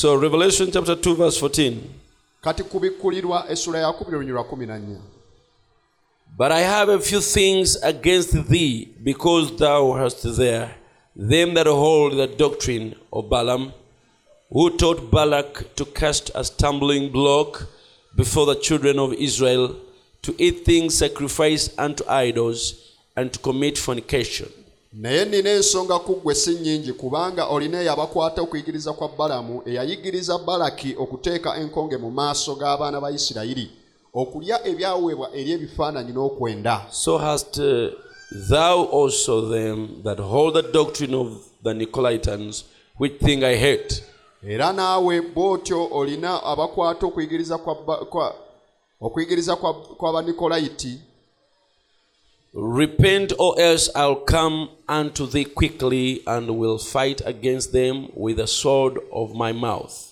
So, Revelation chapter 2, verse 14. kati kubikkulirwa essula ya 1 olunyi 14 But I have a few things against thee, because thou hast there them that hold the doctrine of Balaam, who taught Balak to cast a stumbling block before the children of Israel, to eat things sacrificed unto idols, and to commit fornication. Naye nina ensonga ku ggwe si nnyingi kubanga olina eyabakwata okuyigiriza kwa balamu eyayigiriza balaki okuteeka enkonge mu maaso g'abaana ba isirayiri okulya ebyaweebwa eri ebifaananyi n'okwenda So hast uh, thou also them that hold the doctrine of the Nicolaitans, which thing I hate. era naawe bw'otyo olina abakwata okuyigiriza kwa, ba- kwa, okuyigiriza kwa, kw'abanikolayiti Repent, or else I'll come unto thee quickly and will fight against them with the sword of my mouth.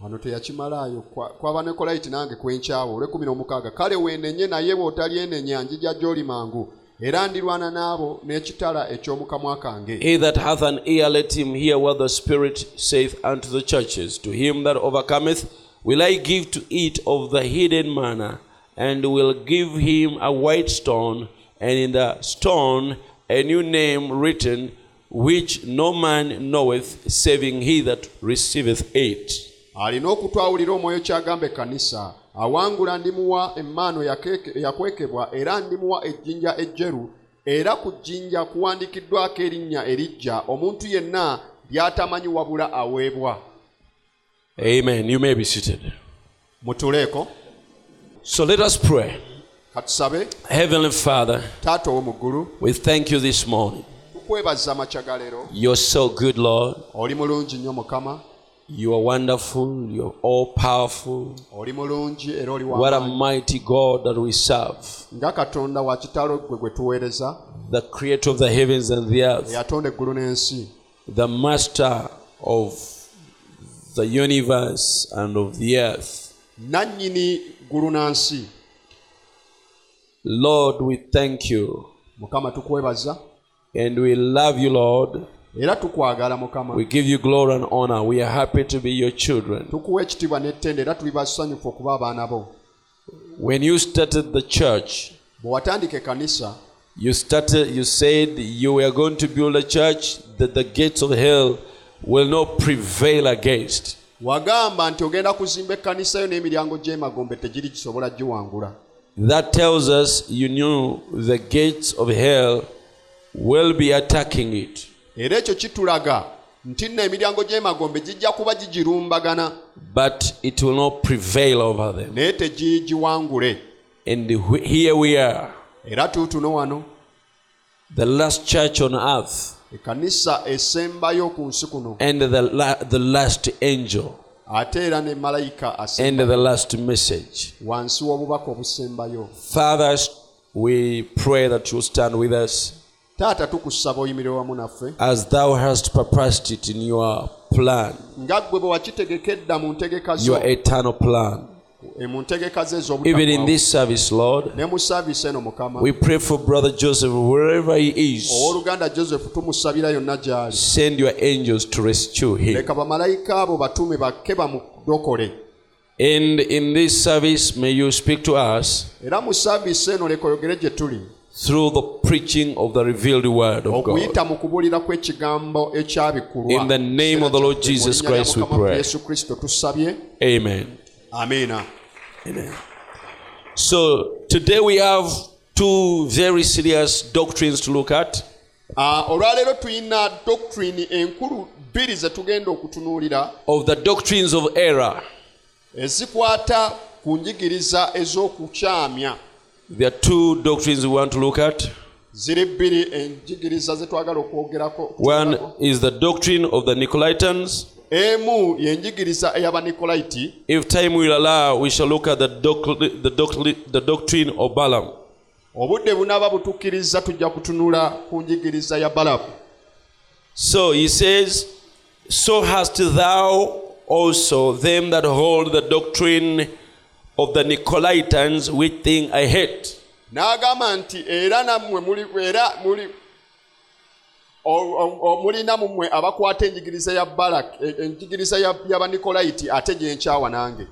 wano teyakimalaayo kwaba ne kolayiti nange kwenkyawo olw'ekumi n'omukaaga kale weenenye naye bw'otalyenenya njija gy'oli mangu era ndirwana n'abo n'ekitala eky'omukamwa kange He that hath an ear, let him hear what the Spirit saith unto the churches. To him that overcometh, will I give to eat of the hidden manna, and will give him a white stone, and in the stone a new name written, which no man knoweth, saving he that receiveth it. alina okutwawulira omwoyo kyagamba ekkanisa awangula ndimuwa emmaano eyakwekebwa yakwekebwa era ndimuwa ejjinja ejjeru era ku jjinja kuwandiikiddwako erinnya erijja omuntu yenna ly'atamanyi wabula aweebwa Amen. You may be seated. mutuleeko So let us pray. Heavenly Father, we thank you this morning. You're so good, Lord. You are wonderful. You're all powerful. What a mighty God that we serve. The creator of the heavens and the earth. The master of the universe and of the earth. nannyini ggulu na nsi Lord, we thank you. mukama tukwebaza And we love you, Lord. era tukwagala mukama We give you glory and honor. We are happy to be your children. tukuwa ekitiibwa n'ettenda era tuli basanyufu okuba abaana bo When you started the church, bwe watandika ekkanisa You started, you said you were going to build a church that the gates of hell will not prevail against. wagamba nti ogenda kuzimba ekkanisa yo n'emiryango gy'emagombe tegiri kisobola giwangula That tells us you knew the gates of hell will be attacking it. era ekyo kitulaga nti nno emiryango gy'emagombe gijja kuba gigirumbagana But it will not prevail over them. naye tegigiwangule. And here we are, era tuutuno wano. The last church on earth ekkanisa esembayo ku nsi kuno. and the, la- the last angel ate era ne malayika and the last message. wansi w'obubaka obusembayo Fathers, we pray that you stand with us taata tukusaba oyimirire wamu naffe as thou hast purposed it in your plan. nga ggwe bwe wakitegeka edda mu ntegeka zo your eternal plan. Even in this service, Lord, we pray for Brother Joseph wherever he is. Send your angels to rescue him. And in this service, may you speak to us through the preaching of the revealed word of God. In the name of the Lord Jesus Christ, we pray. Amen amiina Amen. So today we have two very serious doctrines to look at. Ah, olwaleero tulina doctrine enkulu bbiri ze tugenda okutunuulira Of the doctrines of error. ezikwata ku njigiriza ez'okukyamya There are two doctrines we want to look at. ziri bbiri enjigiriza ze twagala okwogerako One is the doctrine of the Nicolaitans. Emu y'enjigiriza ey'abanikolaiti If time will allow, we shall look at the, doc- the, doc- the doctrine of Balaam. obudde bunaaba butukkiriza tujja kutunula ku njigiriza ya balamu So he says, So hast thou also them that hold the doctrine of the Nicolaitans, which thing I hate. n'agamba nti era nammwe era muli mulina mu mmwe abakwata enjigiriza ya balak e- enjigiriza ya- y'abanikolayiti ate gye nkyawa nange.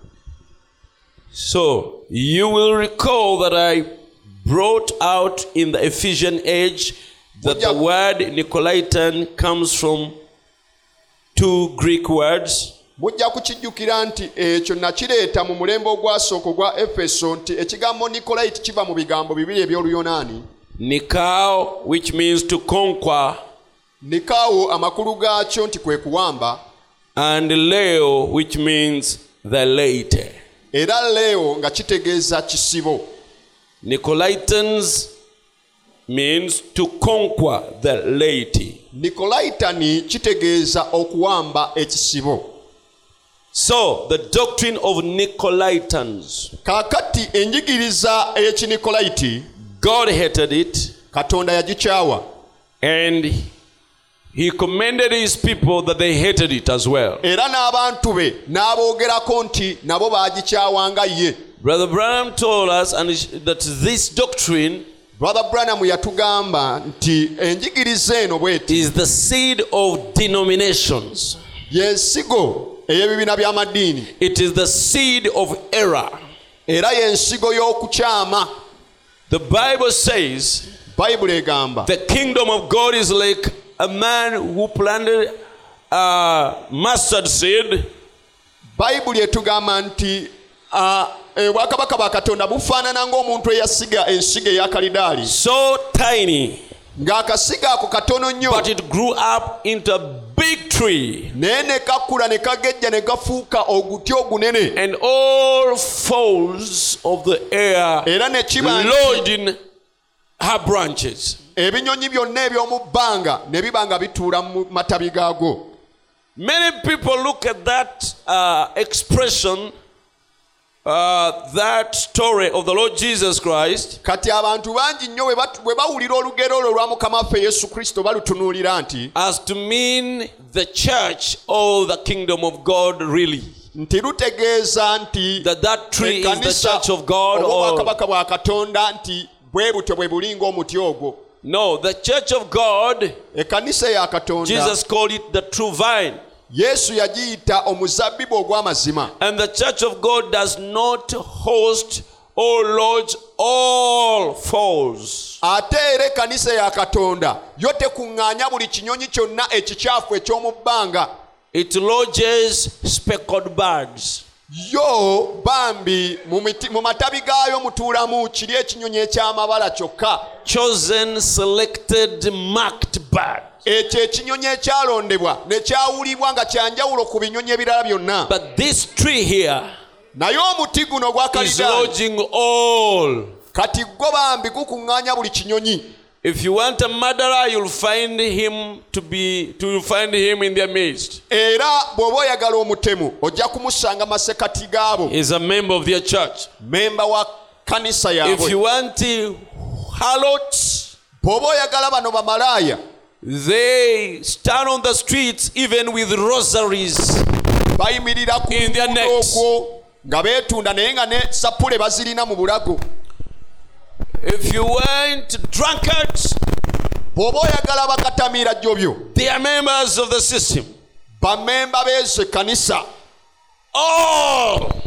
So you will recall that I brought out in the Ephesian age that the word Nicolaitan comes from two Greek words. mujja kukijjukira nti ekyo nakireeta mu mulembe ogwasooka ogwa efeso nti ekigambo nikolayiti kiva mu bigambo bibiri ebyoluyonaani Nikao, which means to conquer, nikaawo amakulu gaakyo nti kwe kuwamba. And Leo, which means the late era leo nga kitegeeza kisibo Nicolaitans means to conquer the late nicolaitani kitegeeza okuwamba ekisibo So the doctrine of Nicolaitans, kaakati enjigiriza eyekinikolaiti God hated it, katonda yagikyawa and He commended His people that they hated it as well. era n'abantu be n'aboogerako nti nabo baagikyawanga ye Brother Branham told us and that this doctrine brother branham yatugamba nti enjigiriza eno bweti is the seed of denominations. y'ensigo ey'ebibiina by'amadiini It is the seed of error. era y'ensigo y'okukyama The Bible says bayibuli egamba the kingdom of God is like a man who planted a mustard seed. Bayibuli etugamba nti obwakabaka bwa katonda bufaanana ng'omuntu eyasiga ensigo eya kalidaali. So tiny, ng'akasiga ako katono nnyo. but it grew up into a big tree, naye ne kakula ne kagejja ne gafuuka oguti ogunene. And all fowls of the air era ne kiba lodged in her branches. Ebinyonyi byonna eby'omu bbanga ne biba nga bituula mu matabi gaago Many people look at that uh, expression, uh, that story of the Lord Jesus Christ, kati abantu bangi nnyo bwe bawulira olugero olwo lwa mukama waffe yesu kristo balutunuulira nti as to mean the church or the kingdom of God, really. nti lutegeeza nti That that tree is the ekkanisa church of God, oba or obwakabaka bwa katonda nti bwe butyo bwe bulinga omuti ogwo no, the church of God. ekkanisa ya katonda Jesus called it the true vine. yesu yagiyita omuzabbibu ogw'amazima And the church of God does not host or lodge all falls ate era ekkanisa ya katonda yo tekuŋŋaanya buli kinyonyi kyonna ekikyafu eky'omu bbanga It lodges speckled birds. Yo bambi mu matabi gaayo mutuulamu kiri ekinyonyi eky'amabala kyokka chosen, selected, marked bird. ekyo ekinyonyi ekyalondebwa ne kyawulibwa nga kyanjawulo ku binyonyi ebirala byonna But this tree here naye omuti guno gwa all. kati gwo bambi gukuŋŋaanya buli kinyonyi If you want a murderer, you'll find him to be to find him in their midst. era bw'oba oyagala omutemu ojja kumusanga masekati gaabo He's a member of their church. memba wa kanisa If you want harlots, bw'oba oyagala bano bamalaaya they stand on the streets even with rosaries. bayimirira ku In their necks. nga beetunda naye nga ne sapule bazirina mu bulago If you weren't drunkards, bw'oba oyagala bakatamiira jjo byo they are members of the system. bamemba b'ezo ekkanisa All,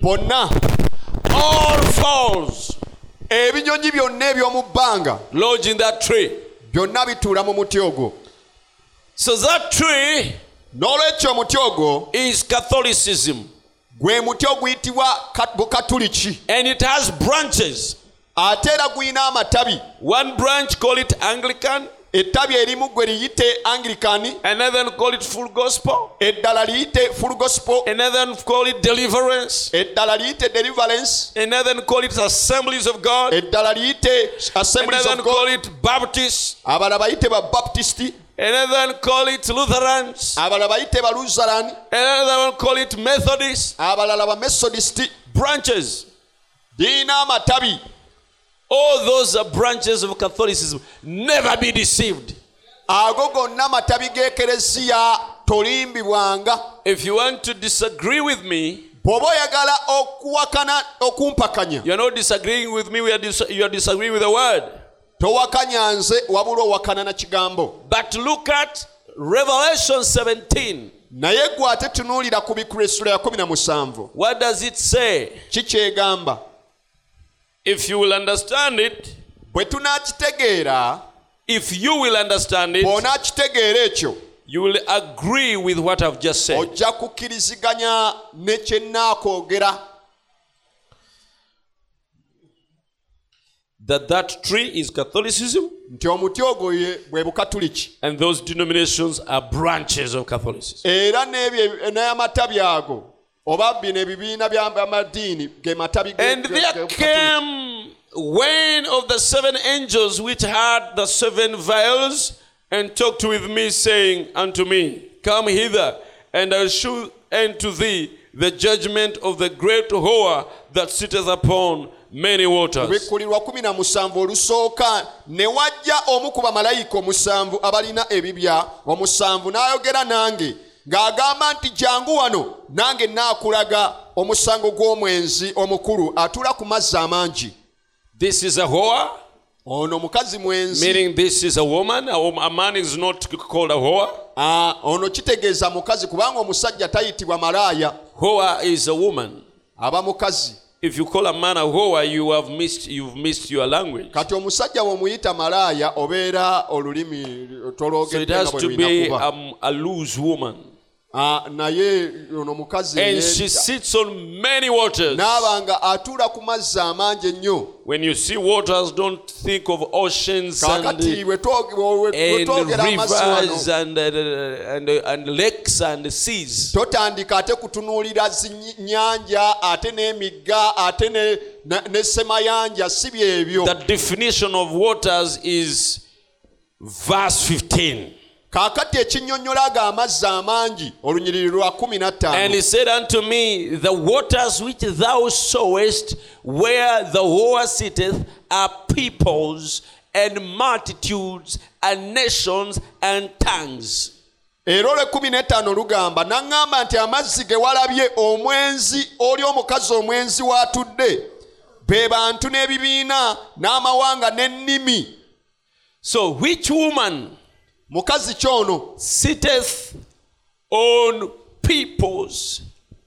bonna all falls ebinyonyi byonna eby'omu bbanga lodge in that tree. byonna bituula mu muti ogwo So that tree n'olwekyo omuti ogwo is Catholicism, gwe muti oguyitibwa Kat- bukatuliki and it has branches. Ate era guyina amatabi One branch call it Anglican, ettabi erimu gwe liyite anglikani. another call it full gospel, eddala liyite full gospel. another call it deliverance, eddala liyite deliverance. another call it assemblies of God, eddala liyite assemblies another of call it baptist abala bayite ba baptisti. another call it Lutherans, abalala bayite ba Lutheran. another one call it Methodists. abalala ba methodist Branches. liyina amatabi All those branches of Catholicism. Never be deceived. ago gonna matabi g'ekereziya tolimbibwanga If you want to disagree with me, bw'oba oyagala okuwakana okumpakanya you're not disagreeing with me, we are dis- you are disagreeing with the word. towakanya nze wabula owakana na kigambo But look at Revelation 17. naye gwe ate tunuulira ku bikristula ya 17 What does it say? kikyegamba If you will understand it, bwe tunaakitegeera if you will understand it, bw'onaakitegeera ekyo you will agree with what I've just said. ojja kukkiriziganya ne kye nnaakoogera That that tree is Catholicism nti omuti ogwo bwe bukatuliki and those denominations are branches of Catholicism. era n'amatabi ago oba bino ebibiina by'amadiini ge matabi And there came one of the seven angels which had the seven vials and talked with me, saying unto me, Come hither, and I'll shew unto thee the judgment of the great whore that sitteth upon many waters. bikkulirwa 17 olusooka ne wajja omu ku bamalayika omusanvu abalina ebibya omusanvu n'ayogera nange ng'agamba nti jangu wano nange naakulaga omusango gw'omwenzi omukulu atula ku mazzi amangi This is a whore, ono mukazi mwenzi meaning this is a woman. A, man is not called a whore. Ah, ono kitegeeza mukazi kubanga omusajja tayitibwa malaaya Whore is a woman. aba mukazi If you call a man a whore, you have missed, you've missed your language. kati omusajja bw'omuyita malaaya obeera olulimi So it tolwogedde has to be um, a loose woman. Uh, naye ono mukazi n'aba nga atuula ku mazzi amangi ennyo. Kakati bwetwogera amazzi totandika ate kutunulira zinyanja ate n'emigga ate ne semayanja si byebyo. Verse 15. Kaakati ekinnyonnyola ago amazzi amangi olunyiriri lwa 15 And he said unto me, The waters which thou sawest, where the whore sitteth, are peoples and multitudes and nations and tongues. era olwekumi n'ettaano lugamba naŋŋamba nti amazzi ge walabye omwenzi oli omukazi omwenzi w'atudde be bantu n'ebibiina n'amawanga n'ennimi So, which woman mukazi kyono sitteth on peoples,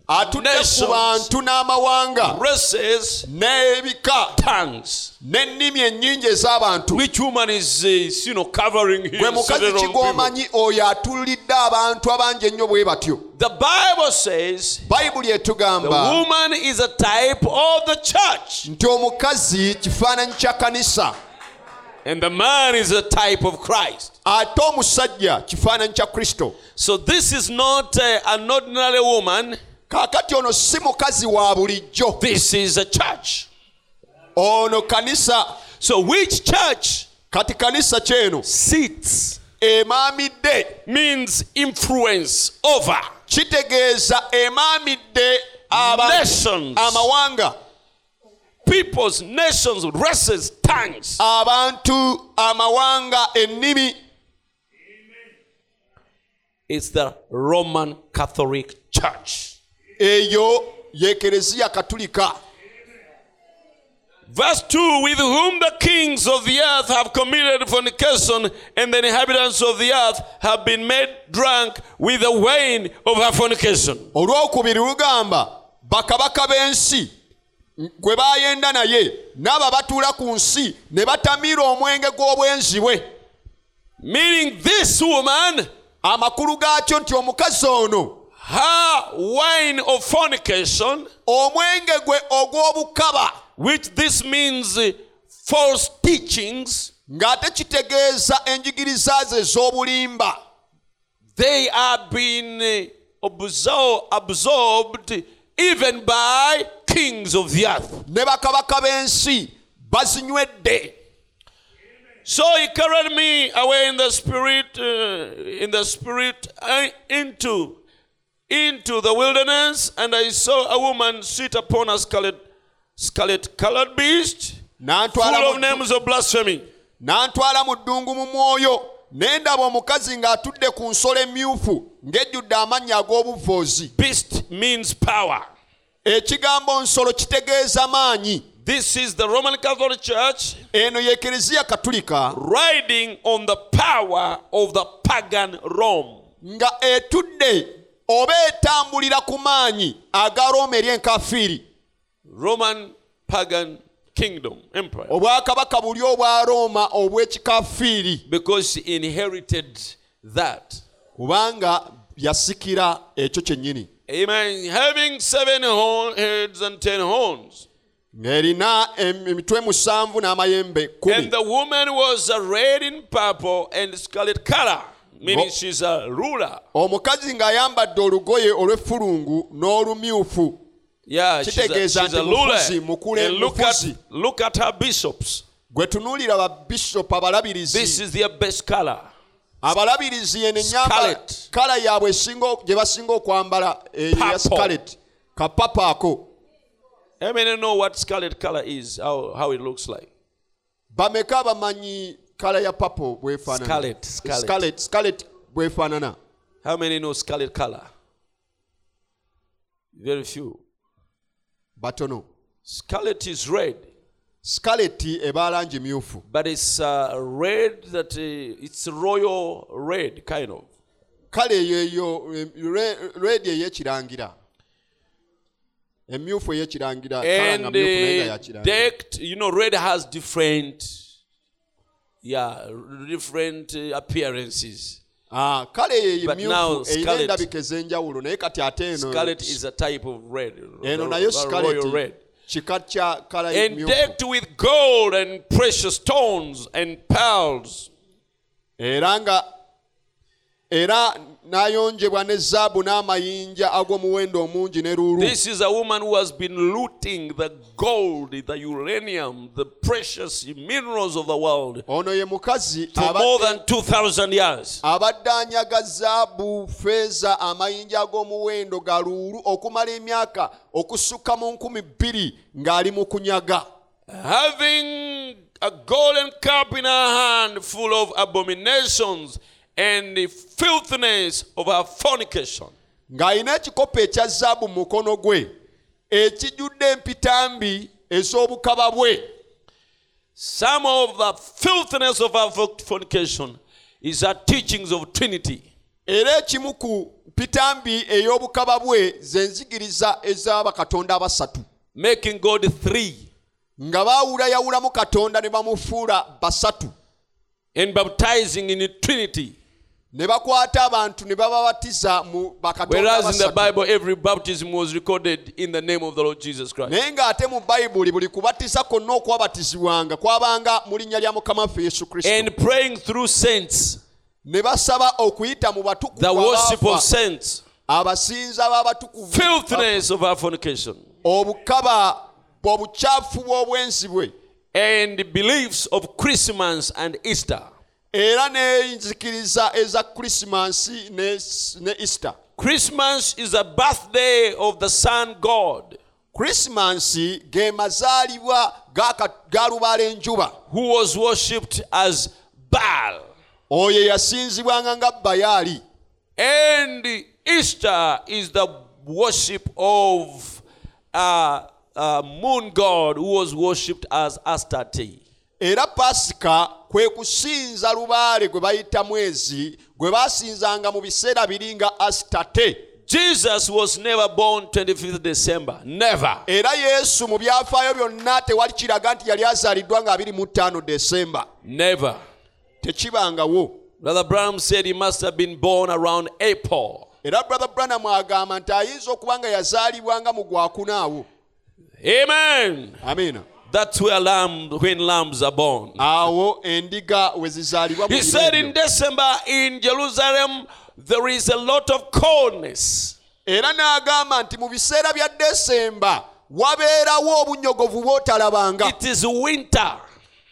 atudde ku bantu n'amawanga races, n'ebika tongues? n'ennimi ennyingi ez'abantu. Which woman is, you know, covering gwe mukazi kigwomanyi oyo atulidde abantu abangi ennyo bwe batyo. The Bible says bayibuli the woman is a type of the church, nti omukazi kifaananyi kya kanisa. And the man is a type of Christ. Ate omusajja kifaananyi kya kristo So this is not uh, an ordinary woman. kaakati ono si mukazi wa bulijjo This is a church. ono kanisa So which church kati kanisa kyeno sits emaamidde means influence over kitegeeza emaamidde amawanga peoples, nations, races, tongues. abantu amawanga ennimi It's the Roman Catholic Church. eyo yekereziya katulika Verse 2 With whom the kings of the earth have committed fornication, and the inhabitants of the earth have been made drunk with the wine of her fornication. olwokubiri lugamba bakabaka b'ensi gwe baayenda naye n'abo abatuula ku nsi ne batamira omwenge gw'obwenzi bwe Meaning, this woman, amakulu gaakyo nti omukazi ono her wine of fornication, omwenge gwe ogw'obukaba which this means uh, false teachings, ng'ate kitegeeza enjigiriza ze ez'obulimba they are being uh, absor- absorbed even by kings of the earth. ne bakabaka b'ensi bazinywedde So he carried me away in the spirit, uh, in the spirit uh, into into the wilderness, and I saw a woman sit upon a scarlet, scarlet-colored beast, n'antwala full of names of blasphemy. n'antwala mu ddungu mu mwoyo ne ndaba omukazi ng'atudde ku nsolo emyufu ng'ejjudde amannya Beast power. ekigambo nsolo kitegeeza maanyi This is the Roman Catholic Church eno ye katulika riding on the power of the pagan Rome. nga etudde oba etambulira ku maanyi aga roma ery'enkafiiri Roman pagan kingdom, empire. obwakabaka buli obwa roma obw'ekikafiiri Because he inherited that. kubanga yasikira ekyo kyennyini Amen. Having seven horn, heads and ten horns. Ng'erina em- emitwe musanvu n'amayembe And the woman was arrayed in purple and scarlet color, meaning she's a ruler. omukazi ng'ayambadde olugoye olw'effulungu n'olumyufu Kitegeeza nti mufuzi, mukule- And look at, her bishops. gwe tunuulira babishopu This abalabirizi is their best color. abalabirizi enyamba Scarlet. kala yaabwe gye basinga okwambala eyo ya Purple. scarlet kapapa ako How many know what scarlet color is? How, how it looks like? bameka bamanyi kala ya papo bwefaanana Scarlet, scarlet. scarlet, scarlet bwefaanana How many know scarlet color? Very few. But batono Scarlet is red, scarlet eba langi myufu but it's uh, red that uh, it's royal red kind of. kale eyo eyo red ey'ekirangira emyufu ey'ekirangira and uh, decked. You know, red has different, yeah, different uh, appearances. Ah, kale now erina endabika ez'enjawulo naye kati ate eno is a type of red, eno the- nayo scarlet kika kya kala And decked with gold and precious stones and pearls. era nga era n'ayonjebwa ne zaabu n'amayinja ag'omuwendo omungi ne luulu This is a woman who has been looting the gold, the uranium, the precious minerals of the world ono ye mukazi for more than 2,000 years. abadde anyaga zaabu feeza amayinja ag'omuwendo ga luulu okumala emyaka okusukka mu nkumi bbiri ng'ali mu kunyaga Having a golden cup in her hand full of abominations and the filthiness of our fornication. ng'alina ekikopo ekya zaabu mu mukono gwe ekijjudde empitambi ez'obukaba bwe Some of the filthiness of our fornication is her teachings of Trinity. era ekimu ku pitambi ey'obukaba bwe ze nzigiriza ez'abakatonda abasatu making God three nga baawulayawulamu katonda ne bamufuula basatu and baptizing in the Trinity. Ne bakwata abantu ne bababatiza mu Whereas in the Bible, every baptism was recorded in the name of the Lord Jesus Christ. naye ng'ate mu bayibuli buli kubatiza kwonna okwabatizibwanga kwabanga mu linnya lya mukama waffe yesu kristo. And praying through saints, ne basaba okuyita mu the batukuvu worship abaafa, saints, abasinza b'abatukuvu. Filthiness of our fornication, obukaba obukyafu bw'obwenzi bwe. And beliefs of Christmas and Easter. Era n'enzikiriza eza krisimansi ne, ne easter Christmas is a birthday of the Sun God krisimansi ge mazaalibwa ga lubaala enjuba who was worshipped as Baal. oyo yasinzibwanga nga bayaali And Easter is the worship of uh, uh, moon god who was worshipped as Astarte. era pasika kwe kusinza lubaale gwe bayita mwezi gwe basinzanga mu biseera biri nga asitate Jesus was never born 25th December. Never. era yesu mu byafaayo byonna tewali kiraga nti yali azaaliddwa nga 25 desemba Never. tekibangawo Brother Branham said he must have been born around April. era brother branham agamba nti ayinza okuba nga yazaalibwanga mu gwakunaawo Amen. amiina That's where lamb, when lambs are born. awo endiga we zizaalibwa He said in. December in Jerusalem, there is a lot of coldness. era n'agamba nti mu biseera bya desemba wabeerawo obunyogovu bw'otalabanga It is winter.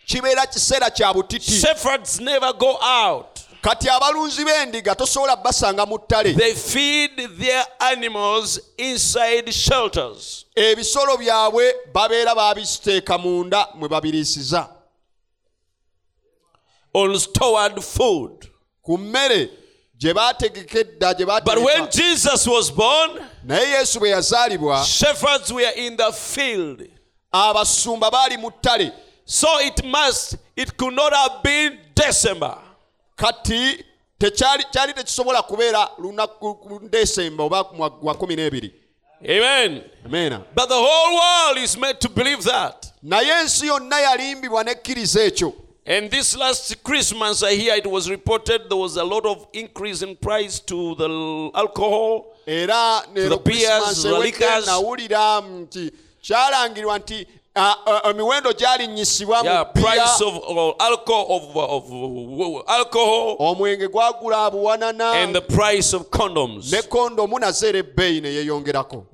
kibeera kiseera kya butiti Shepherds never go out. Kati abalunzi b'endiga tosobola basanga mu ttale They feed their animals inside shelters. ebisolo byabwe babeera babiteeka munda mwe babiriisiza on stored food. ku mmere gye baategeka edda gye But when Jesus was born, naye yesu bwe yazaalibwa shepherds were in the field. abasumba baali mu ttale So it must, it could not have been December. Kati kyali tekisobola kubeera lunaku ku desemba oba gwa kumi n'ebiri Amen. ameena But the whole world is made to believe that. naye ensi yonna yalimbibwa n'ekkiriza ekyo And this last Christmas, I hear it was reported there was a lot of increase in price to the alcohol. era the beers, the liquors. nawulira nti kyalangirwa nti emiwendo gyalinnyisibwa omwenge gwagula abuwanana. Ne kondomu nazo era ebbeeyi neyeyongerako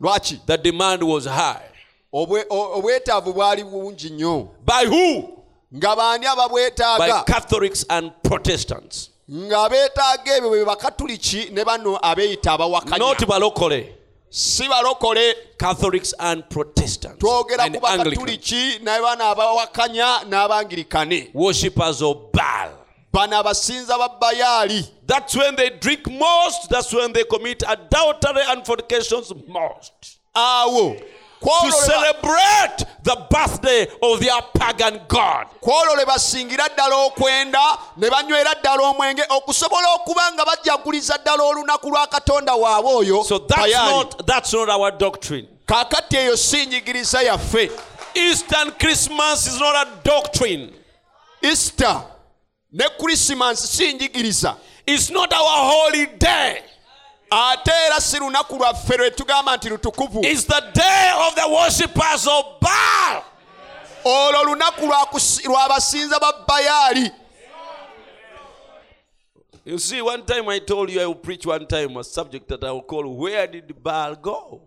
lwaki? The demand was high. Obwetaavu bwali bungi nnyo. By who? Nga baani ababwetaaga? By catholics and protestants. Nga beetaaga ebyo bwe bakatuliki ne bano abeeyita abawakanya. Not balokole. Si balokole Catholics and Protestants twogera ku Anglican bakatuliki ne bano abawakanya n'abangirikane worshippers of Baal. bano abasinza ba bayaali That's when they drink most. That's when they commit adultery and fornications most. awo To kwolole celebrate the birthday of their pagan god. kwolwo lwe basingira ddala okwenda ne banywera ddala omwenge okusobola okuba nga bajaguliza ddala olunaku lwa katonda waabwe oyo So that's not that's not our doctrine. kaakati eyo si njigiriza yaffe Eastern Christmas is not a doctrine. easter ne krisimansi si njigiriza It's not our holy day. Ate era si lunaku lwaffe lwe tugamba nti lutukuvu It's the day of the worshippers of Baal. olwo lunaku lw'abasinza ba bayaali You see, one time I told you I will preach one time a subject that I will call Where Did Baal Go?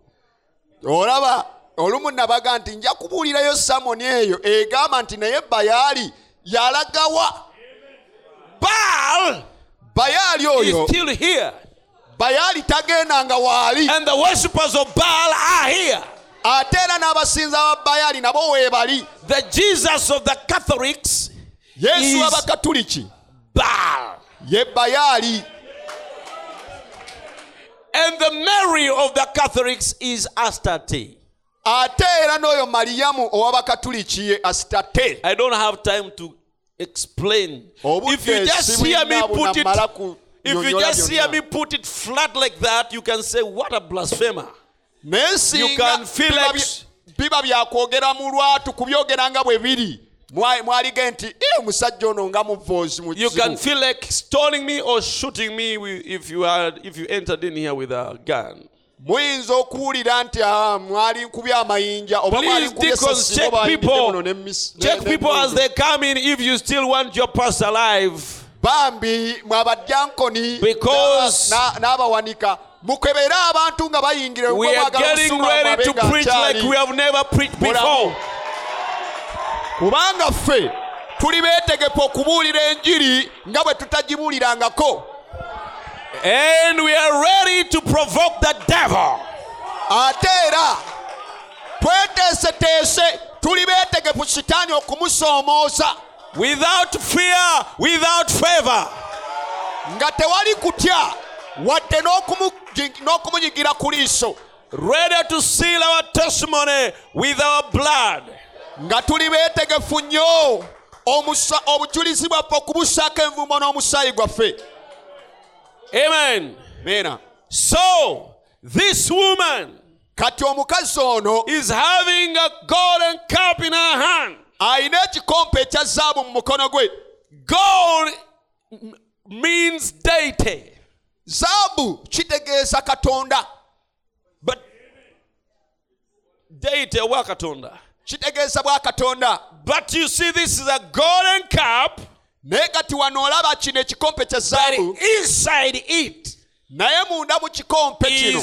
olaba olumu nabaga nti nja kubuulirayo samoni eyo egamba nti naye bayaali yalagawa Baal bayaali is oyo bayaali tagendanga waali And the worshippers of Baal are here. ate era n'abasinza ba bayaali nabo weebali The Jesus of the Catholics yesu is w'abakatuliki Baal. ye bayaali And the Mary of the Catholics is Astarte. ate era n'oyo maliyamu ow'abakatuliki ye asitate I don't have time to explain. If you just hear me put it, if you nyonnyola just hear me put it flat like that, you can say, "What a blasphemer!" naye You singa can feel biba byakwogera mu lwatu kubyogera nga bwe biri mwalige nti "Eh, omusajja ono nga muvoozi mu You can feel like stoning me or shooting me if you had if you entered in here with a gun. muyinza okuwulira nti "Ah, mwali nkubya amayinja oba mwali Please, nkubya check people. muno n'emis- ne- Check people as they come in if you still want your pastor alive. Bambi mwe abadyankoni n'abawanika mukebere abantu nga bayingira We are getting ready to preach like we have never preached Mulamu. before. kubanga ffe tuli beetegefu okubuulira enjiri nga bwe tutagibuulirangako And we are ready to provoke the devil. ate era tweteeseteese tuli beetegefu sitaani okumusoomooza Without fear, without favor. nga tewali kutya wadde n'okumu- n'okumunyigira ku liiso Ready to seal our testimony with our blood. nga tuli beetegefu nnyo obujulizi bwaffe okubussaako envumbo n'omusaayi gwaffe Amen. meena So, this woman kati omukazi ono is having a golden cup in her hand. Alina ekikompe ekya zaabu mu mukono gwe Gold means deity. zaabu kitegeeza katonda But deity wa katonda. kitegeeza bwa katonda But you see, this is a golden cup, naye kati wano olaba kino ekikompe kya zaabu inside it naye munda mu kikompe kino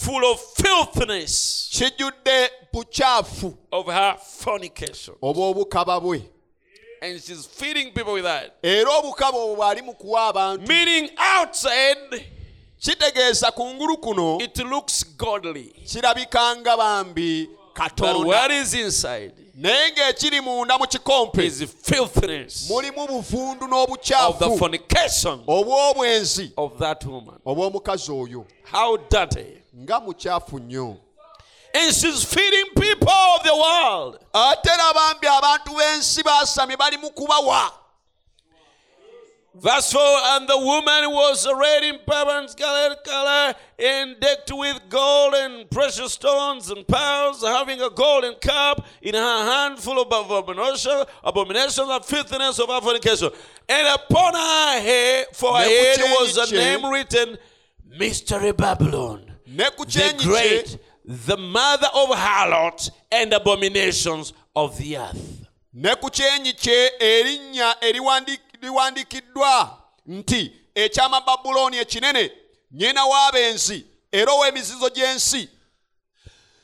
full of filthiness kijjudde bukyafu of her fornication. oba obukaba bwe And she's feeding people with that. era obukaba obwo bw'ali mu kuwa abantu Meaning outside, kitegeeza kungulu kuno it looks godly. kirabika nga bambi But katonda what is inside naye ng'ekiri munda mu kikompe is filthiness mulimu buvundu of the n'obukyafu fornication obw'obwenzi of that woman. obw'omukazi oyo How dirty. Nga mukyafu nnyo And she's feeding people of the world. ate era abantu b'ensi baasamye bali mu kubawa Verse 4 And the woman was arrayed in purple scarlet color and decked with gold and precious stones and pearls, having a golden cup in her hand full of abomination, abominations and filthiness of her fornication. And upon her head, for her head was a name written Mystery Babylon, the great, the mother of harlots and abominations of the earth. ne ku kyenyi kye erinnya liwandiikiddwa nti ekyama babulooni ekinene nnyina w'abenzi era ow'emizizo gy'ensi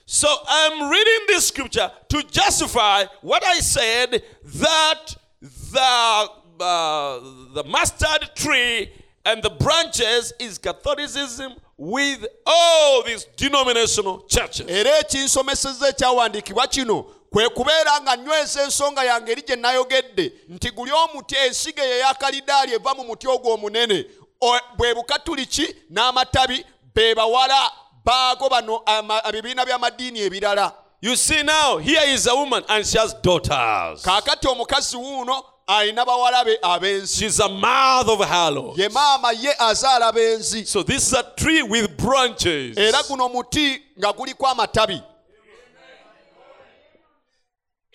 So I'm reading this scripture to justify what I said that the uh, the mustard tree and the branches is Catholicism with all these denominational churches. era ekinsomeseza ekyawandiikibwa kino kwe kubeera nga nyweza ensonga yange eri gye nayogedde nti guli omuti ensigo eyo eya kalidaali eva mu muti ogwo omunene bwe bukatuliki n'amatabi be bawala baago bano ebibiina by'amadiini ebirala You see now, here is a woman and she has daughters. kaakati omukazi wuuno alina bawala be ab'ensi. She's a mouth of harlots. ye maama ye azaala b'ensi. So this is a tree with branches. era guno muti nga guliko amatabi.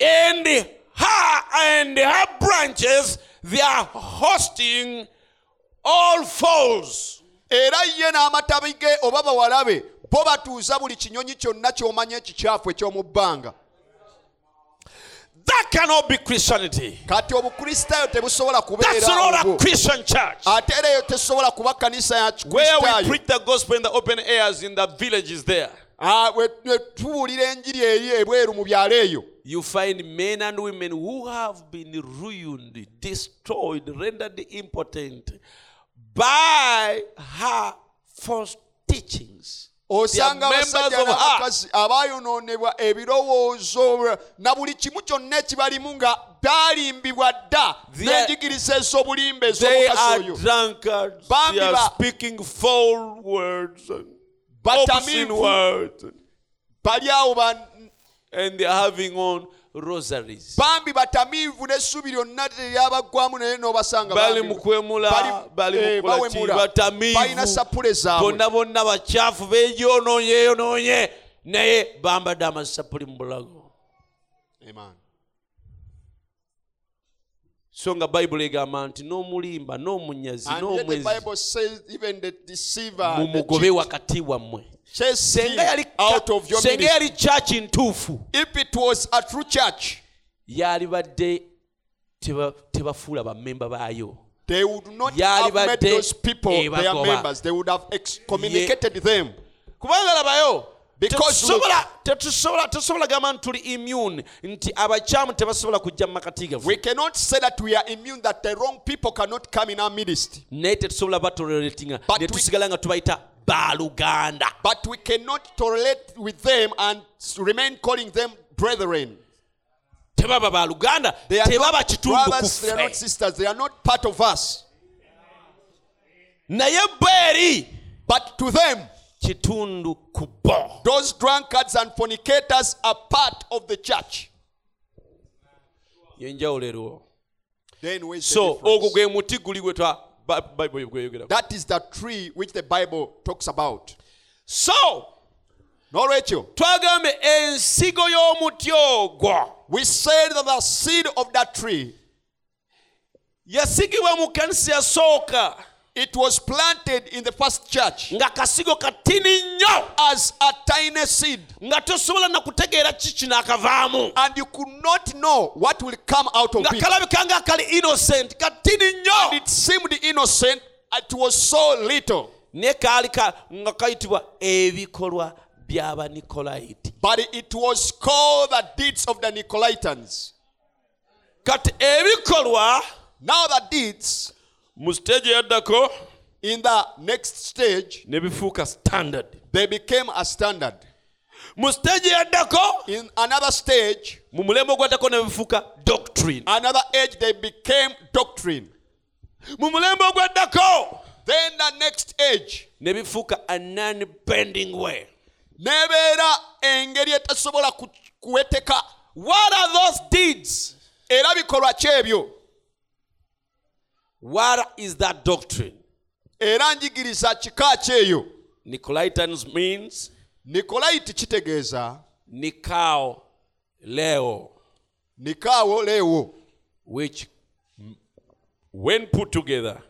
And her and her branches they are hosting all foes era ye n'amatabi ge oba bawala be bo batuuza buli kinyonyi kyonna ky'omanya ekikyafu eky'omu bbanga that cannot be christianity. Kati obukristaayo tebusobola that's not a christian church. Ate era eyo tesobola kuba kanisa ya where we preach the gospel in the open airs in the villages there. Ah, we- we tubuulira enjiri eri ebweru mu byalo eyo. You find men and women who have been ruined destroyed rendered impotent by her false teachings osanga abasajja her ah! n'abakazi abaayonoonebwa ebirowoozo na buli kimu kyonna ekibalimu nga byalimbibwa dda They- n'enjigiriza ez'obulimba ez'omukazi are oyo drunkards. Bambi They are ba- speaking foul words and obscene batamiivu words. bali awo And they are having on rosaries. bambi batamiivu n'essubi lyonna teryabaggwamu naye n'obasanga bali mu kwemula bali- eh, mu kola ki? Batamiivu. Balina sapule zaabwe. Bonna bonna bakyafu beeyonoonye yeyonoonye naye bambadde amasapuli mu bulago. Amen. so nga bayibuli egamba nti n'omulimba n'omunyazi n'omwezimumugobe wakati wammwe. senga yali church ntuufu. Yalibadde tebafuula bammemba baayo. They would kubanga labayo tetusobola tetusobola tetusobola gamba nti tuli immune nti abakyamu tebasobola kujja mu makati gaffe We cannot say that we are immune, that the wrong people cannot come in our midst. naye tetusobola batoleratinga But ne we- tusigala nga tubayita baaluganda But we cannot tolerate with them and remain calling them brethren. tebaba They are tebaba not kitundu brothers, they are not sisters, they are not part of us. But to them, kitundu ku bo those drunkards and fornicators are part of the church. yenjawulo eriwo Then where's the so ogwo gwe muti guli gwe Ba- gweyogera That is the tree which the Bible talks about. so N'olwekyo, twagambye ensigo y'omuti ogwo. We said that the seed of that tree, yasigibwa mu kanisa yasooka it was planted in the first church nga kasigo katini nnyo as a tiny seed. nga tosobola na kutegeera ki kino And you could not know what will come out of nga it. kalabika nga kali innocent katini And nnyo it seemed innocent. It was so little. naye kaali ka- nga kayitibwa ebikolwa by'abanikolaiti But it was called the deeds of the Nicolaitans. kati ebikolwa Now the deeds mu siteegi eyaddako in the next stage, ne bifuuka standard they became a standard. mu siteegi eyaddako In another stage, mu mulembe ogwaddako ne bifuuka doctrine another age, they became doctrine. mu mulembe ogwaddako Then the next age, ne bifuuka a non bending way n'ebeera engeri etasobola ku- kuweteka What are those deeds? era bikolwa ki ebyo What is that doctrine? era njigiriza kika ki eyo Nicolaitans means nikolayiti kitegeeza. Nikao Leo, nikaawo leewo which when put together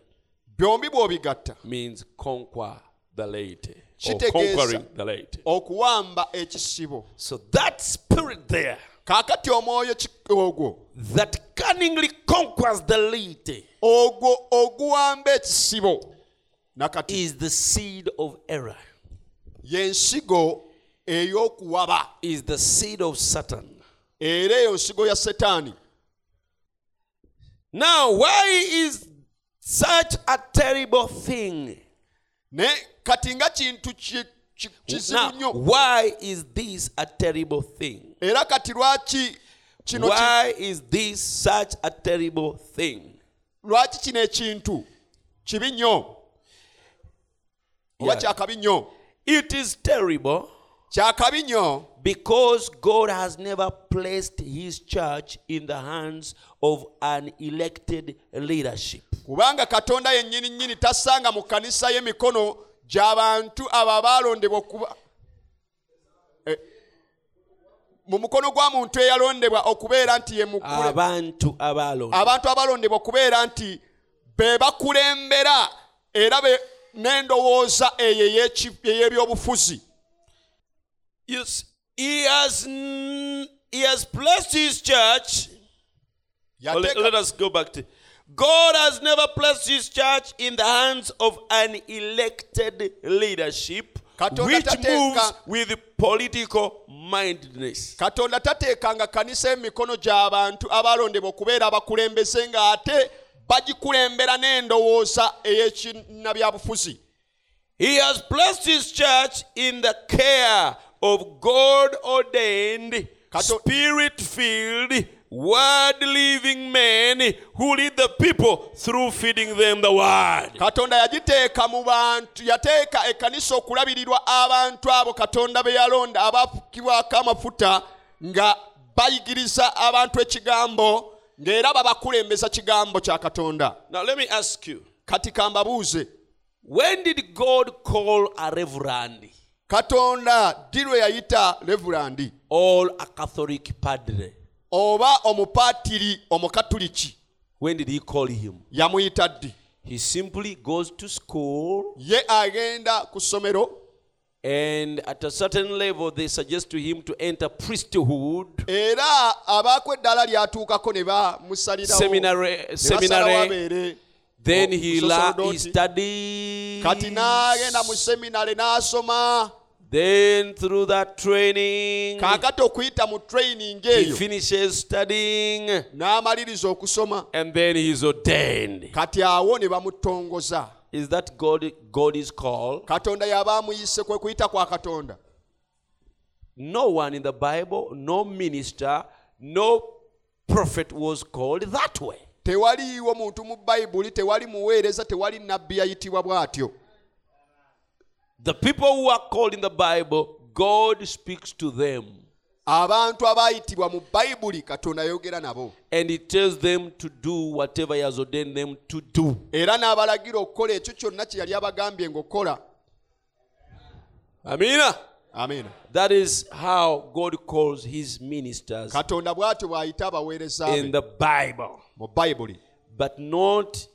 byombi bw'obigatta. means conquer the laity or conquering the laity. okuwamba ekisibo. So that spirit there kaakati omwoyo ogwo. that cunningly conquers the laity ogwo oguwamba ekisibo. Nakati. Is the seed of error, y'ensigo ey'okuwaba. Is the seed of Satan. era eyo nsigo ya setaani. Now, why is such a terrible thing? ne kati nga kintu ki- ki- kizibu Now, why is this a terrible thing? era kati lwaki kino Why is this such a terrible thing? lwaki kino ekintu kibi nnyo oba Yeah. kyakabi nnyo It is terrible kyakabi nnyo because God has never placed his church in the hands of an elected leadership. kubanga katonda yennyini nnyini tassanga mu kkanisa y'emikono gy'abantu abo abaalondebwa okuba Eh, mu mukono gwa muntu eyalondebwa okubeera nti ye Abantu abalonde. abantu abalondebwa okubeera nti be bakulembera era n'endowooza eyo ey'ebyobufuzi he has he has placed his church. Let, let us go back to God has never placed his church in the hands of an elected leadership which moves with political mindedness. katonda tateekanga kanisa emikono gy'abantu abalondebwa okubeera abakulembeze ng'ate bagikulembera n'endowooza ey'ekinnabyabufuzi He has placed his church in the care of God ordained, spirit filled, word living men who lead the people through feeding them the word. katonda yagiteeka mu bantu yateeka ekkanisa okulabirirwa abantu abo katonda be yalonda abafukibwako amafuta nga bayigiriza abantu ekigambo ng'era babakulembeza kigambo kya katonda Now, let me ask you kati kambabuuze when did God call a reverend katonda ddi lwe yayita levulandi or a Catholic padre? Oba omupaatiri omukatuliki When did he call him? yamuyita ddi He simply goes to school, ye agenda ku ssomero and at a certain level, they suggest to him to enter priesthood, era abaako eddaala lyatuukako ne bamusalirawo seminary, ne basalawo seminary. abeere Then o- he, la- he musosolodooti. studies. Kati n'agenda mu seminale n'asoma Then through that training, kaakati okuyita mu training he eyo finishes studying, n'amaliriza okusoma and then he is ordained. kati awo ne bamutongoza Is that God? God is called. katonda yaba amuyise kwe kuyita kwa katonda No one in the Bible, no minister, no prophet was called that way. tewaliiwo muntu mu bayibuli tewali muweereza tewali nabbi yayitibwa bw'atyo The people who are called in the Bible, God speaks to them. Abantu abaayitibwa mu bayibuli katonda yogera nabo. And He tells them to do whatever He has ordained them to do. era n'abalagira okukola ekyo kyonna kye yali abagambye ng'okola. Amina. amiina That is how God calls His ministers katonda bw'atyo bw'ayita abaweereza in the Bible, mu bayibuli but not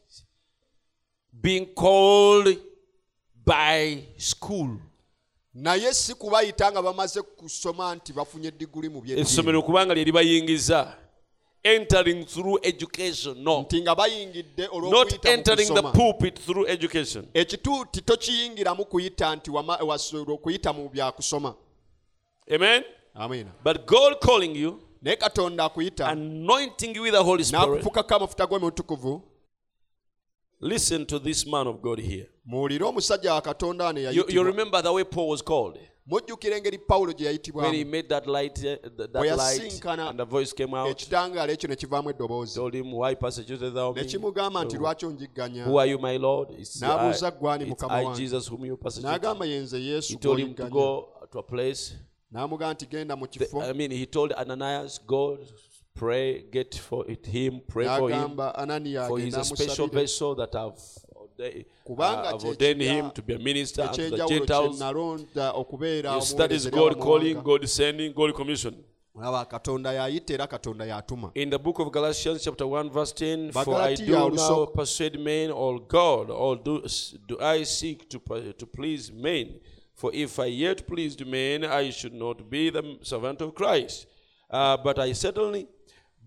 being called by school. naye si kubayita nga bamaze kusoma nti bafunye diguli mu byeddiini essomero kubanga lye libayingiza. Entering through education no. Nti nga bayingidde not entering the pulpit through education. Ekituuti tokiyingiramu kuyita nti okuyita mu byakusoma amen? Amen but god calling you naye katonda akuyita. anointing you with the holy spirit. N'akufukako amafuta g'omutukuvu listen to this man of god here. Muwulire omusajja wa katonda wano you, you remember the way paul was called? Mujjukira engeri pawulo gye when he yayitibwamu made that light uh, th- that light yasinkana and the voice came out. ekitangaala ekyo ne kivaamu eddoboozi. Told him why persecutest thou ne me? kimugamba nti lwaki onjigganya? Who are you my lord? It's, N'abuuza I, it's mukama I wange. jesus whom you persecute n'agamba yenze he yesu told him to gw'oyigganya go to a place. n'amugamba nti genda mu The- kifo. I mean, he told Ananias, go pray, get for it, him, pray for him. For he's a special vessel that I've ordained, Kubanga ordained him to be a minister unto the Gentiles. Yes, that is God calling. God sending, God commissioning. olaba katonda y'ayita era katonda y'atuma In the book of Galatians, chapter 1, verse 10, for I do now persuade men or God, or do, do I seek to, to please men? For if I yet pleased men, I should not be the servant of Christ. Uh, but I certainly,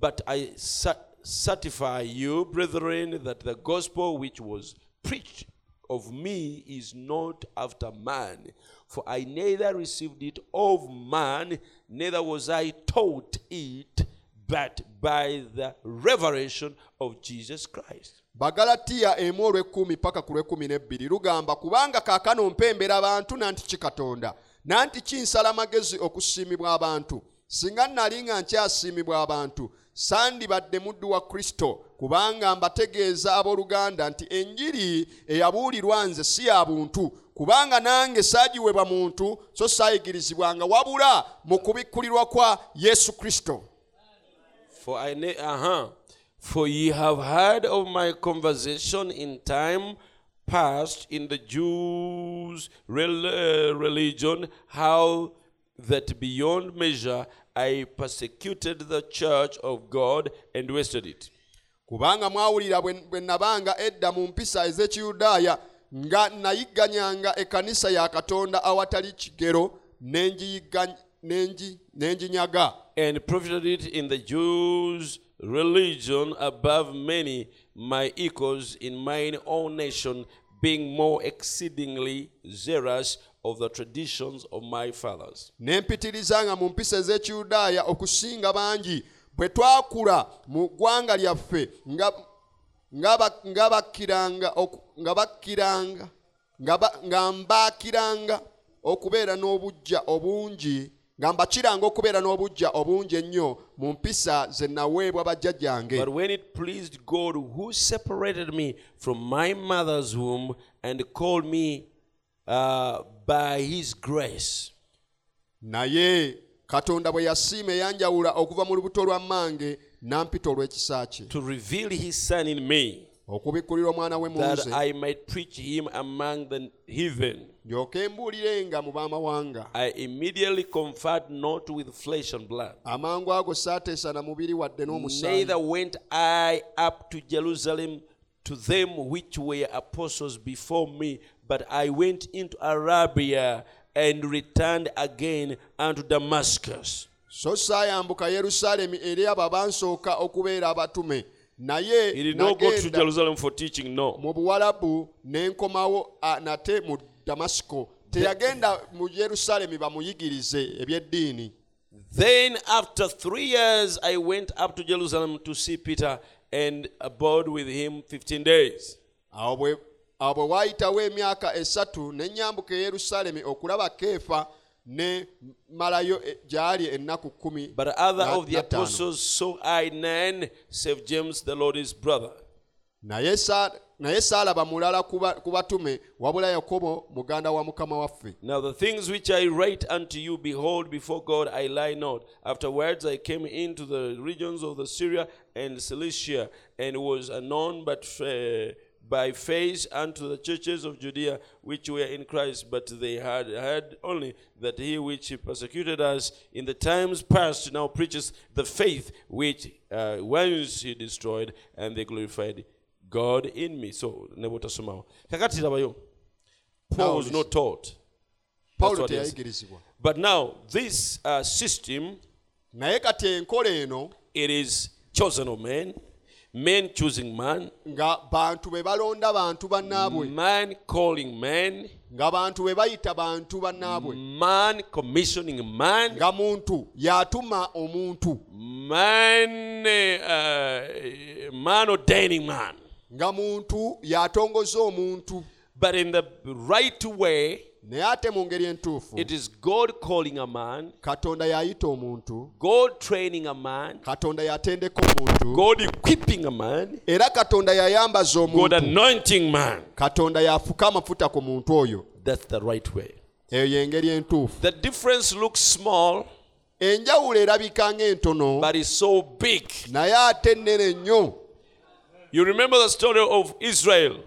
but I certify you, brethren, that the gospel which was preached of me is not after man. For I neither received it of man, neither was I taught it, but by the revelation of Jesus Christ. bagalatiya emu olw'ekkumi paka ku lw'ekkumi n'ebbiri lugamba kubanga kaakano mpembera abantu nanti ki katonda nanti kinsala magezi okusiimibwa abantu singa nali nga nkyasiimibwa abantu sandibadde muddu wa kristo kubanga mbategeeza abooluganda nti enjiri eyabuulirwa nze si ya buntu kubanga nange saagiwebwa muntu so saayigirizibwanga wabula mu kubikkulirwa kwa yesu kristo For I ne- uh-huh. For ye have heard of my conversation in time past in the Jews' uh, religion, how that beyond measure I persecuted the church of God and wasted it. kubanga mwawulira bwe nabanga edda mu mpisa ez'ekiyudaaya nga nayigganyanga ekkanisa ya katonda awatali kigero n'enginyaga and profited it in the Jews' religion above many my equals in mine own nation, being more exceedingly zealous of the traditions of my fathers. ne mpitirizanga mu mpisa ez'ekiyudaaya okusinga bangi bwe twakula mu ggwanga lyaffe nga nga bakkiranga nga bakkiranga nga ba- nga mbaakiranga okubeera n'obujja obungi nga mbakiranga okubeera n'obujja obungi ennyo mu mpisa ze naweebwa bajjajjange But when it pleased God, who separated me from my mother's womb and called me uh, by his grace, naye katonda bwe yasiima eyanjawula okuva mu lubuto lwa mmange n'ampita olw'ekisa kye. To reveal his son in me, okubikkulira omwana we mu nze I might preach him among the heathen. ndyoke mbuulirenga mu baamawanga. I immediately conferred not with flesh and blood. amangu ago saateesa na mubiri wadde n'omusaayi Neither went I up to Jerusalem to them which were apostles before me, but I went into Arabia and returned again unto Damascus. so saayambuka yerusaalemi eri abo abansooka okubeera abatume naye He did not go to nagenda Jerusalem for teaching, no. mu buwalabu ne nkomawo a, ah, nate mu damasiko teyagenda mu yerusaalemi bamuyigirize ebyeddiini Then, after three years, I went up to Jerusalem to see Peter and abode with him 15 days. awo awo bwe waayitawo emyaka esatu ne nyambuka e yerusaalemi okulaba keefa ne malayo gy'ali ennaku kkumi But other of the apostles saw I none, save James, the Lord's brother. naye sa- naye saalaba mulala ku batume wabula yakobo muganda wa mukama waffe Now the things which I write unto you, behold, before God I lie not. Afterwards I came into the regions of the Syria and Cilicia, and was anon but uh, by faith unto the churches of Judea which were in Christ, but they had heard only that he which persecuted us in the times past now preaches the faith which uh, once he destroyed, and they glorified God in me. So, nebotasomawo. Kakati labayo. Paul was not taught. pawulo what it is. teyayigirizibwa But now, this uh, system, naye kati enkola eno it is chosen of men, men choosing man, nga bantu be balonda bantu bannaabwe. man calling man, nga bantu be bayita bantu bannaabwe. man commissioning man, nga muntu y'atuma omuntu. man, uh, man ordaining man. nga muntu y'atongoza omuntu. But in the right way, naye ate mu ngeri entuufu it is God calling a man, katonda y'ayita omuntu God training a man, katonda y'atendeka omuntu God equipping a man, era katonda y'ayambaza God omuntu anointing man. katonda y'afuka amafuta ku muntu oyo That's the right way. eyo y'engeri entuufu The difference looks small, enjawulo erabika ng'entono but it's so big. naye ate nnene nnyo You remember the story of Israel.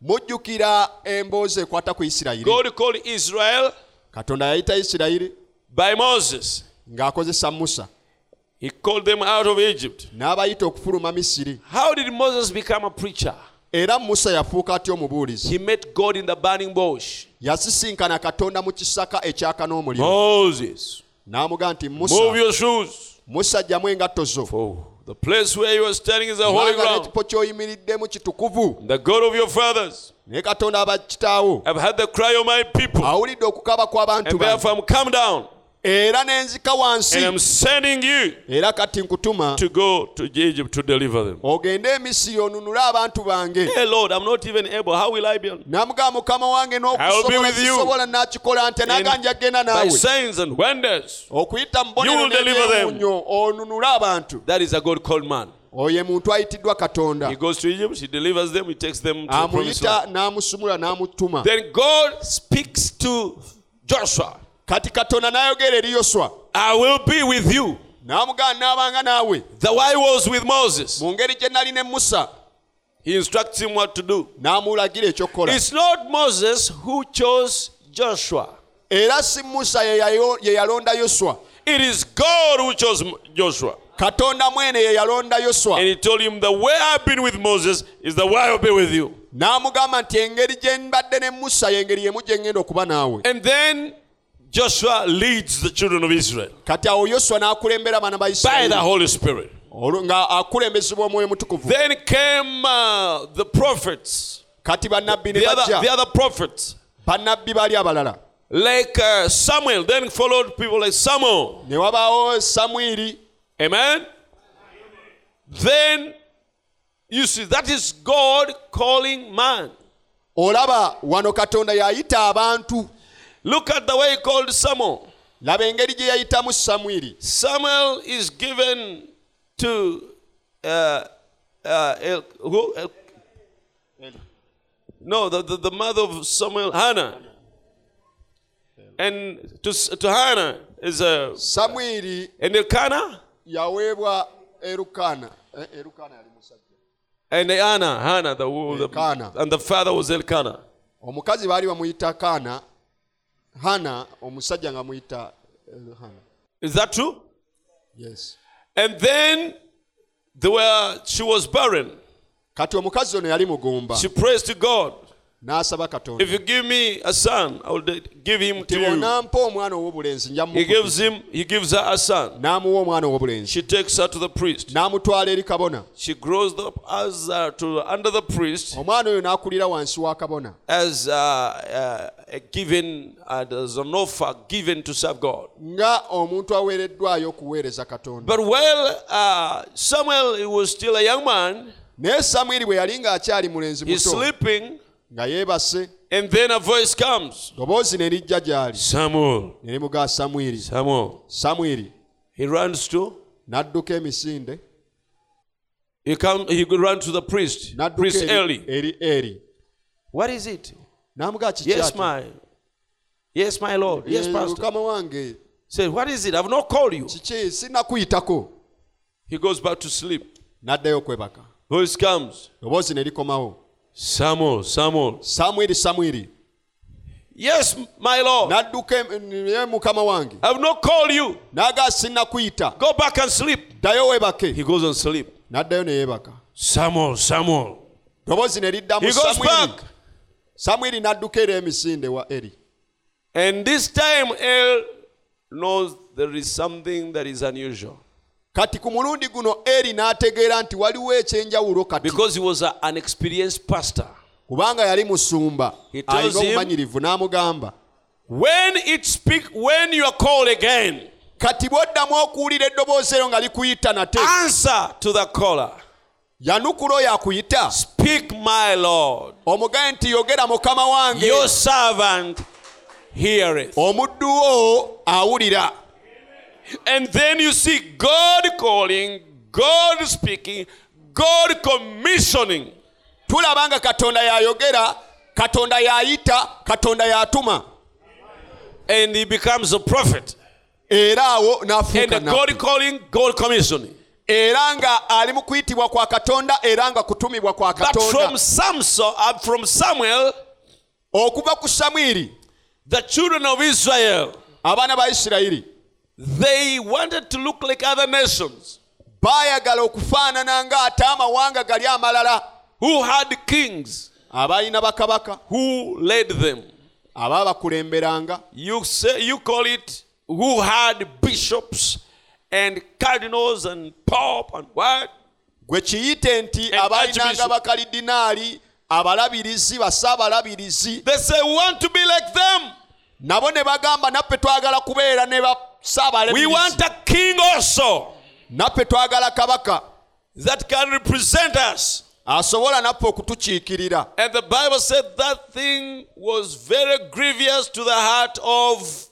Mujjukira emboozi ekwata ku isirayiri God called Israel katonda yayita isirayiri by Moses. ng'akozesa musa. He called them out of Egypt. n'abayita okufuluma misiri. How did Moses become a preacher? era musa yafuuka atya omubuulizi? He met God in the burning bush. yasisinkana katonda mu kisaka ekyaka n'omuliro Moses, n'amugamba nti musa musa jjamu engatto zo the place where you are standing is a holy ground. n'ekifo ky'oyimiriddemu kitukuvu The God of your fathers. naye katonda abakitaawo I've heard the cry of my people. awulidde okukaba kw'abantu And bange therefore I'm come down. Era n'enzika wansi I'm sending you era kati nkutuma to go to Egypt to deliver them. ogende e misiri onunule abantu bange Hey Lord, I'm not even able. How will I be? able- namugamba mukama wange n'okusobola with you. sisobola nakikola nti naganja genda By naawe signs and wonders. okuyita mu You will deliver them. n'ebyemunyo onunule abantu That is a God called man. oyo muntu ayitiddwa katonda He goes to Egypt, he delivers them, he takes them to the promised amuyita land. n'amusumula n'amutuma Then God speaks to Joshua. Kati katonda n'ayogera eri yoswa I will be with you. n'amugamba naabanga naawe The way was with Moses. mu ngeri gye nali ne musa He instructs him what to do. n'amulagira ekyokukola It's not Moses who chose Joshua. era si musa ye yalonda yoswa It is God who chose Joshua. katonda mwene ye yalonda yoswa And he told him, The way I've been with Moses is the way I'll be with you. n'amugamba nti engeri gye mbadde ne musa y'engeri yemu gye ŋŋenda okuba naawe And then Joshua leads the children of Israel kati awo yoswa n'akulembera abaana ba by the isirayiri Holy Spirit. Nga akulembezebwa omwoyo mutukuvu Then came uh, the prophets, kati bannabbi ne the other, the bajja other prophets, bannabbi baali abalala like uh, Samuel. Then followed people like Samuel. ne wabaawo samwiri Amen. Then you see, that is God calling man. olaba wano katonda y'ayita abantu Look at the way he called Samuel. laba engeri gye yayitamu samwiri Samuel is given to uh, uh, El, who? El, no, the, the, the mother of Samuel, Hannah. And to, to Hannah is a. samwiri And Elkanah? yaweebwa erukaana Eh, erukaana yali musajja And Anna, Hannah, the, the, and the father was Elkanah. omukazi baali bamuyita kaana hana omusajja nga muyita hana Is that true? yes And then they were, she was barren. kati omukazi ono yali mugumba She prays to God. n'asaba katonda If you give me a son, I will give him to you. bw'onampa omwana ow'obulenzi nja He gives him, he gives her a son. n'amuwa omwana ow'obulenzi She takes her to the priest. n'amutwala eri kabona She grows up as uh, to under the priest omwana oyo n'akulira wansi wa kabona as uh, uh, given uh, as an offer given to serve God. nga omuntu aweereddwayo okuweereza katonda But while uh, Samuel he was still a young man, naye samwiri bwe yali ng'akyali mulenzi he's muto sleeping, nga yeebase and then a voice comes. ddoboozi ne lijja gy'ali Samuel, ne limugaa samwiri Samuel. samwiri He runs to. n'adduka emisinde He come. He runs to the priest. n'adduka Priest eri, Eli. eri eri What is it? N'amugaa kiki Yes, my. Yes, my Lord. Yes, Eh, Pastor. mukama wange Say, what is it? I've not called you. kiki He goes back to sleep. n'addayo okwebaka Voice comes. ddoboozi ne likomawo Samuel, Samuel. samwiri samwiri Yes, my Lord. n'adduka em- ye mukama wange I've not called you. n'agaa Go back and sleep. ddayo weebake He goes and sleep. n'addayo ne yeebaka Samuel, Samuel. ddoboozi ne liddamu He goes samwiri back. Samwiri n'adduka eri emisinde wa eri And this time, El knows there is something that is unusual. kati ku mulundi guno eri n'ategeera nti waliwo ekyenjawulo kati Because he was a- an experienced pastor. kubanga yali musumba alina obumanyirivu n'amugamba When it speak, when you are called again, kati bw'oddamu okuwulira eddoboozi eryo nga likuyita nate answer to the caller. Yanukula oyo akuyita Speak, my Lord. omugaye nti yogera mukama wange Your servant heareth. omuddu wo awulira And then you see God calling, God speaking, God commissioning. tulaba nga katonda yayogera katonda yayita katonda yatuma and he becomes a prophet. era awo And n'afuuka the. God calling, God commissioning. Era nga ali mu kuyitibwa kwa katonda era nga kutumibwa kwa katonda. Samson, uh, from Samuel, okuva ku samwiri the children of Israel, abaana ba isirayiri they wanted to look like other nations baayagala okufaanana ng'ate amawanga gali amalala. who had kings abalina bakabaka who led them. abaabakulemberanga. You say you call it who had bishops and cardinals and pope and what? gwe kiyite nti abalinanga bakalidinaali abalabirizi basaabalabirizi They say we want to be like them. nabo ne bagamba naffe twagala kubeera ne We basaabalabirizi want a king also naffe twagala kabaka that can represent us. asobola naffe okutukiikirira And the Bible said that thing was very grievous to the heart of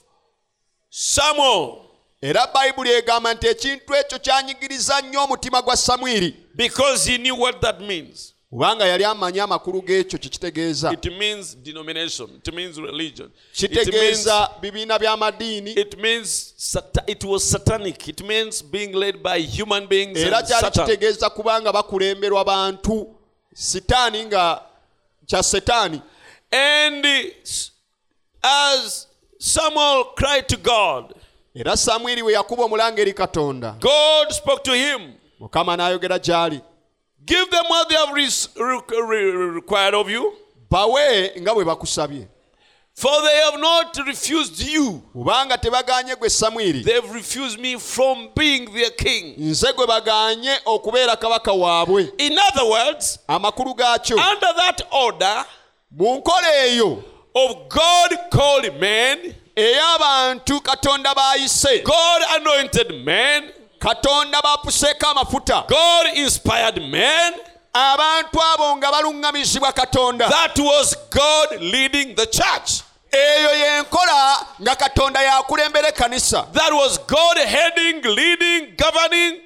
Samuel era bayibuli egamba nti ekintu ekyo kyanyigiriza nnyo omutima gwa samwiri because he knew what that means. kubanga yali amanyi amakulu g'ekyo kye kitegeeza. It means denomination, it means religion, it means, kitegeeza bibiina by'amadiini it means sata- it was satanic, it means being led by human beings. era kyali kitegeeza kubanga bakulemberwa bantu. Sitaani nga kya setaani. And as Samuel cried to God, era samwiri we yakuba omulanga eri katonda. God spoke to him. mukama n'ayogera gy'ali. Give them what they have required of you, bawe nga bwe bakusabye. For they have not refused you. kubanga tebaganye gwe samwiri They've refused me from being their king. nze gwe baganye okubeera kabaka waabwe. In other words, amakulu gaakyo. under that order mu nkola eyo. of God called men, ey'abantu katonda b'ayise. God anointed men, katonda bapuseeko amafuta. God inspired men, abantu abo nga baluŋŋamizibwa katonda. That was God leading the church. eyo y'enkola nga katonda yakulembera ekkanisa. That was God heading, leading, governing,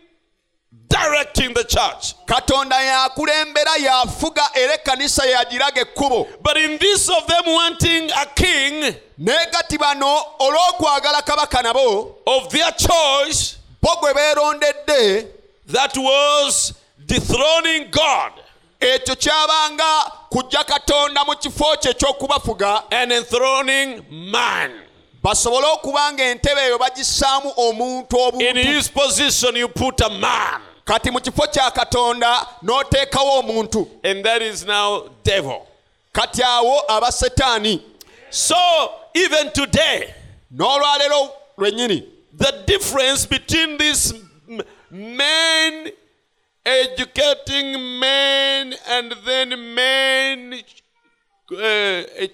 directing the church. katonda yakulembera yafuga era ekkanisa yagiraga ekkubo But in this of them wanting a king naye gati bano olw'okwagala kabaka nabo of their choice bo gwe beerondedde that was dethroning God ekyo kyabanga kujja katonda mu kifo kye eky'okubafuga and enthroning man. Basobole okuba ng'entebe eyo bagissaamu omuntu In obuntu his position, you put a man, kati mu kifo kya katonda n'oteekawo omuntu. And that is now devil. kati awo aba setaani. So, even today, n'olwaleero lwennyini. the difference between these men educating men and then men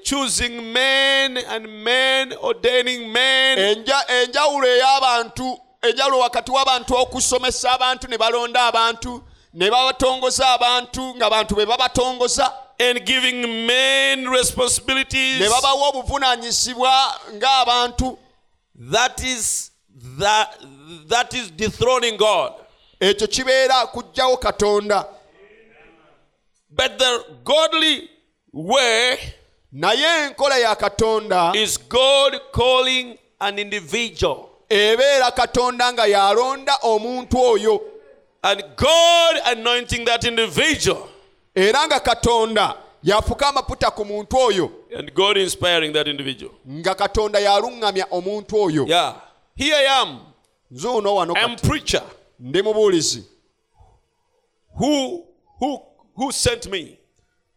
choosing men and men ordaining men. Enja- enjawulo ey'abantu enjawulo wakati w'abantu okusomesa abantu ne balonda abantu ne babatongoza abantu ng'abantu be babatongoza. And giving men responsibilities. Ne babawa obuvunaanyizibwa ng'abantu. That is that that is dethroning god. Ekyo kibeera kuggyawo katonda. But the godly way naye enkola ya katonda is god calling an individual. ebeera katonda nga yalonda omuntu oyo. And god anointing that individual. Era nga katonda yafuka amaputa ku muntu oyo. And god inspiring that individual. Nga katonda yaluŋŋamya omuntu oyo. Yeah. Here i am. Nze ono wano i'm kati. preacher. Ndi mubuulizi. Who who who sent me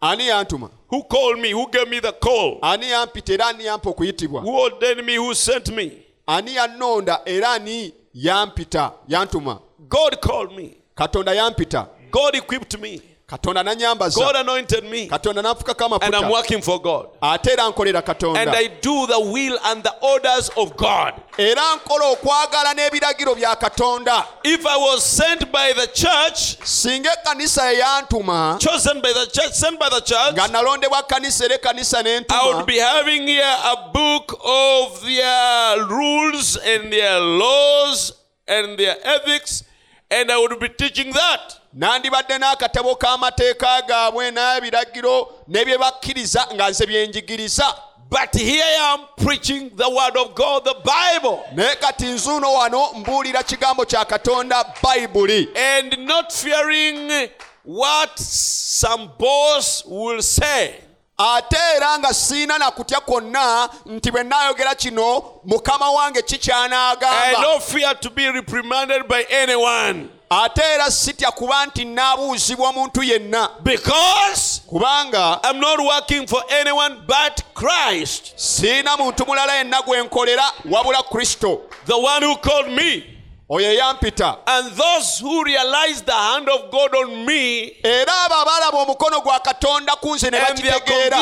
ani yantuma? Who called me? Who gave me the call? Ani yampita era ani yampa okuyitibwa? Who ordained me? Who sent me? Ani yannonda era ani yampita yantuma? God called me. Katonda yampita. God equipped me katonda god nanyambaza anointed me. Katonda nanfukako and i'm working for god. Ate era nkolera and katonda i do the will and the orders of god. Era nkola okwagala n'ebiragiro bya katonda. If i was sent by the church singa ekkanisa eyantuma chosen by the church sent by the church nga nalondebwa kanisa era ekkanisa I n'entuma would be having here a book of their rules and their laws and their ethics, and I would be teaching that. nandibadde n'akatabo k'amateeka gaabwe n'ebiragiro ne bye bakkiriza nga nze byenjigiriza But here I am preaching the word of God, the Bible, naye kati nzuuno wano mbuulira kigambo kya katonda bayibuli and not fearing what some boss will say. Ate era nga siina na kutya kwonna nti bwe naayogera kino mukama wange I kikyanaagamba don't fear to be reprimanded by anyone. Ate era sitya kuba nti naabuuzibwa muntu yenna. Because kubanga I'm not working for anyone but Christ, siina muntu mulala yenna gwe nkolera wabula kristo. The one who called me. Oyo eyampita And those who realize the hand of God on me era abo abalaba omukono gwa katonda ku nze ne bakitegeera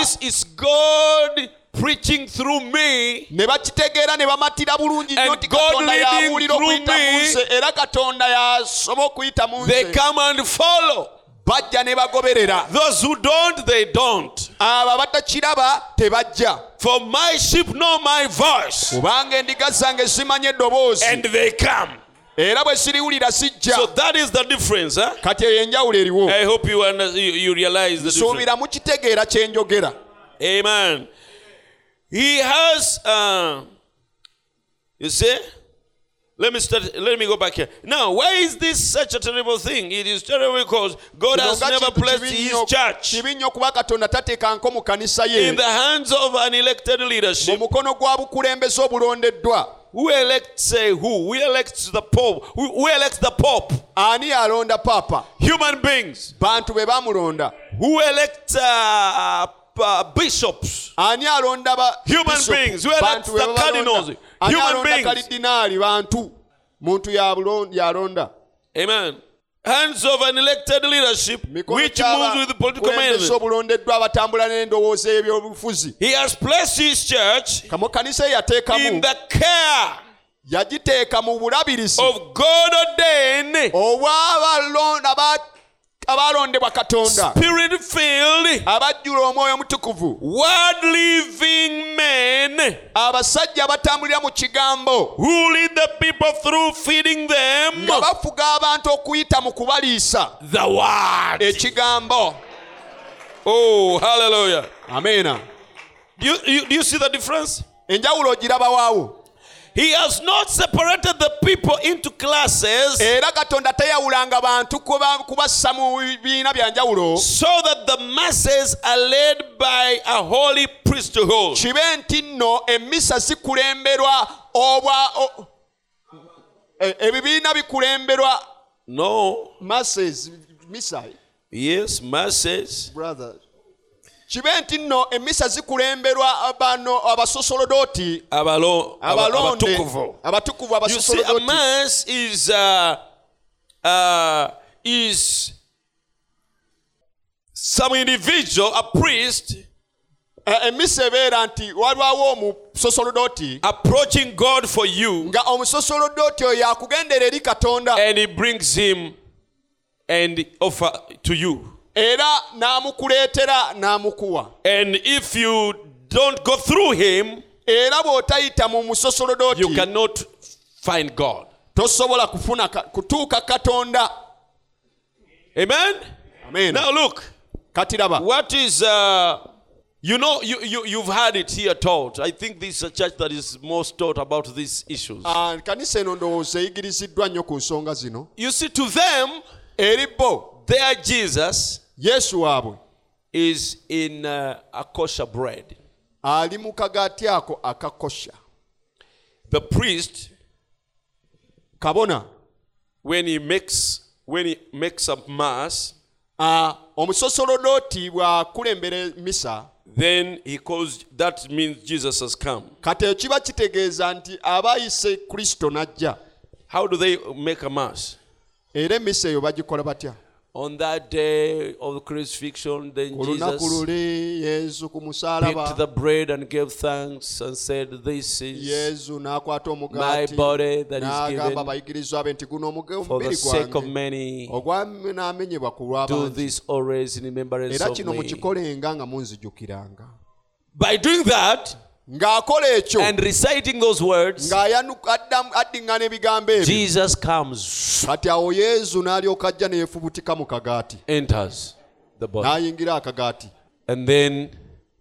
God preaching through me, ne bakitegeera ne bamatira bulungi nnyo And nti God katonda leading yabuulira through okuyita mu me. nze era katonda yasoba okuyita mu they come and follow. bajja ne bagoberera Those who don't, they don't. abo abatakiraba tebajja For my sheep know my voice kubanga endiga zange zimanye eddoboozi and they come. Era bwe siriwulira sijja So that is the difference. Huh? kati eyo enjawulo eriwo I hope you, you, realize the suubira mukitegeera kye njogera Amen. He has, uh, you see, let me start. Let me go back here. Now, why is this such a terrible thing? It is terrible because God has never placed His church kibi nnyo kuba katonda tateeka nko mu kanisa ye in the hands of an elected leadership. Mukono gwa bukulembeze obulondeddwa Who elects say who? Who elects the Pope? Who, who elects the Pope? ani alonda paapa Human beings. bantu be baamulonda Who elects uh, uh, bishops? ani alonda ba Human bishop? beings. Who elects Bantu the cardinals? ani Human beings. kalidinaali bantu muntu yalonda Amen. Hands of an elected leadership which moves with political kulembeza management. obulondeddwa abatambula n'endowooza ebyobufuzi He has placed his church kamo kanisa ye in the care yagiteeka mu bulabirizi of God ordained, obw'abalonda aba- abaalondebwa katonda. Abajjula omwoyo omutukuvu. abasajja abatambulira mu kigambo. nga bafuga abantu okuyita mu kubaliisa. ekigambo. Oh, hallelujah. ameena Do you, you, do you see the difference? enjawulo ogirabawaawo He has not separated the people into classes era katonda bantu kubassa mu bibiina bya njawulo so that the masses are led by a holy priesthood. kibe nti nno emisa zikulemberwa obwa ebibiina bikulemberwa No. masses misa Yes, masses. brother kibe nti nno emisa zikulemberwa bano abasosolodooti Abalo, aba- abalonde abatukuvu. abatukuvu You see, a abasosolodooti mass is uh, uh, is some individual, a priest, E- emisa ebeera nti walwawo omusosolodooti approaching God for you, nga omusosolodooti oyo akugendera eri katonda and he brings him and offer to you. Era n'amukuleetera n'amukuwa And if you don't go through him, era bw'otayita mu you cannot find God. tosobola kufuna kutuuka katonda Amen. Amen. Now look, kati raba what is uh, you know you, you you've had it here taught. I think this is a church that is most taught about these issues. Ah, kanisa eno ndowooza eyigiriziddwa nnyo ku nsonga zino You see, to them, eri bo their Jesus yesu waabwe is in uh, a kosher bread. ali mu kagaati ako akakosha The priest, kabona when he makes when he makes a mass, ah, omusosolodooti bw'akulembera misa then he calls that means Jesus has come. kati ekyo kiba kitegeeza nti aba ayise kristo n'ajja How do they make a mass? era emisa eyo bagikola batya On that day of the crucifixion, then ku lunaku Jesus luli yesu ku picked musaalaba the bread and gave thanks and said, This is yesu n'akwata my omugaati body that is n'agamba given abayigirizwa be nti guno omuge- for the omubiri sake of gwange many. ogwanaamenyebwa ku Do lw'abangi this always in remembrance era of kino me. mukikolenga nga munzijukiranga By doing that ng'akola ekyo and reciting those words, ng'ayanu- ebigambo ebyo Jesus comes, kati awo yesu n'alyoka ajja neyefubutika mu kagaati enters the body. n'ayingira akagaati And then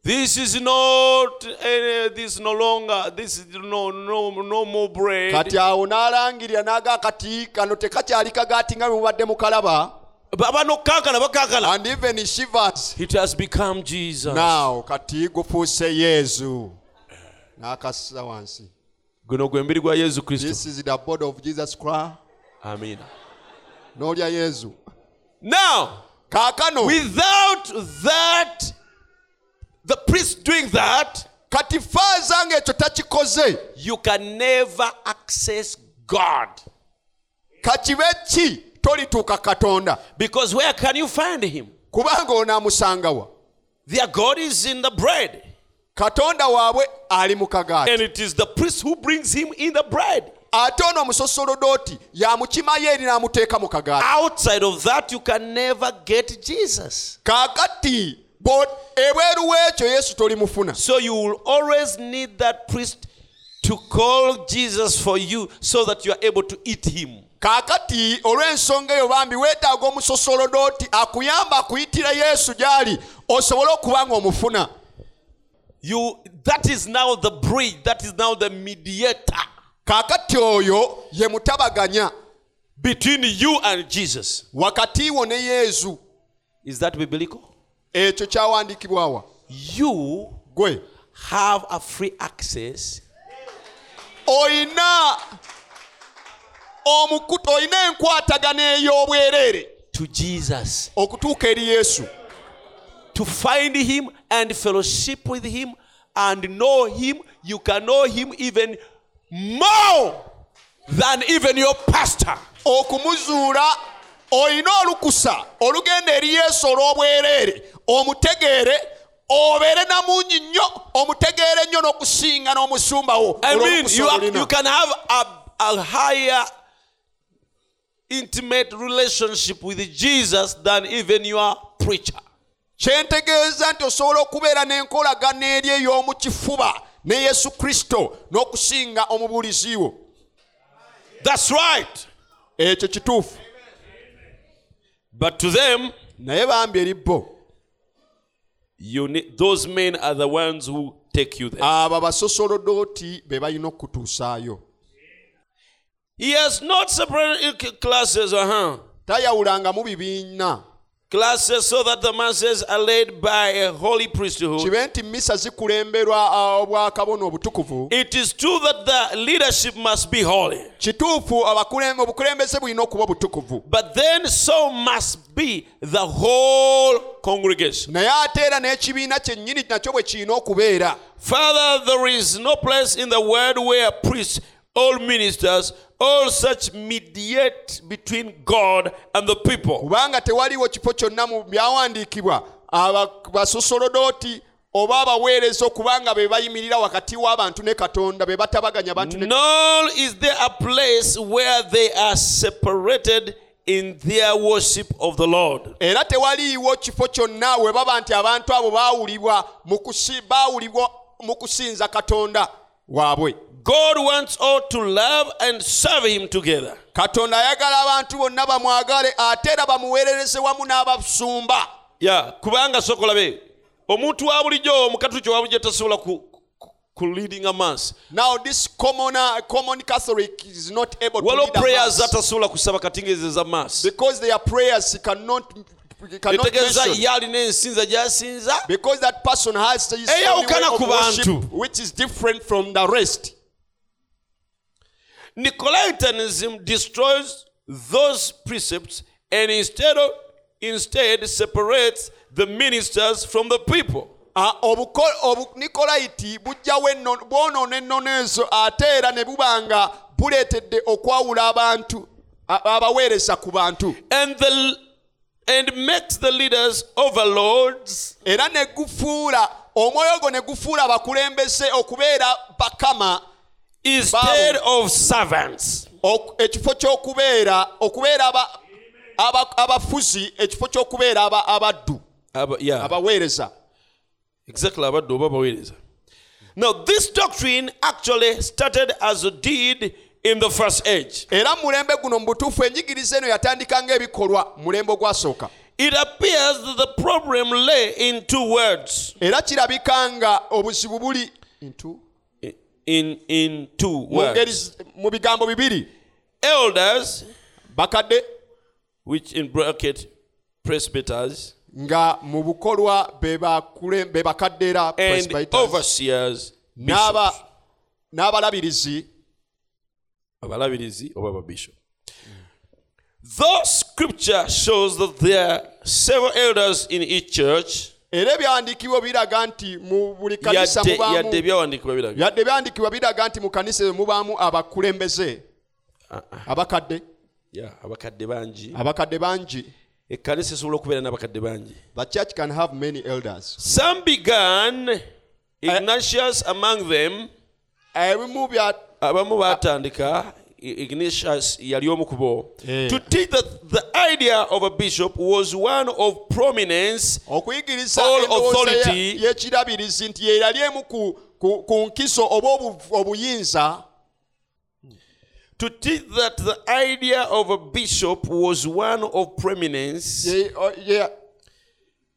This is not, uh, this no longer, this is no, no, no more bread. kati awo n'alangirira n'aga akati kano tekakyali kagaati nga bwe mubadde mukalaba no bakankana. and even shivers It has become Jesus. now kati gufuuse yezu n'akassa wansi. Guno gwe mbiri gwa yesu kristo. This is the body of jesus christ. Amina n'olya yesu. Now kaakano without that the priest doing that kati faaza ng'ekyo takikoze you can never access god. kakibe ki tolituuka katonda? Because where can you find him? Kubanga onaamusangawa. Their god is in the bread katonda waabwe ali mu kagaati. And it is the priest who brings him in the bread. Ate ono omusosolodooti yamukimayo eri n'amuteeka mu kagaati. Outside of that you can never get jesus. Kaakati ebweru w'ekyo yesu tolimufuna. So you will always need that priest to call jesus for you so that you are able to eat him. Kaakati olw'ensonga eyo bambi weetaaga omusosolodooti akuyamba akuyitira yesu gy'ali osobole okuba nga omufuna you that is now the bridge that is now the mediator kaakati oyo ye mutabaganya. between you and jesus. Wakati wo ne yezu is that biblical? Ekyo kyawandiikibwawa you gwe. have a free access. Oyina omukutu oyina enkwatagano ey'obwereere to jesus. okutuuka eri yesu to find him and fellowship with him and know him. You can know him even more than even your pastor. Okumuzuula oyina olukusa olugenda eri yesu olw'obwereere omutegeere obeere namungi nnyo omutegeere nnyo n'okusinga n'omusumbawo you, you can have a, a higher intimate relationship with jesus than even your preacher kyentegeeza nti osobola okubeera n'enkolagano eri ey'omu kifuba ne yesu kristo n'okusinga omubuulizi wo. That's right. Ekyo kituufu. But to them naye bambi eri bo. those men are the ones who take you there. Abo basosolodooti be balina okutuusaayo. He has not separated classes uh-huh. Tayawulangamu bibiina classes so that the masses are led by a holy priesthood. kibe nti misa zikulemberwa ah, obwakabona obutukuvu It is true that the leadership must be holy, kituufu obukulembeze bulina okuba butukuvu but then so must be the whole congregation. naye ate era n'ekibiina kyennyini nakyo bwe kirina okubeera Father, there is no place in the world where priests, all ministers, all such mediate between God and the people. kubanga tewaliwo kifo kyonna mu byawandiikibwa basosolodooti oba abaweereza okubanga be bayimirira wakati w'abantu ne katonda be batabaganya bantu Nor is there a place where they are separated in their worship of the Lord. era tewaliiwo kifo kyonna we baba nti abantu abo baawulibwa mu kusi- baawulibwa mu kusinza katonda waabwe God wants all to love and serve Him together. katonda ayagala abantu bonna bamwagale ate era bamuweerereze wamu n'abasumba. Ya kubanga sokolabe omuntu wa bulijjo omukatuliki wa bulijjo tasobola leading a mass. Now this common, uh, common catholic is not able to waliwo lead a mass. atasobola kusaba katingezeza mass. Because their prayers cannot, cannot etegeeza ye alina ensinza gy'asinza. Eyawukana ku bantu. Nicolaitanism destroys those precepts and instead of instead separates the ministers from the people. Ah, obunikolaiti bujjawo bwonoona ennono ezo ate era ne buba nga buleetedde okwawula abantu abaweereza ku bantu And the and makes the leaders overlords era ne gufuula omwoyo gwo ne gufuula abakulembeze okubeera bakama instead of servants. ok- ekifo ky'okubeera okubeera aba- aba- abafuzi ekifo ky'okubeera aba- abaddu abaweereza exactly abadde oba baweereza now this doctrine actually started as a deed in the first age era mu mulembe guno mu butuufu enjigiriza eno yatandika ng'ebikolwa mulembe ogwasooka It appears that the problem lay in two words. era kirabika nga obuzibu buli Into? In, in two words. mu bigambo bibiri. Elders, bakadde. which in bracket presbyters, nga mu bukolwa be bakadde era and presbyters, n'abalabirizi. Abalabirizi oba though scripture shows that there are several elders in each church era ebyawandiikibwa biraga nti mu buli kanisa yadde biraga. Nti mu kanisa eyo mubaamu abakulembeze. Abakadde. Abakadde bangi. Abakadde bangi. Ekkanisa esobola okubeera n'abakadde bangi. The church can have many elders. Some began ignatius among them. Ebimu abamu baatandika. I- ignatius yali omu ku bo Eh. to teach that the idea of a bishop was one of prominence okuyigiriza All authority- ye- y'ekirabirizi nti ye yali emu ku, ku, ku nkiso oba obu- obuyinza. To teach that the idea of a bishop was one of prominence. Ye- o- ye-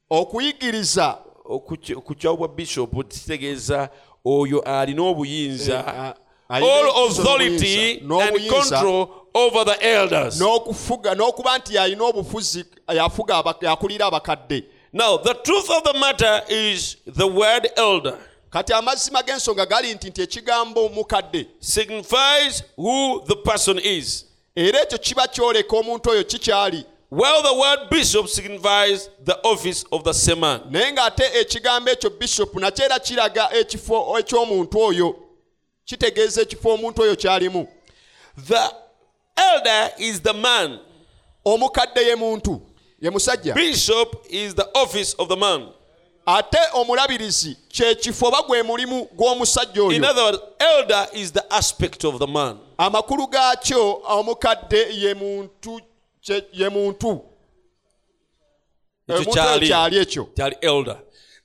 okuyigiriza. Okuky- okukyawo bishop kitegeeza oyo alina obuyinza Eh, a- alina all authority and control over the elders. n'okufuga n'okuba nti yalina obufuzi yafuga yakulira abakadde. Now the truth of the matter is the word elder kati amazima g'ensonga gali nti nti ekigambo mukadde signifies who the person is. Era ekyo kiba kyoleka omuntu oyo kikyali. While the word bishop signifies the office of the same man. Naye ng'ate ekigambo ekyo bishop nakyo era kiraga ekifo eky'omuntu oyo kitegeeza ekifo omuntu oyo kyalimu. The elder is the man. Omukadde ye muntu ye musajja. Bishop is the office of the man. Ate omulabirizi kyekifo oba gwe mulimu gw'omusajja In oyo other words, elder is the aspect of the man. amakulu gaakyo omukadde ye muntu kye- ye muntu. Ekyo kyali ekyo. kyali elder.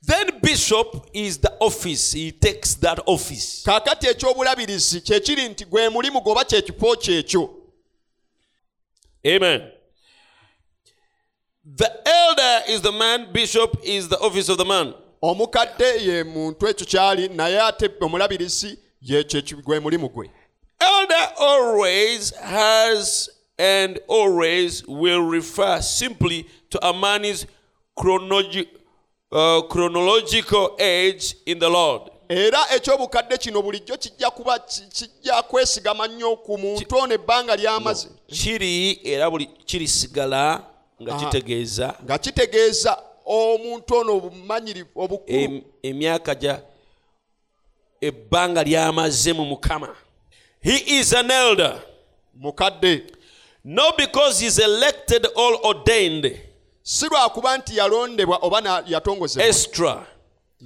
Then bishop is the office. He takes that office. kaakati ekyobulabirizi nti gwe mulimu gwoba kyekifo kyekyo Amen. The elder is the man, bishop is the office of the man. omukadde ye muntu ekyo kyali naye ate omulabirizi gwe mulimu gwe Elder always has and always will refer simply to a man's chronologi- uh, chronological age in the Lord. era ekyobukadde kino bulijjo kijja kuba ki- kijja kwesigama nnyo ku muntu ono ebbanga ly'amaze. Kiri era buli kirisigala nga kitegeeza. Nga kitegeeza omuntu ono obumanyirivu obukulu. Em- emyaka gya ebbanga lyamaze mu mukama. He is an elder. Mukadde. Not because he's elected or ordained si lwakuba nti yalondebwa oba yatongozebwa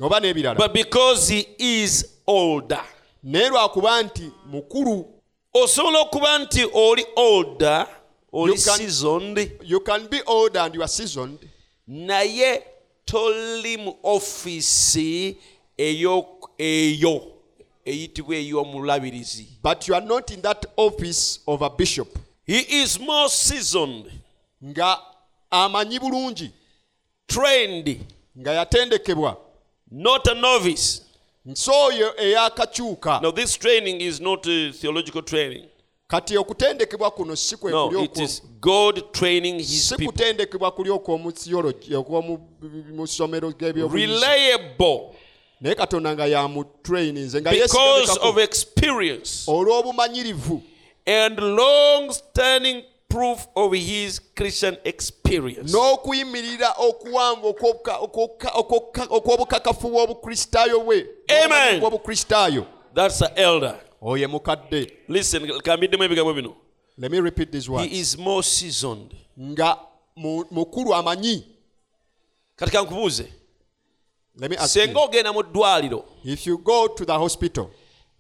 oba n'ebirala. But because he is older. Naye lwakuba nti mukulu osobola okuba nti oli older oli You can- seasoned you can be older and you are seasoned. naye toli mu ofiisi eyo eyo eyitibwa ey'omulabirizi. But you are not in that office of a bishop. He is more seasoned. Nga amanyi bulungi. Trained. Nga yatendekebwa. Not a novice. Nsi oyo eyakakyuka. Now this training is not a theological training. Kati okutendekebwa kuno si kwe kuli it okwo- is god training his si people. kutendekebwa kuli okw'omu reliable. Naye katonda nga yamutraininze nga because yeesigamikako of experience. olw'obumanyirivu. And long standing proof of his christian experience. N'okuyimirira okuwanvu okw'obukakafu bw'obukristaayo bwe Amen. bw'obukristaayo that's an elder. Oyo mukadde. Listen kambiddemu ebigambo bino. Let me repeat these he is more seasoned. Nga mu- mukulu amanyi. Kati kankubuuze let me ask senga you, ogenda mu ddwaliro if you go to the hospital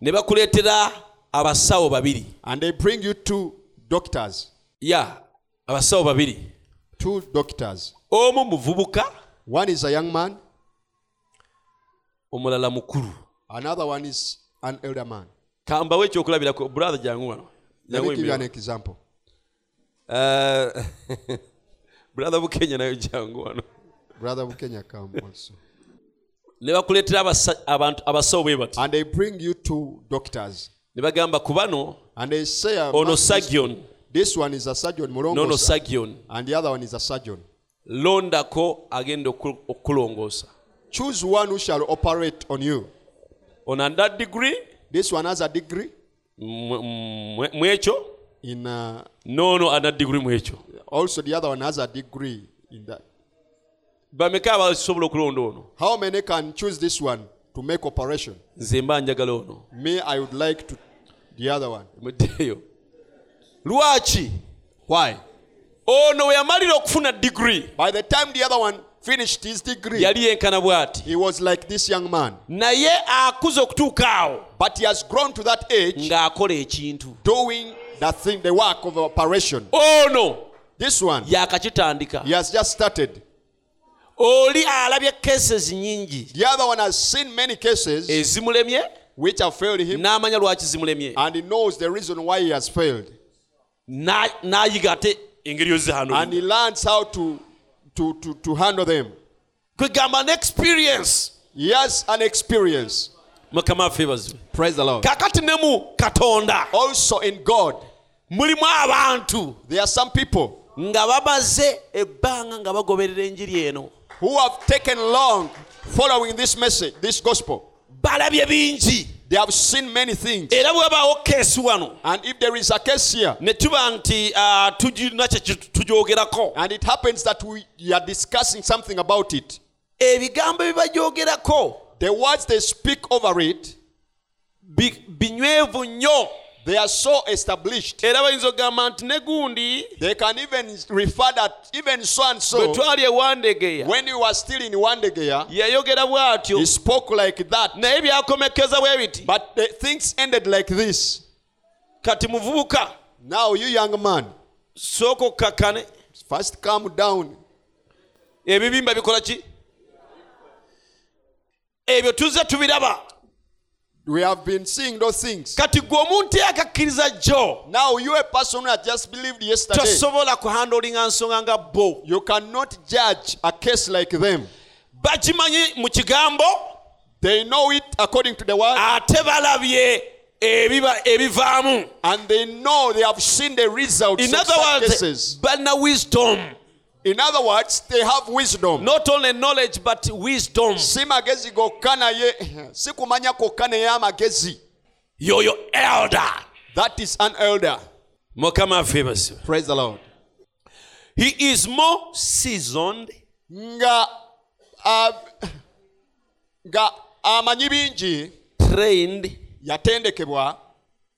ne bakuleetera abasawo babiri. and they bring you two doctors ya abasawo babiri. Two doctors. Omu muvubuka one is a young man. omulala mukulu. Another one is an elder man. Kambawo ekyokulabirako brother jangu wano. An example. Brother bukenya nayo jangu wano. Brother Bukenya come also. ne bakuleetera abantu abasawo bwe bati. And they bring you two doctors. ne bagamba ku bano And they say, uh, ono sagion this one is a surgeon, nono sagion and the other one is a surgeon. londako agenda oku- okukulongoosa Choose one who shall operate on you. ono anda degree This one has a degree ekyo in, uh, noono ana degree mu ekyo also the other one has a degree in that. bameka abasobola okulonda ono How many can choose this one to make operation? nze mba njagala ono Me, I would like to the other one. lwaki Why? ono we yamalira okufuna degree By the time the other one finished his degree, yali yenkana bw'ati he was like this young man. naye akuze okutuuka awo But he has grown to that age ng'akola ekintu doing the thing, the work of operation. ono This one, yakakitandika he has just started. oli alabye cases nyingi The other one has seen many cases ezimulemye which have failed him, n'amanya lwaki zimulemye and he knows the reason why he has failed. Na- n'ayiga ate engeri And he learns how to, to, to, to handle them. kwegamba n'experience He has an experience. mukama waffe bazwe Praise the Lord. kakati ne mu katonda Also in God, mulimu abantu there are some people nga bamaze ebbanga nga bagoberera enjiri eno who have taken long following this message, this gospel. balabye bingi They have seen many things. era bwebaawo keesi wano. And if there is a case here, ne tuba nti ah, tugirina kye tugyogerako and it happens that we are discussing something about it, ebigambo the words they speak over it, bi- binywevu nnyo they are so established. era bayinza okugamba nti ne gundi They can even refer that even so and bwe so, twali ewandegeya when you were still in Wandegeya, yayogera bw'atyo he spoke like that. naye byakomekeza bwe biti But the things ended like this. kati muvubuka Now, you young man, sooka okkakkane first calm down. ebibimba bikola ki ebyo tuzze tubiraba We have been seeing those things. kati gwe omuntu eyakakkiriza jjo Now, you a person who had just believed yesterday, tosobola kuhandolinga nsonga nga bo you cannot judge a case like them. bakimanyi mu kigambo They know it according to the word, ate balabye ebiba ebivaamu and they know they have seen the results in of other such words cases. balina wisdom In other words, they have wisdom. not only knowledge but wisdom. Si magezi gokka naye si kumanya kwokka naye amagezi yoyo elder. That is an elder. Mukama affe praise the lord. He is more seasoned. Nga ah, nga amanyi bingi trained. yatendekebwa.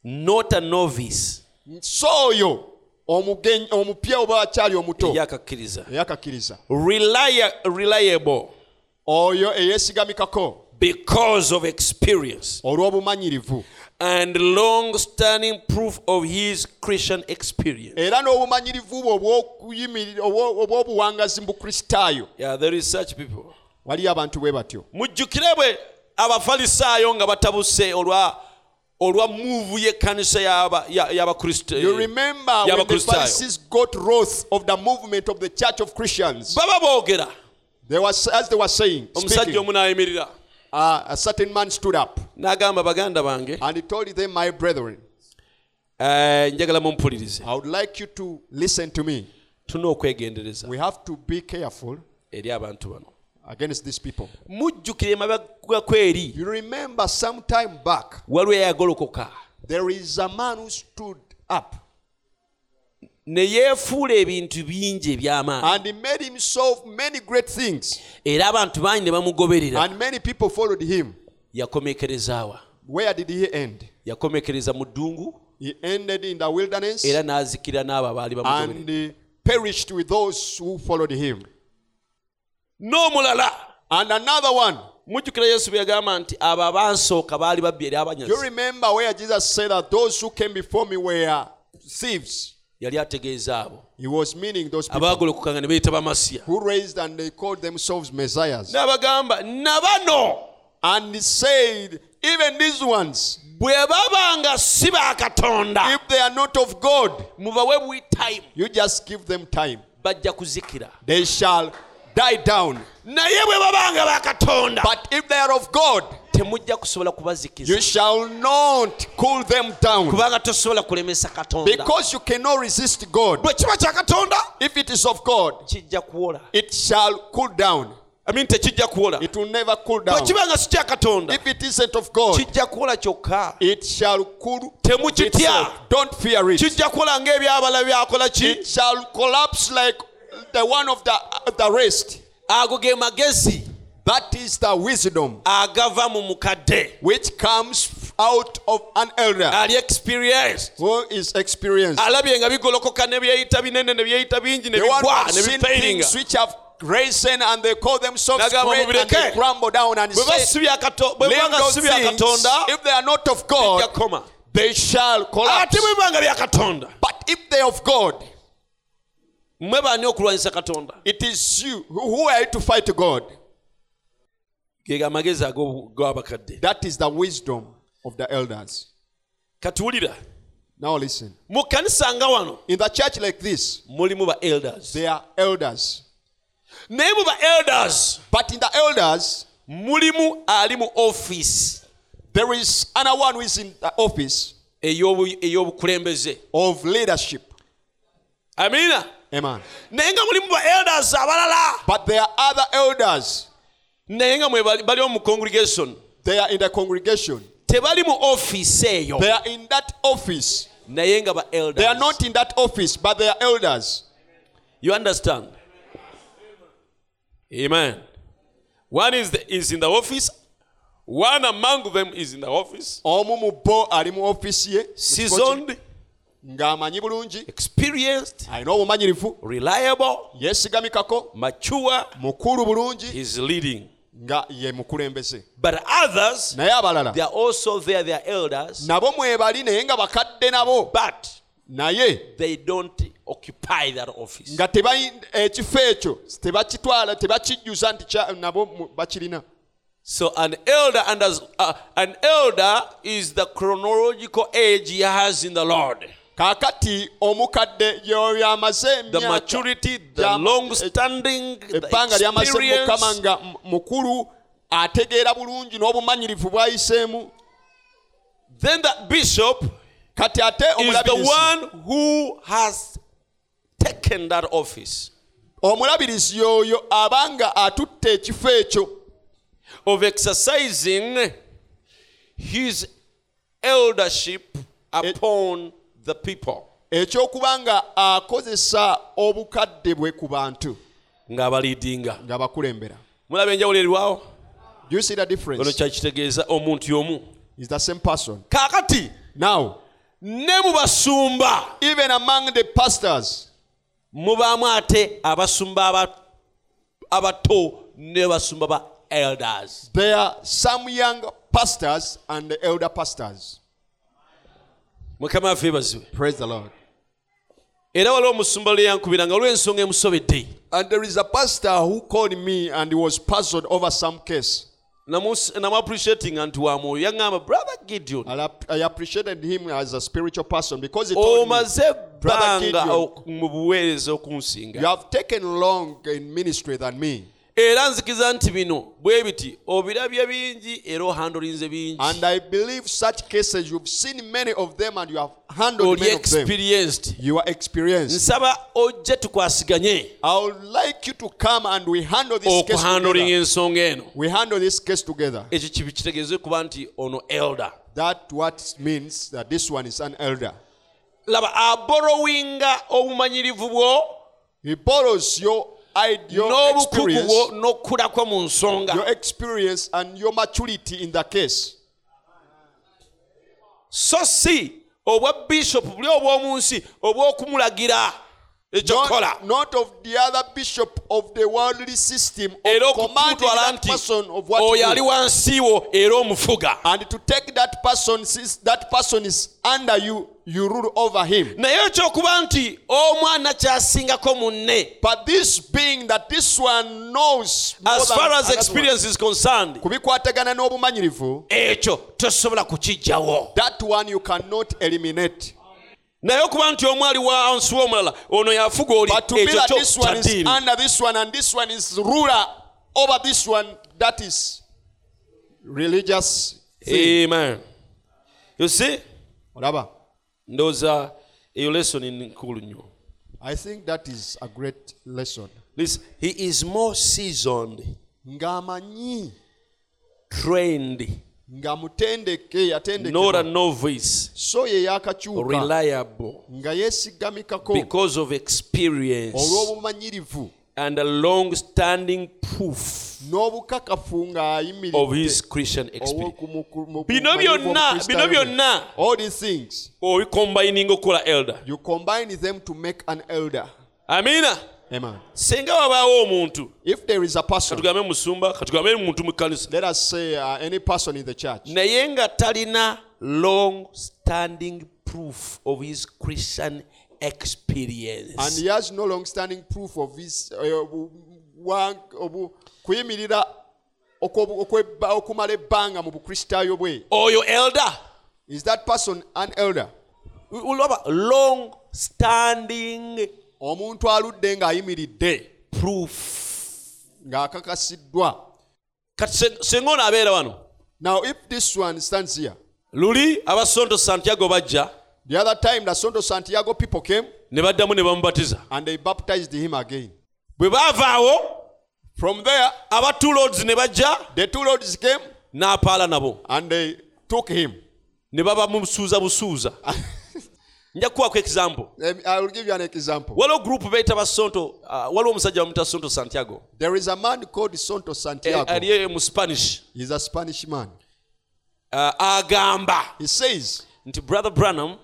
Not a novice. So oyo omugenyi- omupya oba akyali omuto eyakakkiriza eyakakkiriza reliable. Oyo eyeesigamikako. Because of experience. Olw'obumanyirivu. And long standing proof of his Christian experience. era n'obumanyirivu bwe obw'obuwangazi mu bukristaayo Yeah, there is such people. waliyo abantu bwe batyo. Mujjukire bwe abafalisaayo nga batabuse olwa olwa muvu y'ekkanisa y'aba- You remember when the y'abakristaayo got wrath of the movement of the church of Christians. baba boogera. Was, as they were saying, omusajja omu n'ayimirira uh, a certain man stood up n'agamba baganda bange and he told them, My brethren, eh, njagala mumpulirize. I would like you to listen to me. tulina okwegendereza. We have to be careful eri abantu bano against these people. mujjukire emabegako eri You remember some time back, waliwo eyagolokoka. there is a man who stood up ne yeefuula ebintu bingi eby'amaanyi. and he made himself many great things, era abantu bangi ne bamugoberera. And many people followed him. yakomekerezaawa Where did he end? yakomekereza mu ddungu. He ended in the wilderness era n'azikira n'abo abaali bamugoberera and he perished with those who followed him. N'omulala And another one, mujjukira yesu bye yagamba nti abo abansooka baali babbi eri you remember where Jesus said that those who came before me were thieves. yali ategeeza abo. He was meaning those people abaagolokokanga ne beeyita bamasiya who raised and they called themselves messiahs. n'abagamba na bano And said, even these ones, bwe babanga si ba katonda if they are not of God, mubawe bwi time you just give them time. bajja kuzikira. They shall die down. naye bwe babanga bakatonda But if they are of God, temujja kusobola kubazikiza you shall not cool them down. kubanga tosobola kulemesa katonda Because you cannot resist God. bwe kiba kya katonda If it is of God, kijja kuwola it shall cool down. I mean, tekijja kuwola It will never cool down. kiba si kya katonda If it isn't of God, kijja kuwola kyokka it shall cool Temukitya. itself. Don't fear it. kijja kukola ng'ebyabala byakola ki It shall collapse like the one of the, the rest. ago ge magezi That is the wisdom agava mu mukadde which comes out of an elder ali experienced who is experienced. alabye nga bigolokoka ne byeyita binene ne byeyita bingi ne bigwa ne seen switch things which and they call themselves great and they crumble down and say, leave those things. If they are not of God, they shall collapse. But if they are of God, mmwe baani okulwanyisa katonda it is you who are you to fight God. gega amagezi ag'abakadde That is the wisdom of the elders. katuwulira Now listen. mu kanisa nga wano In the church like this, mulimu ba elders they are elders. naye mu ba elders But in the elders, mulimu ali mu office there is another one who is in the office ey'obukulembeze of leadership. amiina Amen. naye nga mulimu ba elders But there are other elders. naye nga mwe bali bali congregation They are in the congregation. tebali mu office eyo They are in that office. naye nga ba elders They are not in that office, but they are elders. you understand amen one is, the, is in the office one among them is in the office omu mu bo ali mu office ye mu kifo kye, seasoned ng'amanyi bulungi. Experienced alina obumanyirivu. reliable yeesigamikako. mature mukulu bulungi. is leading. Nga ye mukulembeze. But others naye abalala. they are also there they are elders. Nabo mwebali naye nga bakadde nabo. But naye they don't occupy that office. nga ekifo ekyo tebakitwala tebakijjuza nti nabo bakirina. So an elder under, uh, an elder is the chronological age he has in the Lord. kaakati omukadde gyeolyamaze e- ebbanga lyamaze mukama nga mukulu ategeera bulungi n'obumanyirivu bwayiseemu then that bishop kati ate omulabirizi taken that office. omulabirizi yoyo aba nga atutte ekifo ekyo of exercising his eldership e- upon the people. ekyokuba nga akozesa obukadde bwe ku bantu ng'abaliidinga nga bakulembera. Mulaba enjawulo erwawo ono kyakitegeeza omuntu y'omu kaakati now ne mu basumba. even among the pastors mubaamu ate abasumba aba- abato ne basumba ba elders. there are some young pastors and elder pastors mukama waffe yeebazibwe praise the lord. Era waliwo omusumba lwe yankubira olw'ensonga emusobedde. And there is a pastor who called me and he was puzzled over some case. Namu- namu appreciating nti wa mwoyo. Yaŋŋamba brother gideon. And I, appreciated him as a spiritual person because he told me omaze Brother ebbanga Gideon. mu buweereza you have taken long in ministry than me era nzikiriza nti bino bwe biti obirabye bingi era ohandolinze bingi. And i believe such cases you've seen many of them and you have handled many of them. you are experienced. Nsaba ojje tukwasiganye. I would like you to come and we handle this case okuhandolinga ensonga eno. We handle this case together. Ekyo kibi kitegeeze kuba nti ono elder. That what means that this one is an elder. Laba aborowinga obumanyirivu bwo he borrows your n'obukugu bwo mu nsonga. Your experience and your maturity in the case. So si obwa bishop buli obw'omu nsi obw'okumulagira ekyokukola not, not of the other bishop of the worldly system era of commanding that nti person of what to oyo ali do. era omufuga. And to take that person since that person is under you you rule over him. Naye ekyokuba nti omwana kyasingako munne. But this being that this one knows as far as experience is concerned kubikwatagana n'obumanyirivu ekyo tosobola kukijjawo. that one you cannot eliminate. Naye okuba nti omu ali wansi w'omulala ono yafuga oli But to be ekyo that kyo this one is kyaddiini under this one and this one is ruler over this one, that is religious thing. amen. You see? Olaba? Ndowooza eyo lesoni nkulu nnyo I think that is a great lesson. Listen, he is more seasoned Ng'amanyi, trained nga mutendeke not a yatendekebwa, novice so ye yaakakyuka, reliable nga yeesigamikako because of experience. Olw'obumanyirivu and a long standing proof n'obukakafu ng'ayimiriddebino byonna bino byonna obikombayininga okukola elder. You combine them to make an elder. Amina. Amen. wabaawo omuntu katugambe musumba katugambe muntu mukkanisa naye nga talina long standing proof of his christian experience. And he has no long standing proof of his obu- wa- obu- kuyimirira okumala ebbanga mu bukristaayo bwe. Oyo elder. Is that person an elder? Olaba long standing omuntu aludde ng'ayimiridde proof. ng'akakasiddwa. Kati singa ono abeera wano? Now if this one stands here luli abasonto santiago bajja the other time the sonto santiago people came ne baddamu ne bamubatiza. and they baptized him again. Bwe baavaawo from there aba two lords ne bajja the two lords came n'apaala nabo. and they took him. Ne baba musuuza busuuza nja kukwako example Let i will give you an example. Waliwo gurupu beeyita basonto uh, waliwo omusajja bamuta sonto santiago. There is a man called sonto Eh, santiago ali mu spanish. He's a spanish man. Uh, agamba. He says nti brother branham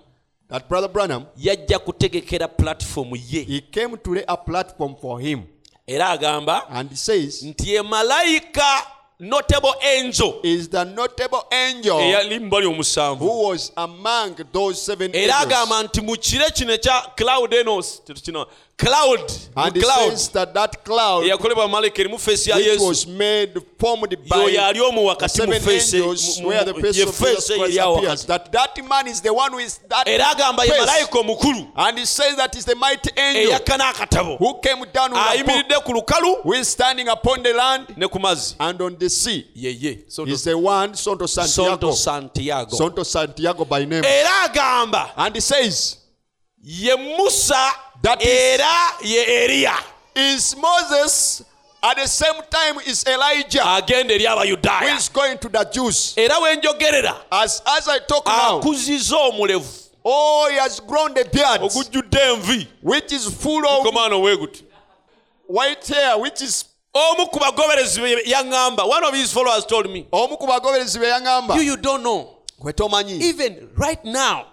that brother branham yajja kutegekera platform ye. he came to lay a platform for him. Era agamba and he says nti ye malayika notable angel. is the notable angel eyali mubali omusanvu. who was among those seven era agamba nti mu kire kino ekya cloud enos tetukino cloud and he cloud. says that that cloud eyakolebwa malayika erimu feesi ya yesu. was made formed by yoyo ali the wakati mu seven feesi angels where the face of Jesus Christ eri awo appears that that man is the one who is that era agamba ye malayika omukulu. And he says that is the mighty angel eyakka n'akatabo who came down with a book ayimiridde ku lukalu. who is standing upon the land ne ku mazzi. and on the sea. Yeye is the one Sonto sonto Santiago. Santiago by name. Era agamba. And he says ye musa That era ye eriya is Moses at the same time is Elijah agenda eri who abayudaaya is going to the Jews. Era wenjogerera as as I talk now akuziza omulevu. oh he has grown the beard ogujjudde envi. which is full of komaana weguti white hair which is omu ku bagoberezi be yaŋŋamba one of his followers told me. Omu ku bagoberezi be yaŋŋamba you, you don't know even right now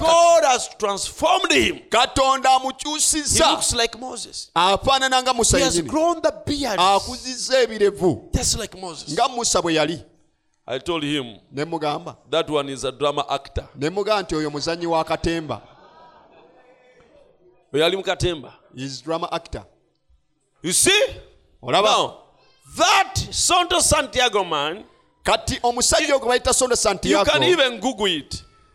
god has transformed him. Katonda he amukyusiza looks like moses. Afaanana nga musa he has grown the beard. Akuzizza ebirevu. Just like moses. Nga musa bwe yali. I told him ne mugamba. That one is a drama actor. Ne mugamba nti oyo muzannyi wa katemba. Oyo ali mu katemba. Is drama actor. You see? Olaba. Now that sonto santiago man kati omusajja ogwe bayita sondo santiago.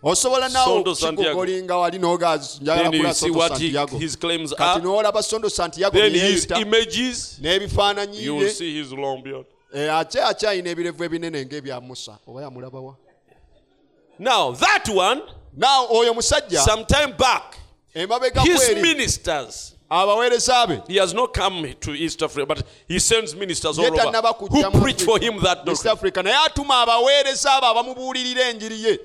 Osobola naokigugolinga wali nogaayaakati n'olaba sondo santiago n'ebifaananyi eh, ate akyayina ebirevu ebinene ng'ebya musa. Oba yamulabawa Now oyo musajja, sometime abaweereza be he has not come to east africa but he sends ministers all over. Who preach for him that doctrine. naye atuma abaweereza abo abamubuulirira enjiri ye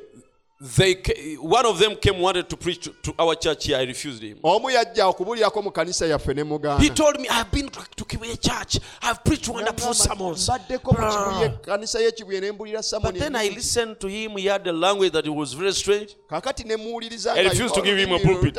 they one of them came wanted to preach to, to our church here. I refused him. Omu yajja okubuulirako mu kanisa yaffe ne he told me i've been to, Kibuye church. I've preached wonderful sermons. mbaddeko mu kibuye kanisa y'ekibuye ne mbulira but then i listened to him. He had a language that was very strange. Kakati ne muwuliriza I refused to give him a pulpit.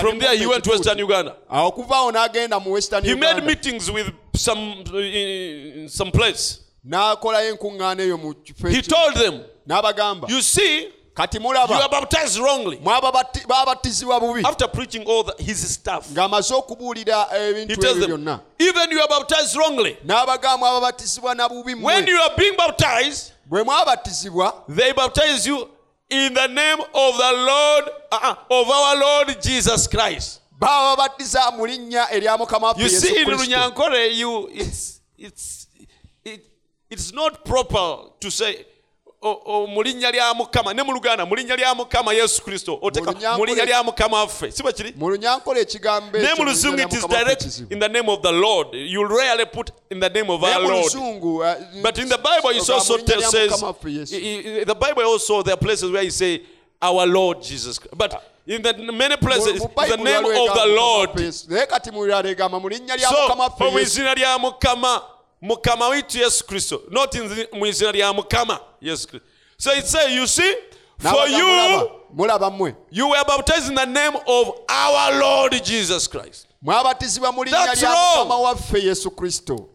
from there he went to western uganda. Okuva awo n'agenda mu western he made meetings with some in some place. N'akolayo enkuŋŋaana eyo mu kifo he told them n'abagamba you see kati you are baptized wrongly. Bubi. After preaching all his stuff. Ng'amaze okubuulira he ebintu ebyo byonna. Even you are baptized wrongly. N'abagamba mwababatizibwa na bubi when you are being baptized bwe mwabatizibwa they baptize you in the name of the Lord, uh, of our Lord Jesus Christ. You see, in Runyankore, you it's it's it, it's not proper to say mu linnya lya mukama ne mu luganda mu linnya lya mukama yesu kristo oteka mu linnya lya mukama waffe. Si bwe kiri? Mu ne mu mu luzungu it is direct in the name of the lord. You rarely put in the name of our lord. Uh, but in the bible it also mu linnya lya says Mukama waffe Yesu. i- i- the bible also there are places where you say our lord jesus. Christ. but in the many places Mu- mu it's the name of the lord. Mukama waffe Yesu. naye kati mulala egamba mu linnya lya so mu izina lya mukama mukama waitu yesu kristo not mu izina lya mukama kristo so it say you see for you you were baptized in the name of our lord jesus christ. Mwabatizibwa mu linnya That's lya wrong. mukama waffe yesu kristo.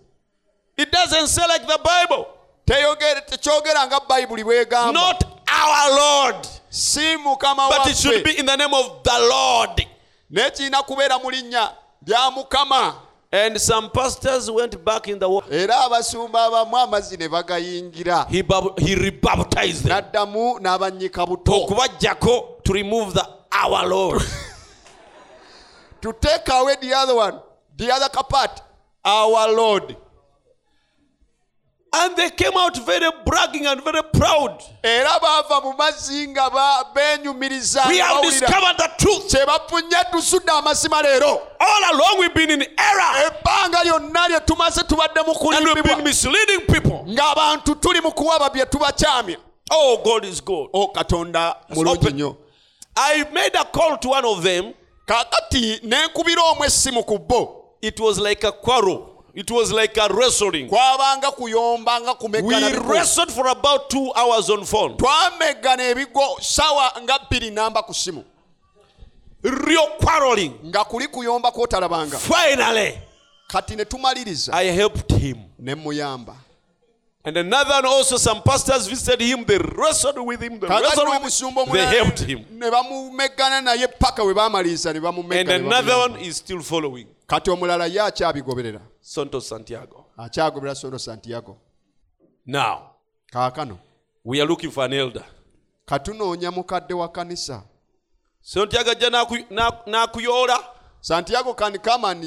It doesn't say like the bible. Teyogere- tekyogera nga bayibuli bwegamba. Not our lord. Si mukama but it should be in the name of the lord. Naye kirina kubeera mu linnya lya mukama and some pastors went back in the war era abasumba abamu amazzi ne bagayingira. He, bab- he rebaptized them. N'addamu n'abannyika buto. Okubajjako to remove the our lord. To take away the other one the other part our lord and they came out very bragging and very proud. Era baava mu mazzi nga beenyumiriza we have discovered the truth. Kye bafunye tusudde amazima leero. All along we've been in error. Ebbanga lyonna lye tumaze tubadde mu and we've been misleading people. Ng'abantu tuli mu kuwaba bye tubakyamya oh god is good. O katonda mulungi open. nnyo i made a call to one of them. Kaakati nenkubira omu essimu ku bo. It was like a quarrel it was like a wrestling. Kwabanga kuyomba nga we wrestled for about two hours on phone. Ebigo sawa nga bbiri namba ku simu real quarreling. Nga kuli kuyomba kwotalabanga. Finally kati ne tumaliriza. I helped him. Ne muyamba and another and also some pastors visited him they wrestled with him they wrestled with him. they helped him. and another one is still following. Kati omulala ye akyabigoberera santos santiago. Akyagoberera Santo santiago. Now kaakano we are looking for an elder. Katunoonya mukadde wa kanisa. Santiago ajja n'a- n'akuyoola santiago can come and,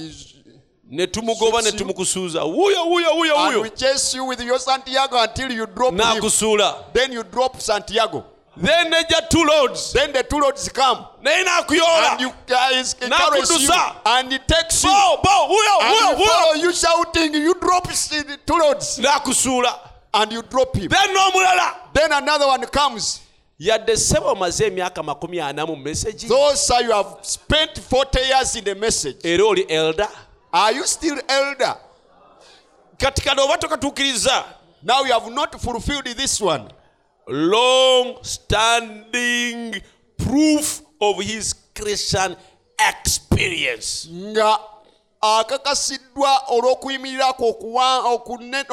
ne tumugoba ne tumukusuuza. Wuyo wuyo wuyo and we chase you with your santiago until you drop n'akusuula then you drop santiago then nejja two lords then the two lords come. Naye and n'akuyoola you guys carries you. N'akudusa. and he takes you. Bo bo wuyo wuyo wuyo you shouting. You drop the two lords n'akusuula and you drop him. Then n'omulala then another one comes. Yadde ssebo omaze emyaka makumi ana mu mesagi those you have spent 40 years in the message. Era oli elder. Are you still elder? Kati kano oba tokatuukiriza now you have not fulfilled this one long standing proof of his christian experience. Nga akakasiddwa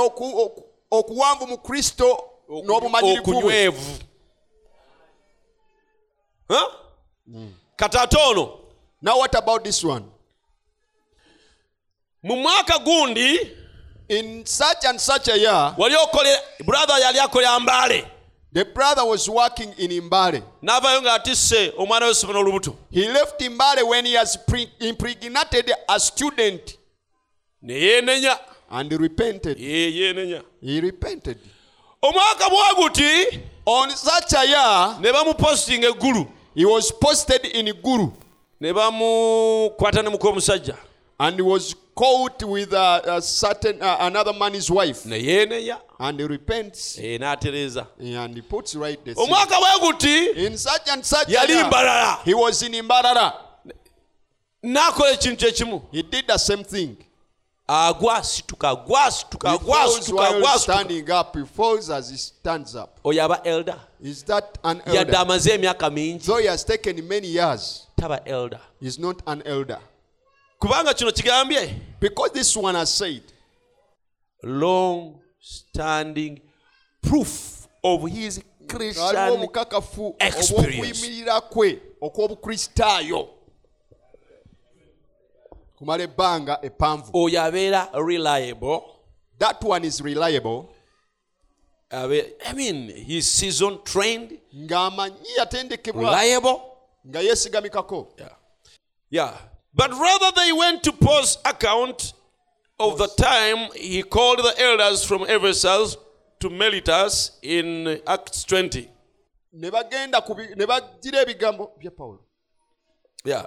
oku- oku- okuwanvu mu kristo okunywevu Huh? kati ate ono now what about this one? mu mwaka gundi in such and such a year wali okole brother yali akolera mbaale the brother was working in imbale. N'avaayo ng'atisse omwana w'essomero olubuto he left imbale when he has pre- impregnated a student. Ne yeenenya and repented. Ye- yeenenya he repented. Omwaka bwaguti on such a year ne bamupositinga eggulu he was posted in guru ne bamukwata ne muka omusajja and he was caught with a, a certain uh, another man's wife. Ne yeenenya and he repents. N'atereeza and he puts right the omwaka bweguti in such and such yali mbalala he was in Imbarara. n'akola ekintu He did the same thing. agwa asituka agwa asituka He agwa falls agwa standing up. He falls as he stands up. oyo aba elder. Is that an yadde elder? amaze emyaka mingi. Though he has taken many years, taba elder kubanga kino kigambye? Because this one has said, long standing proof of his christian experience. obw'okuyimirira kwe okw'obukristaayo kumala ebbanga eppanvu oyo abeera reliable. That one is reliable. I mean he's season trained. Ng'amanyi yatendekebwa reliable. Nga yeesigamikako. Yeah. Yeah but rather they went to paul's account of the time he called the elders from ephesus to Miletus in acts 20 ne bagenda ne bagira ebigambo bya pawulo. Yeah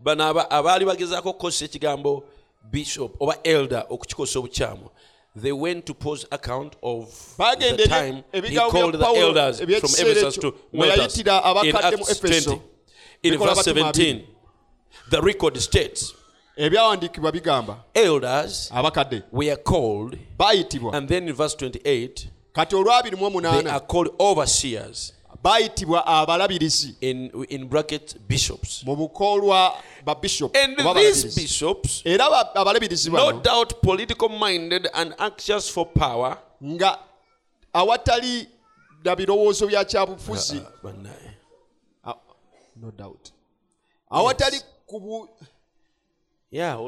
bano aba- abaali bagezaako okukozesa ekigambo bishop oba elder okukikozesa obukyamu they went to paul's account of the time he called the elders from ephesus to mwe Miletus in acts 20 in verse 17 the record states ebyawandiikibwa bigamba elders abakadde were called bayitibwa. and then in verse 28 kati olwabiri mu they are called overseers bayitibwa abalabirizi in in bracket bishops. Mu bukolwa bishops era abalabirizi no doubt political minded and anxious for power. nga awatali na birowoozo bya kyabufuzi. Ah, no doubt. Awatali yeah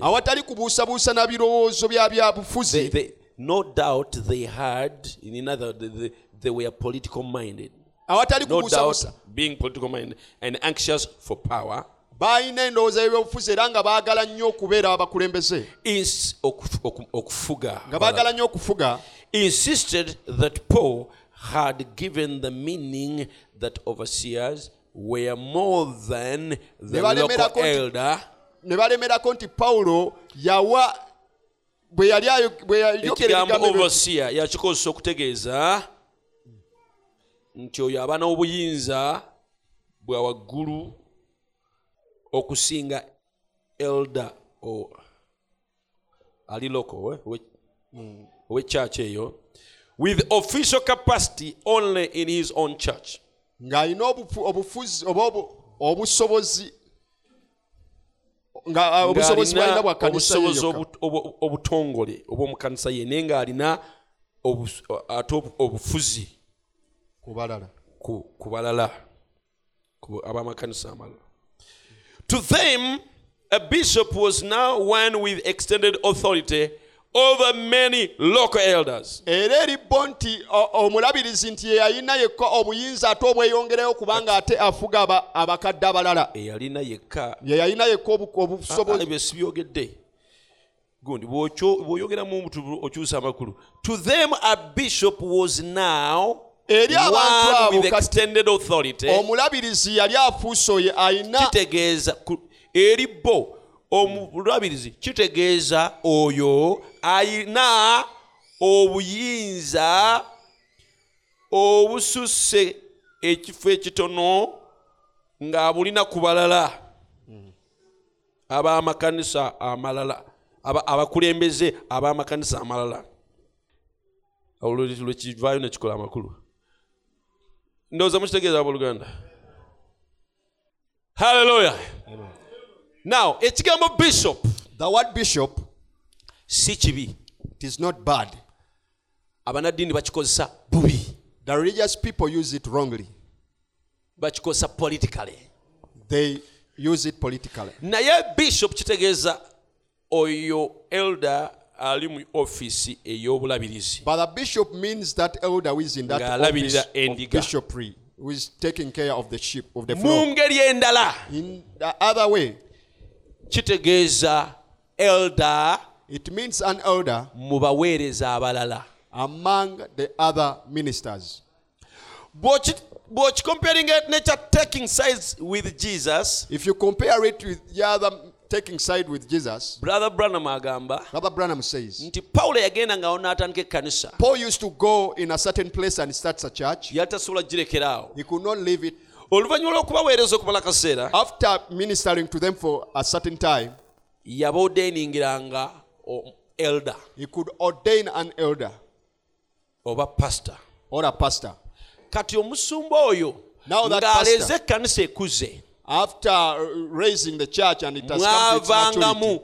awatali kubuusabuusa na birowoozo bya byabufuzi no doubt they had in another they, they, were political minded. Awatali no doubt being political minded and anxious for power. Baalina endowooza y'ebyobufuzi era nga baagala nnyo okubeera abakulembeze. Is okuf- oku- okufuga. Nga baagala nnyo okufuga. Insisted that paul had given the meaning that overseers were more than the local elder. ne balemerako nti pawulo yawa bwe yali ekigambo overseer yakikozesa okutegeeza nti oyo aba n'obuyinza bwa waggulu okusinga elder o ali eh, owe- ow'ekyaki eyo with official capacity only in his own church ng'alina obufuzi oba obusobozi ah, obusobozi obutongole obw'omukanisa ye naye ng'alina ate obufuzi ku balala. ab'amakanisa amalala. To them a bishop was now one with extended authority over many local elders. Era eri bo nti omulabirizi nti ye yalina yekka obuyinza ate obweyongereyo kubanga ate afuga aba- abakadde abalala. Eyalina yekka. Ye yalina yekka obu- Ah, obusobozi ebyo sibyogedde gundi bw'okyo- bw'oyogeramu omuntu okyusa amakulu. To them a bishop was now Eri abantu abo omulabirizi yali afuuse oyo alina kitegeeza eri bo omulabirizi kitegeeza oyo ayina obuyinza obususse ekifo ekitono ng'abulina ku balala. Ab'amakanisa amalala aba- abakulembeze ab'amakanisa amalala. Awo lwe- lwekivaayo nekikola amakulu. Ndowooza mukitegeeza abooluganda halleluya now ekigambo bishop. The word bishop si kibi. it is not bad. Abanaddiini bakikozesa bubi. The religious people use it wrongly. Bakikozesa politically. They use it politically. Naye bishop kitegeeza oyo elder ali mu ofiisi ey'obulabirizi. But the bishop means that elder who is in that office of bishopry who is taking care of the sheep of the mu ngeri endala. In the other way kitegeeza elder it means an elder mu baweereza abalala. among the other ministers. Bw'oki- bw'okikomparinga nekya taking sides with jesus if you compare it with the other taking side with jesus brother branham agamba brother branham says nti pawulo yagendangawo n'atandika ekkanisa. Paul used to go in a certain place and starts a church. Yatasobola girekeraawo. He could not leave it oluvannyuma lw'okubaweereza okumala kaseera after ministering to them for a certain time yabaodeiningiranga o- elder he could ordain an elder oba pastor. or a pastor. Kati omusumba oyo Now that ng'aleeze pastor- ekkanisa ekuze after raising the church and it has come to its maturity, mwavangamu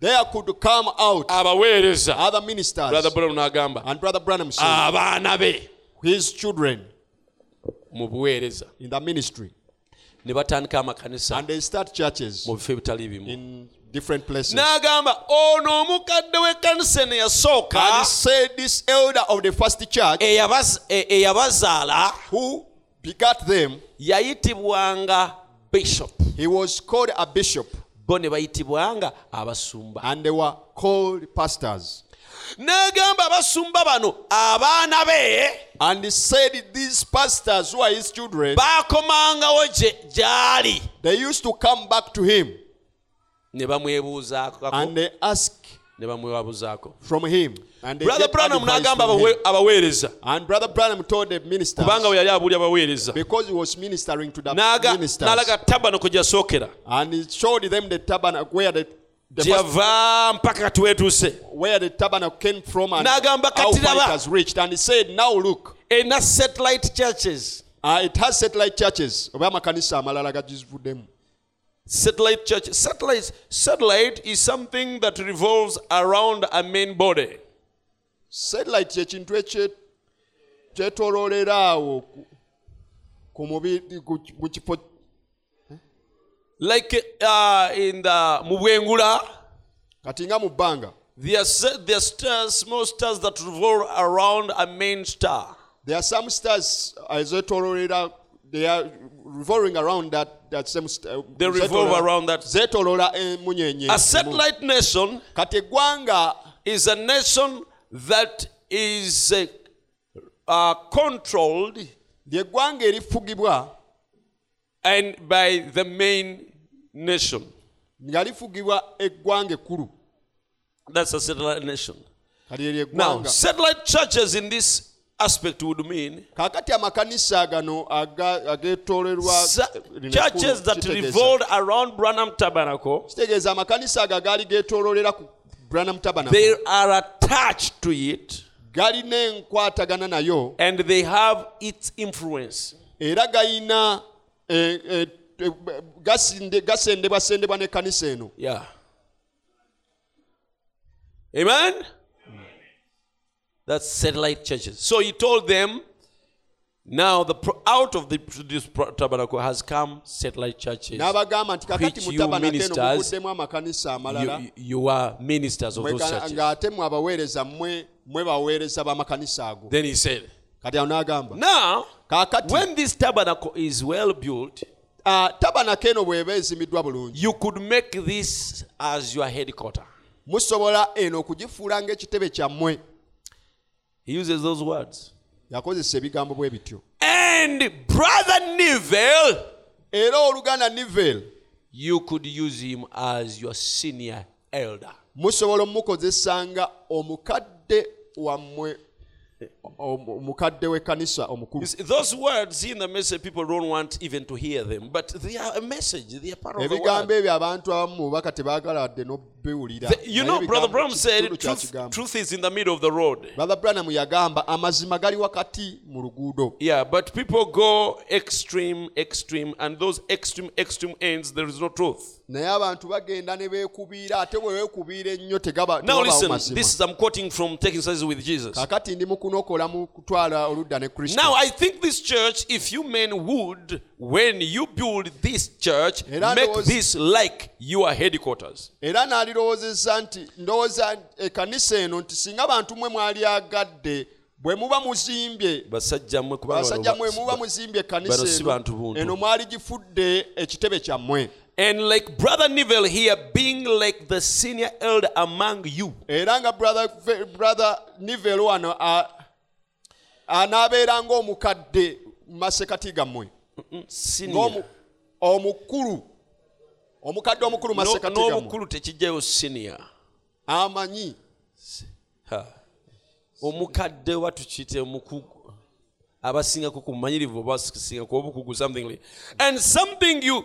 there could come out abaweereza other ministers brother branham n'agamba and brother branham said abaana be. His children mu buweereza. in the ministry. Ne batandika amakanisa and they start churches mu bifo ebitali bimu. in different places. n'agamba ono omukadde w'ekkanisa eno And eyasooka he said, This elder of the first church eyabazaala who begat them, yayitibwanga bishop. he was called a bishop, bo ne bayitibwanga abasumba. And they were called pastors. N'agamba abasumba bano abaana be And he said, These pastors who are his children, baakomangawo gy'ali. they used to come back to him ne bamwebuuzaako. and they ask ne bamwebabuzaako from him. Brother branham n'agamba from him. abawe- abaweereza. And Brother Branham told the ministers, kubanga we yali abuli abaweereza. because he was ministering to the N'aga- ministers, n'alaga tabanako gyasookera and he showed them the tabernacle where the, the gye first, yava mpaka kati weetuuse where the tabernacle came from and N'agamba, how "Kati far it laba." has reached. And he said, Now look, erina satellite churches uh, it has satellite churches. oba amakanisa amalala gagivuddemu satellite church satellite satellite is something that revolves around a main body satellite kyekintu ekye- kyetooloolera awo ku- ku mubiri ku ku kifo like uh, in the mu bwengula kati nga mu bbanga there are, there are stars, small stars that revolve around a main star. There are some stars ezetooloolera they are revolving around that, that same st- uh, They revolve around that. zeetooloola emunyenye a satellite nation kati eggwanga is a nation that is uh, uh, controlled lyeggwanga erifugibwa and by the main nation. Nga lifugibwa eggwanga ekkulu that's a satellite nation. Kati eryo now eggwanga satellite churches in this aspect would mean kaakati amakanisa gano aga- ageetoolerwa Sa- eh, lino churches ekkulu that kitegeeza- revolved around Branham Tabernacle, kitegeeza amakanisa ago agaali geetooloolera ku branham tabernacle. they are attached to it galina enkwatagana nayo. and they have its influence. era galina eh, eh, eh, n'ekkanisa eno. Amen? That's satellite churches. So he told them, now the out of the, this tabernacle has come satellite churches. n'abagamba nti kakati Which mu you ministers, amakanisa amalala You, you are ministers of those churches. ng'ate mwe abaweereza mmwe mwe baweereza b'amakanisa ago Then he said, kati awo n'agamba now, kaakati when this tabernacle is well built, ah, tabanako eno bw'eba ezimiddwa bulungi you could make this as your headquarter. musobola eno okugifuula ng'ekitebe kyammwe He uses those words. yakozesa ebigambo bwe bityo And brother Neville, era oluganda nivel you could use him as your senior elder. musobola omukozesa nga omukadde wammwe omukadde w'ekkanisa omukulu those words in the message, people don't want even to hear them, but they are a message. They are part of the ebigambo word. ebyo abantu abamu mu bubaka n'obiwulira you know, Brother Branham said, truth, truth is in the middle of the road. brother branham yagamba amazima gali wakati mu luguudo Yeah, but people go extreme, extreme, and those extreme, extreme ends, there is no truth. naye abantu bagenda ne beekubiira ate bwe weekubiira ennyo tegaba Now listen, this is I'm quoting from Taking Sides with Jesus. kakati ndi mu kunokola mu kutwala oludda ne kristo. Now I think this church, if you men would, when you build this church, make this like your headquarters. era n'alirowoozezza nti ndowooza ekkanisa eno nti singa abantu mwe mwalyagadde bwe muba muzimbye basajja mmwe kubanga basajja bano mwe ba- muba muzimbye ekkanisa eno bantu eno mwali gifudde ekitebe kyammwe. And like Brother Neville here, being like the senior elder among you, brother, brother a- anaabeera ng'omukadde mu masekati gammwe omukulu omukadde omukulu masekati n'obukulu tekijjayo senior. Amanyi. Omukadde wa tukiyite omukugu abasingako ku bumanyirivu oba basingako obukugu something like and something you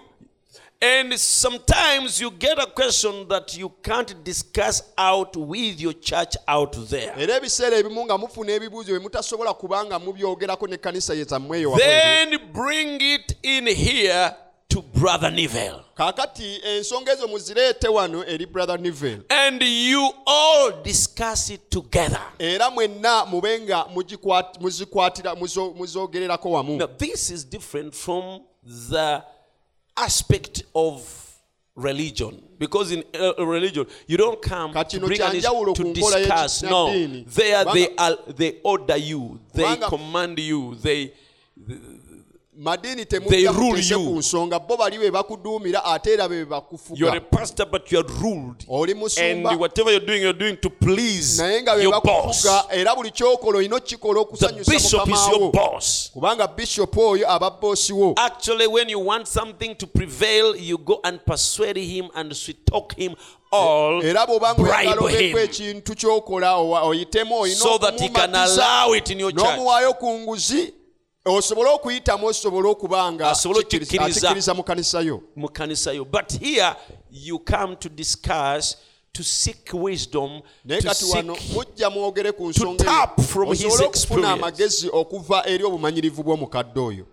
and sometimes you get a question that you can't discuss out with your church out there. Era ebiseera ebimu nga mufuna ebibuuzo bye mutasobola kubanga mubyogerako n'ekkanisa ye zammwe eyo wabweru. then bring it in here to brother Neville kaakati ensonga ezo muzireete wano eri brother nivel. And you all discuss it together. Era mwenna mube nga muzikwatira muzo- muzoogererako wamu. This is different from the aspect of religion. Because in uh, religion, you don't come to bring an issue to discuss. No, there they are. They order you. They command you. They madini temujja ku nsonga bo bali be bakuduumira ate era be bakufuga. Nga be bakufuga era buli kyokola olina okikola okusanyusa kubanga bishopu oyo aba boosiwo e, era bw'obanga oyagala obeeko ekintu ky'okola oyitemu oyina okumumatisa n'omuwaayo ku nguzi osobole okuyitamu osobole okuba nga Asobole mu kanisa yo. mu kanisa yo. But here, you come to discuss, to seek wisdom, naye kati wano mujja mwogere ku nsonga eyo. osobole okufuna amagezi okuva eri obumanyirivu bw'omukadde oyo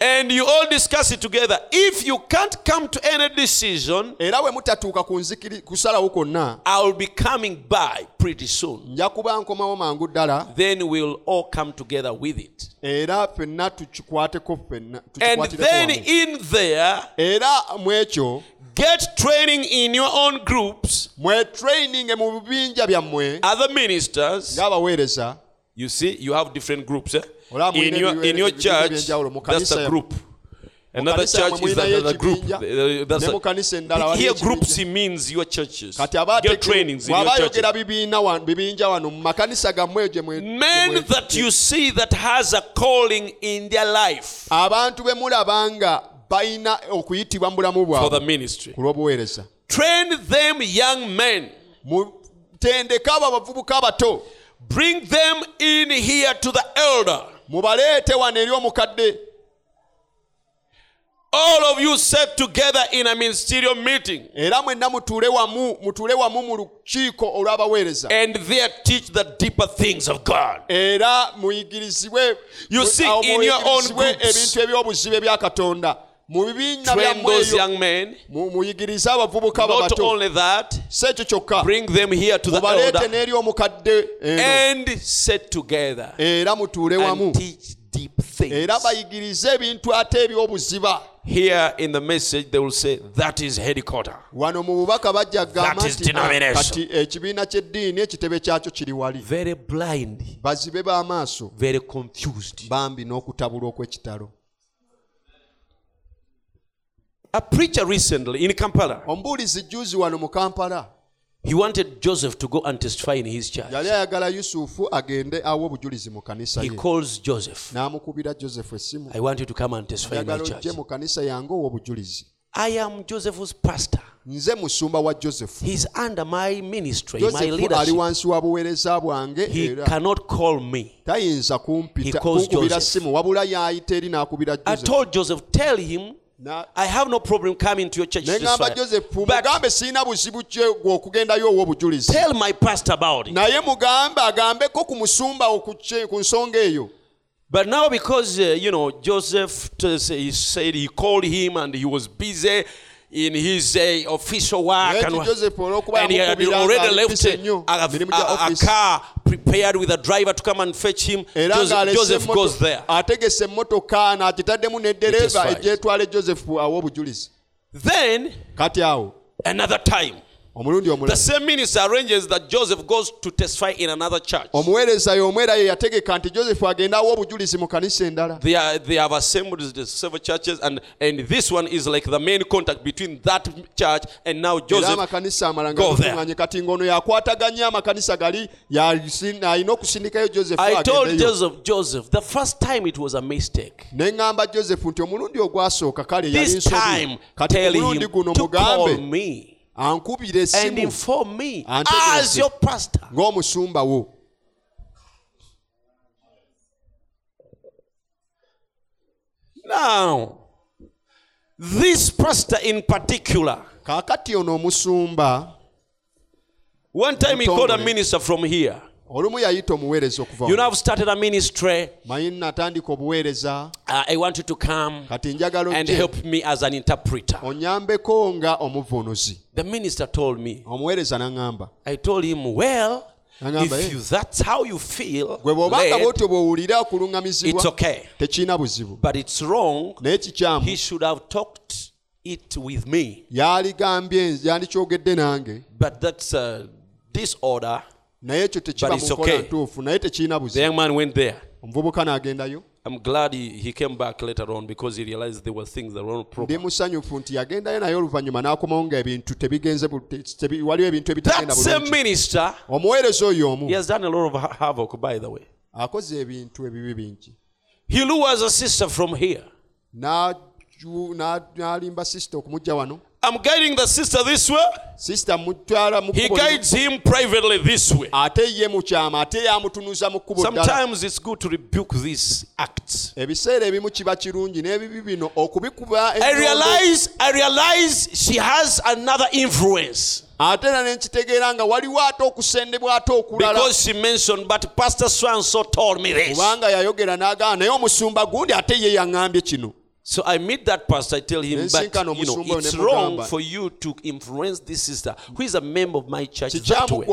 and you all discuss it together. If you can't come to any decision, era bwe mutatuuka kusalawo kwonna I be coming by pretty soon. nja kuba nkomawo mangu ddala Then we'll all come together with it. era ffenna tukikwateko ffenna And then in there, era mwekyo get training in your own groups, mwetraininge mu bibinja byammwe other ministers. ng'abaweereza You see, you have different groups. Eh? In your, in your church, that's a group. Another church is another group. That's a, kanisa endala waliyo here, groups means your churches. Get trainings in your churches. ayogera bibiina wa- bibinja wano mu makanisa gammwe gye mwe- gye Men that you see that has a calling in their life abantu be mulaba balina okuyitibwa mu bulamu for the bwabwe ministry. ku lw'obuweereza Train them, young men. mutendeke abo abavubuka abato Bring them in here to the elder. mubaleete wano eri omukadde. All of you set together in a ministerial meeting. Era mwenna mutuule wamu mutuule wamu mu lukiiko olw'abaweereza. And there teach the deeper things of God. era muyigirizibwe You see, in your own ebintu eby'obuzibe bya katonda mu bibiina muyigirize abavubuka ababato si ekyo kyokka. n'eri omukadde era mutuule wamu. era bayigirize ebintu ate eby'obuziba. Here in the message, they will say, That is headquarter. That is denomination. Very blind. Very confused. Bambi n'okutabula okw'ekitalo A preacher recently in Kampala, omubuulizi juzi wano mu kampala he wanted Joseph to go and testify in his church. yali ayagala yusufu agende awe obujulizi mu kanisa He ye calls Joseph. n'amukubira joseph essimu I want you to come and testify in my ayagala church. ojje mu kanisa yange owa obujulizi I am Joseph's pastor. nze musumba wa josefu He's under my ministry, my josefu ali leadership. wansi wa buweereza bwange He era cannot call me. tayinza He calls kunkubira Joseph. simu wabula y'ayita eri n'akubira I joseph told Joseph, tell him I have no problem coming to your church to ne ŋŋamba testify. josefu But mugambe buzibu okugendayo owa obujulizi tell my pastor about it. naye mugambe agambeko ku musumba ku nsonga eyo But now, because uh, you know Joseph, t- he said he called him and he was busy in his uh, official work, and, joseph and he had already left a, a- a- a car prepared with a driver to come and fetch him. Joseph, Joseph goes there. ategese emmotoka n'agitaddemu n'eddereeva testifies. egyetwala josefu awa obujulizi Then kati awo another time, omuweereza y'omwera ye yategeka nti joseph agendawo obujulizi mu kanisa endala. Era kati ng'ono yakwataganya amakanisa gali alina okusindikayo josephne ŋŋamba joseph nti omulundi ogwasooka kale yali nsobi. kati omulundi guno mugambe. Ankubira and essimu inform me as your pastor. ng'omusumba wo Now, this pastor in particular, kaakati ono omusumba one time he called a Mutongole. minister from here olumu yayita omuweereza okuvamanyi natandika obuweereza. Kati njagalo onyambeko nga omuvuunuzi omuweereza n'aŋŋamba. Eh? Gwe bw'obanga bwotyo bw'owulira okuluŋŋamizibwa tekiina buzibu. Naye kikyamu it with me. yaligambye yandikyogedde nange. But that's a disorder naye ekyo tekiba mu it's nkola okay. ntuufu naye tekiina The buzibu young man went there. omuvubuka n'agendayo I'm glad he, he came back later on because he realized there were things that were not proper. ndi musanyufu nti yagendayo naye oluvannyuma n'akomawo nga tebigenze bu- te- tebi- waliwo ebintu That ebitagenda same bulungi minister, omuweereza oyo omu he has done a lot of havoc, by the way. akoze ebintu ebibi bingi He lures a sister from here. N'alimba sisita okumujja wano I'm guiding the sister this way. Sister mutwala mu He guides him privately this way. ate ye mukyama ate yamutunuza mu kkubo Sometimes it's good to rebuke these acts. ebiseera ebimu kiba kirungi n'ebibi bino okubikuba I realize, I realize she has another influence ate era ne nkitegeera nga waliwo ate okusendebwa ate okulala because she mentioned, but Pastor so and so told me this. kubanga yayogera n'agamba naye omusumba gundi ate ye yaŋŋambye kino So I meet that pastor. I tell him, but you know, it's wrong for you to influence this sister who is a member of my church that way.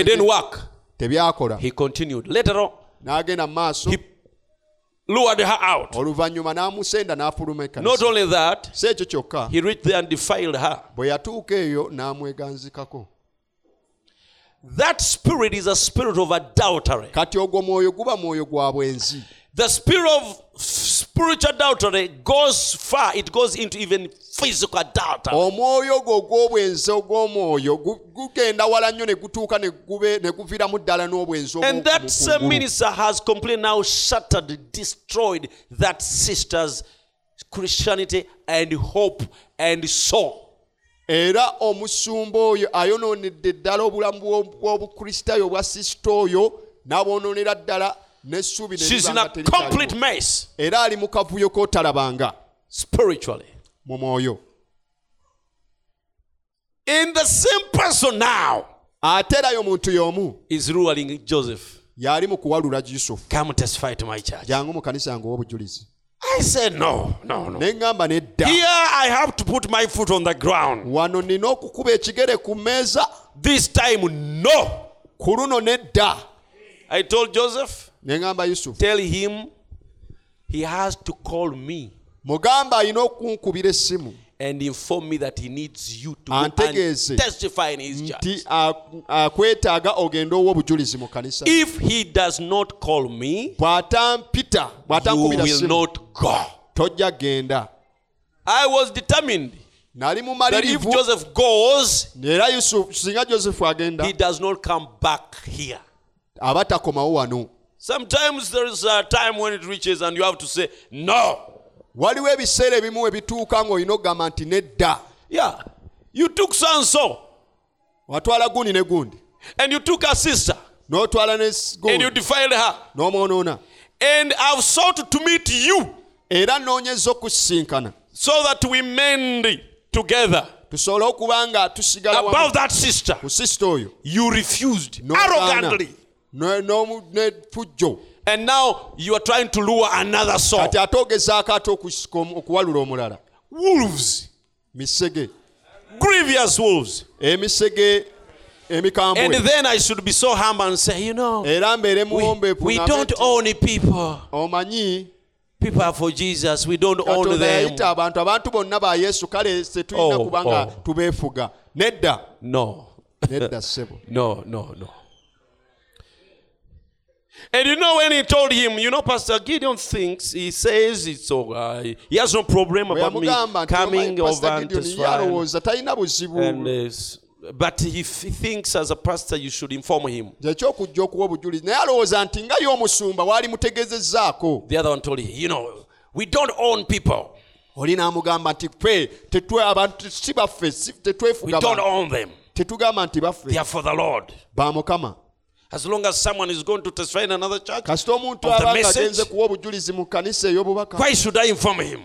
It didn't work. He continued. Later on, n'agenda mu maaso he lured her out. oluvannyuma n'amusenda n'afuluma Not only that, si ekyo kyokka he reached there and defiled her. bwe yatuuka eyo n'amweganzikako That spirit is a spirit of adultery. kati ogwo mwoyo guba mwoyo gwa bwenzi The spirit of spiritual adultery goes far. It goes into even physical adultery. omwoyo gwo ogw'obwenzi ogw'omwoyo gu- gugenda wala nnyo ne gutuuka ne gube- ne guviiramu ddala n'obwenzi And that obw'oku- same kungulu. minister has completely now shattered, destroyed that sister's Christianity and hope and soul. era omusumba oyo ayonoonedde ddala obulamu bw'o- bw'obukristaayo obwa sisita oyo n'abwonoonera ddala She's in a complete mess era ali mu kavuyo k'otalabanga spiritually. mu mwoyo In the same person now ate erayo omuntu y'omu is ruling Joseph. y'ali mu kuwalula yusufu Come testify to my church. jangu mu kanisa yange ow'obujulizi I said, no, no, no. ne nedda Here I have to put my foot on the ground. wano nina okukuba ekigere ku mmeeza This time, no. ku luno nedda I told Joseph, ne ŋŋamba yusufu tell him he has to call me mugamba alina okunkubira essimu and inform me that he needs you to go and Antegeeze. testify in his church. nti akwetaaga ogende ow'obujulizi mu kanisa If he does not call me, bw'atampita bw'atankubira will not go. tojja genda I was determined nali mumalirivu Joseph goes, era yusufu singa josefu agenda he does not come back here. aba takomawo wano Sometimes there is a time when it reaches and you have to say, no. waliwo ebiseera ebimu ebituuka ng'olina okugamba nti nedda. Yeah. You took so and so, watwala gundi ne gundi. And you took a sister, n'otwala ne and you defiled her. n'omwonoona. And I've sought to meet you. Era nnoonyeza okusisinkana. So that we mend together. Tusobole okuba nga tusigala wamu. That sister. ku sisita oyo. You refused arrogantly. Ne- n'omu- ne fujjo And now you are trying to lure another soul. kati ate ogezaako ate okuwalula omulala Wolves, misege grievous wolves. Eh, emisege eh, And then I should be so humble and say, you know, eh, era mbeere we, muwombeefu we don't own people. omanyi People are for Jesus. We don't own them. yayita abantu abantu bonna ba yesu kale se tulina Oh, oh. tubeefuga nedda No. nedda ssebo No, no, no. And you know when he told him, you know, Pastor Gideon thinks he says it's all right. He has no problem about me coming over and testifying. yalowooza talina buzibu And uh, but he, f- he thinks as a pastor you should inform him. ekyokujja okuwa obujulizi naye alowooza nti nga y'omusumba waali mutegezezzaako The other one told him, you know, we don't own people. oli n'amugamba nti ffe tetwe abantu si baffe si- We tetwefuga don't bantu. own them. tetugamba nti They baffe are for the Lord. ba mukama as long as someone is going to testify in another church of the message, why should I inform him? ey'obubaka. why should i inform him?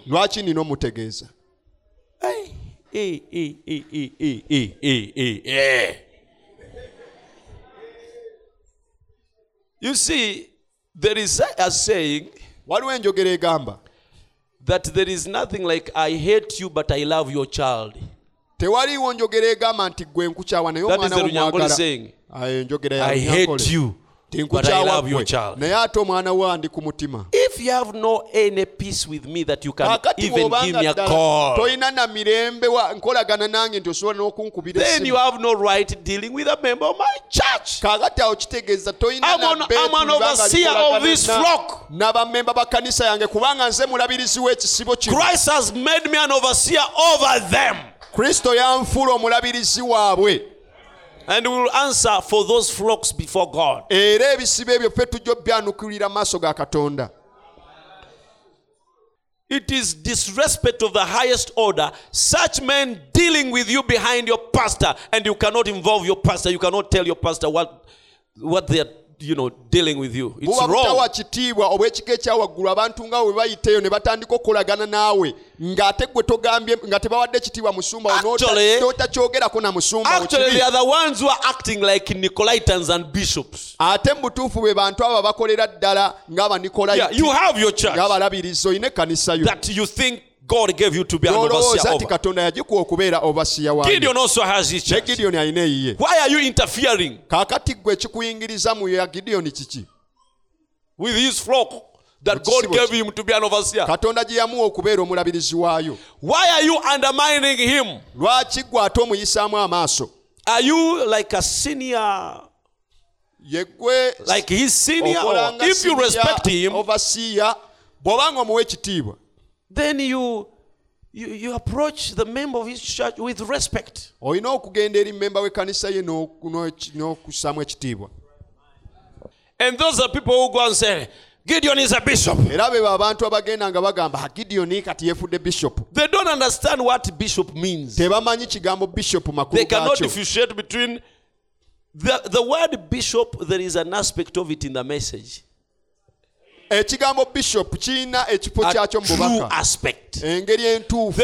You see there is a saying that there is nothing like i hate you but i love your child. tewaliwo njogera egamba nti gwe nkukyawa naye omwana enjogera naye ate omwana we ku mutima. Na mirembe nkolagana nange nti osobola n'okunkubirakakati awo kitegeeza tolinanabamemba b'ekkanisa yange kubanga nze mulabirizi w'ekisibo kino. Christ has made me an overseer over kristo yanfuula omulabirizi waabwe And we will answer for those flocks before God. era ebisibo ebyo ffe tujja obyanukulira maaso ga katonda It is disrespect of the highest order. Such men dealing with you behind your pastor, and you cannot involve your pastor. You cannot tell your pastor what, what they are, you know, dealing with you. It's buba butawa kitiibwa obw'ekika ekyawaggulu abantu nga bwe bayiteeyo ne batandika okukolagana naawe ng'ate gwe togambye nga tebawadde ekitiibwa musumba wo n'ota- Actually- n'otakyogerako na musumba wo Actually, kibi. they are the ones who are acting like Nicolaitans and bishops. ate mu butuufu be bantu abo bakolera ddala Yeah, ng'abanikolaiti you have your church ng'abalabirizi olina ekkanisa yo that you think God gave you to be an overseer over. katonda yagikuwa okubeera obasiya waayo Gideon also has his ne church. gidiyoni alina eyiye Why are you interfering kaakati gwe ekikuyingiriza mu ya kiki with his flock that God gave him to be an overseer? katonda gye yamuwa okubeera omulabirizi waayo Why are you undermining him? lwaki gwe ate omuyisaamu amaaso Are you like a senior, like his senior? Or if you respect him, overseer bw'obanga omuwa ekitiibwa then you, you you approach the member of his church with respect. olina okugenda eri mmemba w'ekkanisa ye n'okussaamu ekitiibwa And those are people who go and say, Gideon is a bishop. era be abantu abagenda nga bagamba gideoni kati yeefudde bishop They don't understand what bishop means. tebamanyi kigambo bishopu They cannot differentiate between the, the word bishop, there is an aspect of it in the message. Eh, ekigambo bishop kirina ekifo kyakyo mu bubaka. engeri entuufu.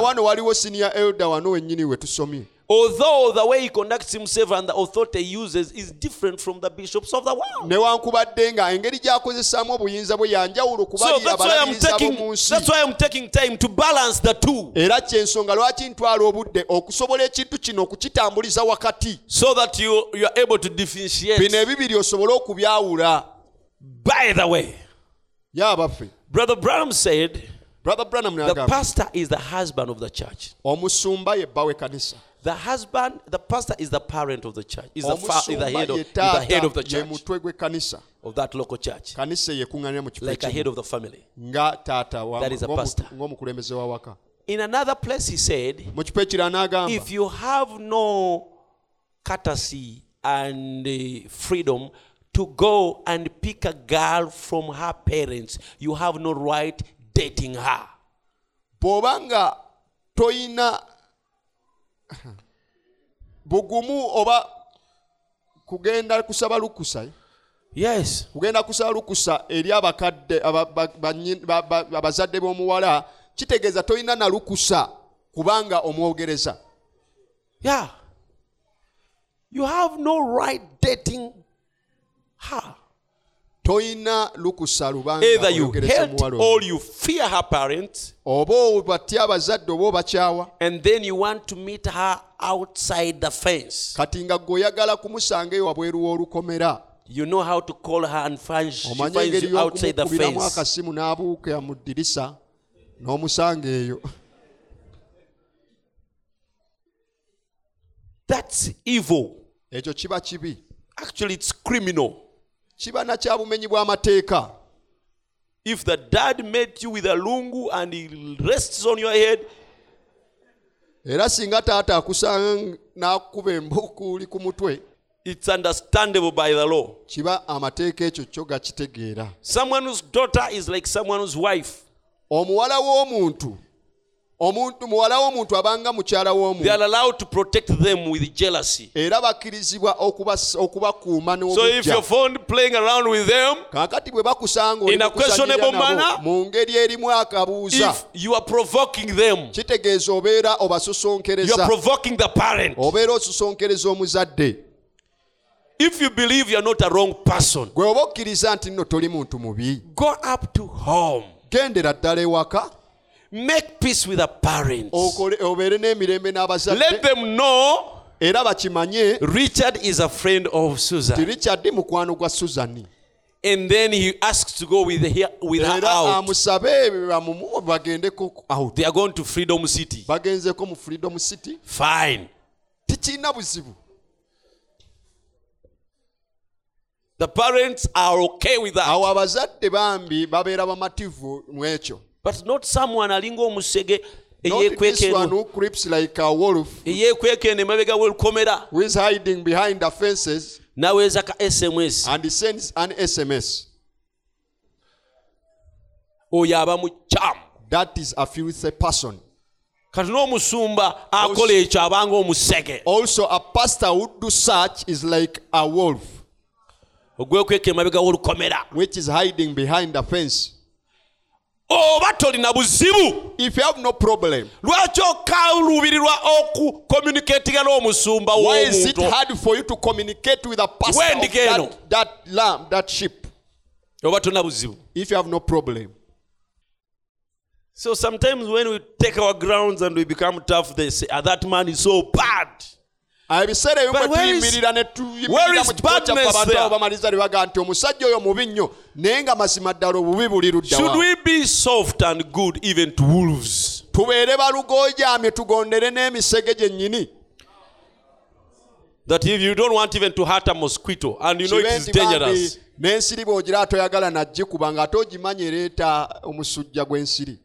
Wano waliwo senior elder wano wennyini we tusomye. Although the way he conducts himself and the authority he uses is different from the bishops of the world. newankubadde nga engeri gy'akozesaamu obuyinza bwe yanjawulo So kubali that's why I'm taking nsi that's why I'm taking time to balance the two era kyensonga lwaki ntwala obudde okusobola ekintu kino okukitambuliza wakati so that you you are able to differentiate. bino ebibiri osobole okubyawula By the way, ye abaffe Brother Branham said brother branham the pastor is the husband of the church. omusumba ye bba w'ekkanisa The husband, the pastor is the parent of the church. Is the, fa- is the head of is the head of the church of that local church, like a head of the family. nga taata wa- That is a pastor. ng'omukulembeze In another place, he said, mu kifo ekira n'agamba if you have no courtesy and uh, freedom to go and pick a girl from her parents, you have no right dating her. bw'oba nga toyina bugumu oba kugenda kusaba lukusa eh? Yes. kugenda kusaba lukusa eri abakadde abazadde b'omuwala kitegeeza tolina na lukusa kubanga omwogereza Yeah. You have no right dating her. Toyina lukusa Either you hate or you fear her parents, oba obatya abazadde oba obakyawa and then you want to meet her outside the fence. kati nga gwe oyagala kumusanga eyo wabweru w'olukomera You know how to call her and find she finds you outside the fence. akasimu n'abuuka mu ddirisa n'omusanga eyo That's evil. ekyo kiba kibi Actually, it's criminal. Kiba na kya bumenyi bw'amateeka If the dad met you with a lungu and he rests on your head, era singa taata akusanga n'akuba embukuuli ku mutwe it's understandable by the law. kiba amateeka ekyo kyo gakitegeera Someone whose daughter is like someone's wife. omuwala w'omuntu omuntu muwala w'omuntu abanga mukyala w'omuntu era bakkirizibwa okubakuuma n'obujjakakati bwe bakusanga mu ngeri erimu akabuuza kitegeeza obeera obasosonkereza obeera ososonkereza omuzadde. If you believe you are not a wrong person, go up to home. gendera ddala ewaka Make peace with the parents. obeere n'emirembe Let them know era bakimanye Richard is a friend of Susan. richard mukwano gwa suzani and then he asks to go with, her, with her out. amusabe bamumu bagendeko out They are going to Freedom City. bagenzeko mu freedom city Fine. tikirina buzibu The parents are okay with that. awo abazadde bambi babeera bamativu mu ekyo But not someone alinga omusege eyeekweka eno who creeps like a wolf. Eyeekweka eno emabega w'olukomera. Who is hiding behind the fences naweeza ka sms and sends an sms oyo aba mukyamu that is a filthy person. Kati n'omusumba akola ekyo abanga omusege. Also a pastor who do such is like a wolf. Ogwekweka emabega w'olukomera. Which is hiding behind the fence oba tolina buzibu. If you have no problem lwaki okaluubirirwa okucommunicatinga n'omusumba why is it hard for you to communicate with a pastor of Wendiga eno. that, that lamb that sheep? Oba tolina buzibu. If you have no problem. So sometimes when we take our grounds and we become tough they say "Ah, that man is so bad ebiseera ebimu tuyimirira netuyimiriramukikyaffe abamaliriza ne bagaa nti omusajja oyo mubi nnyo naye nga mazima ddala obubi buli luddawaatubeere balugoojamye tugondere n'emisege gyennyini. That if you don't want even to hurt a mosquito and you know it is dangerous. n'ensiri bw'ogira atoyagala najjikuba ng'ate ogimanya ereeta omusujja gw'ensiri.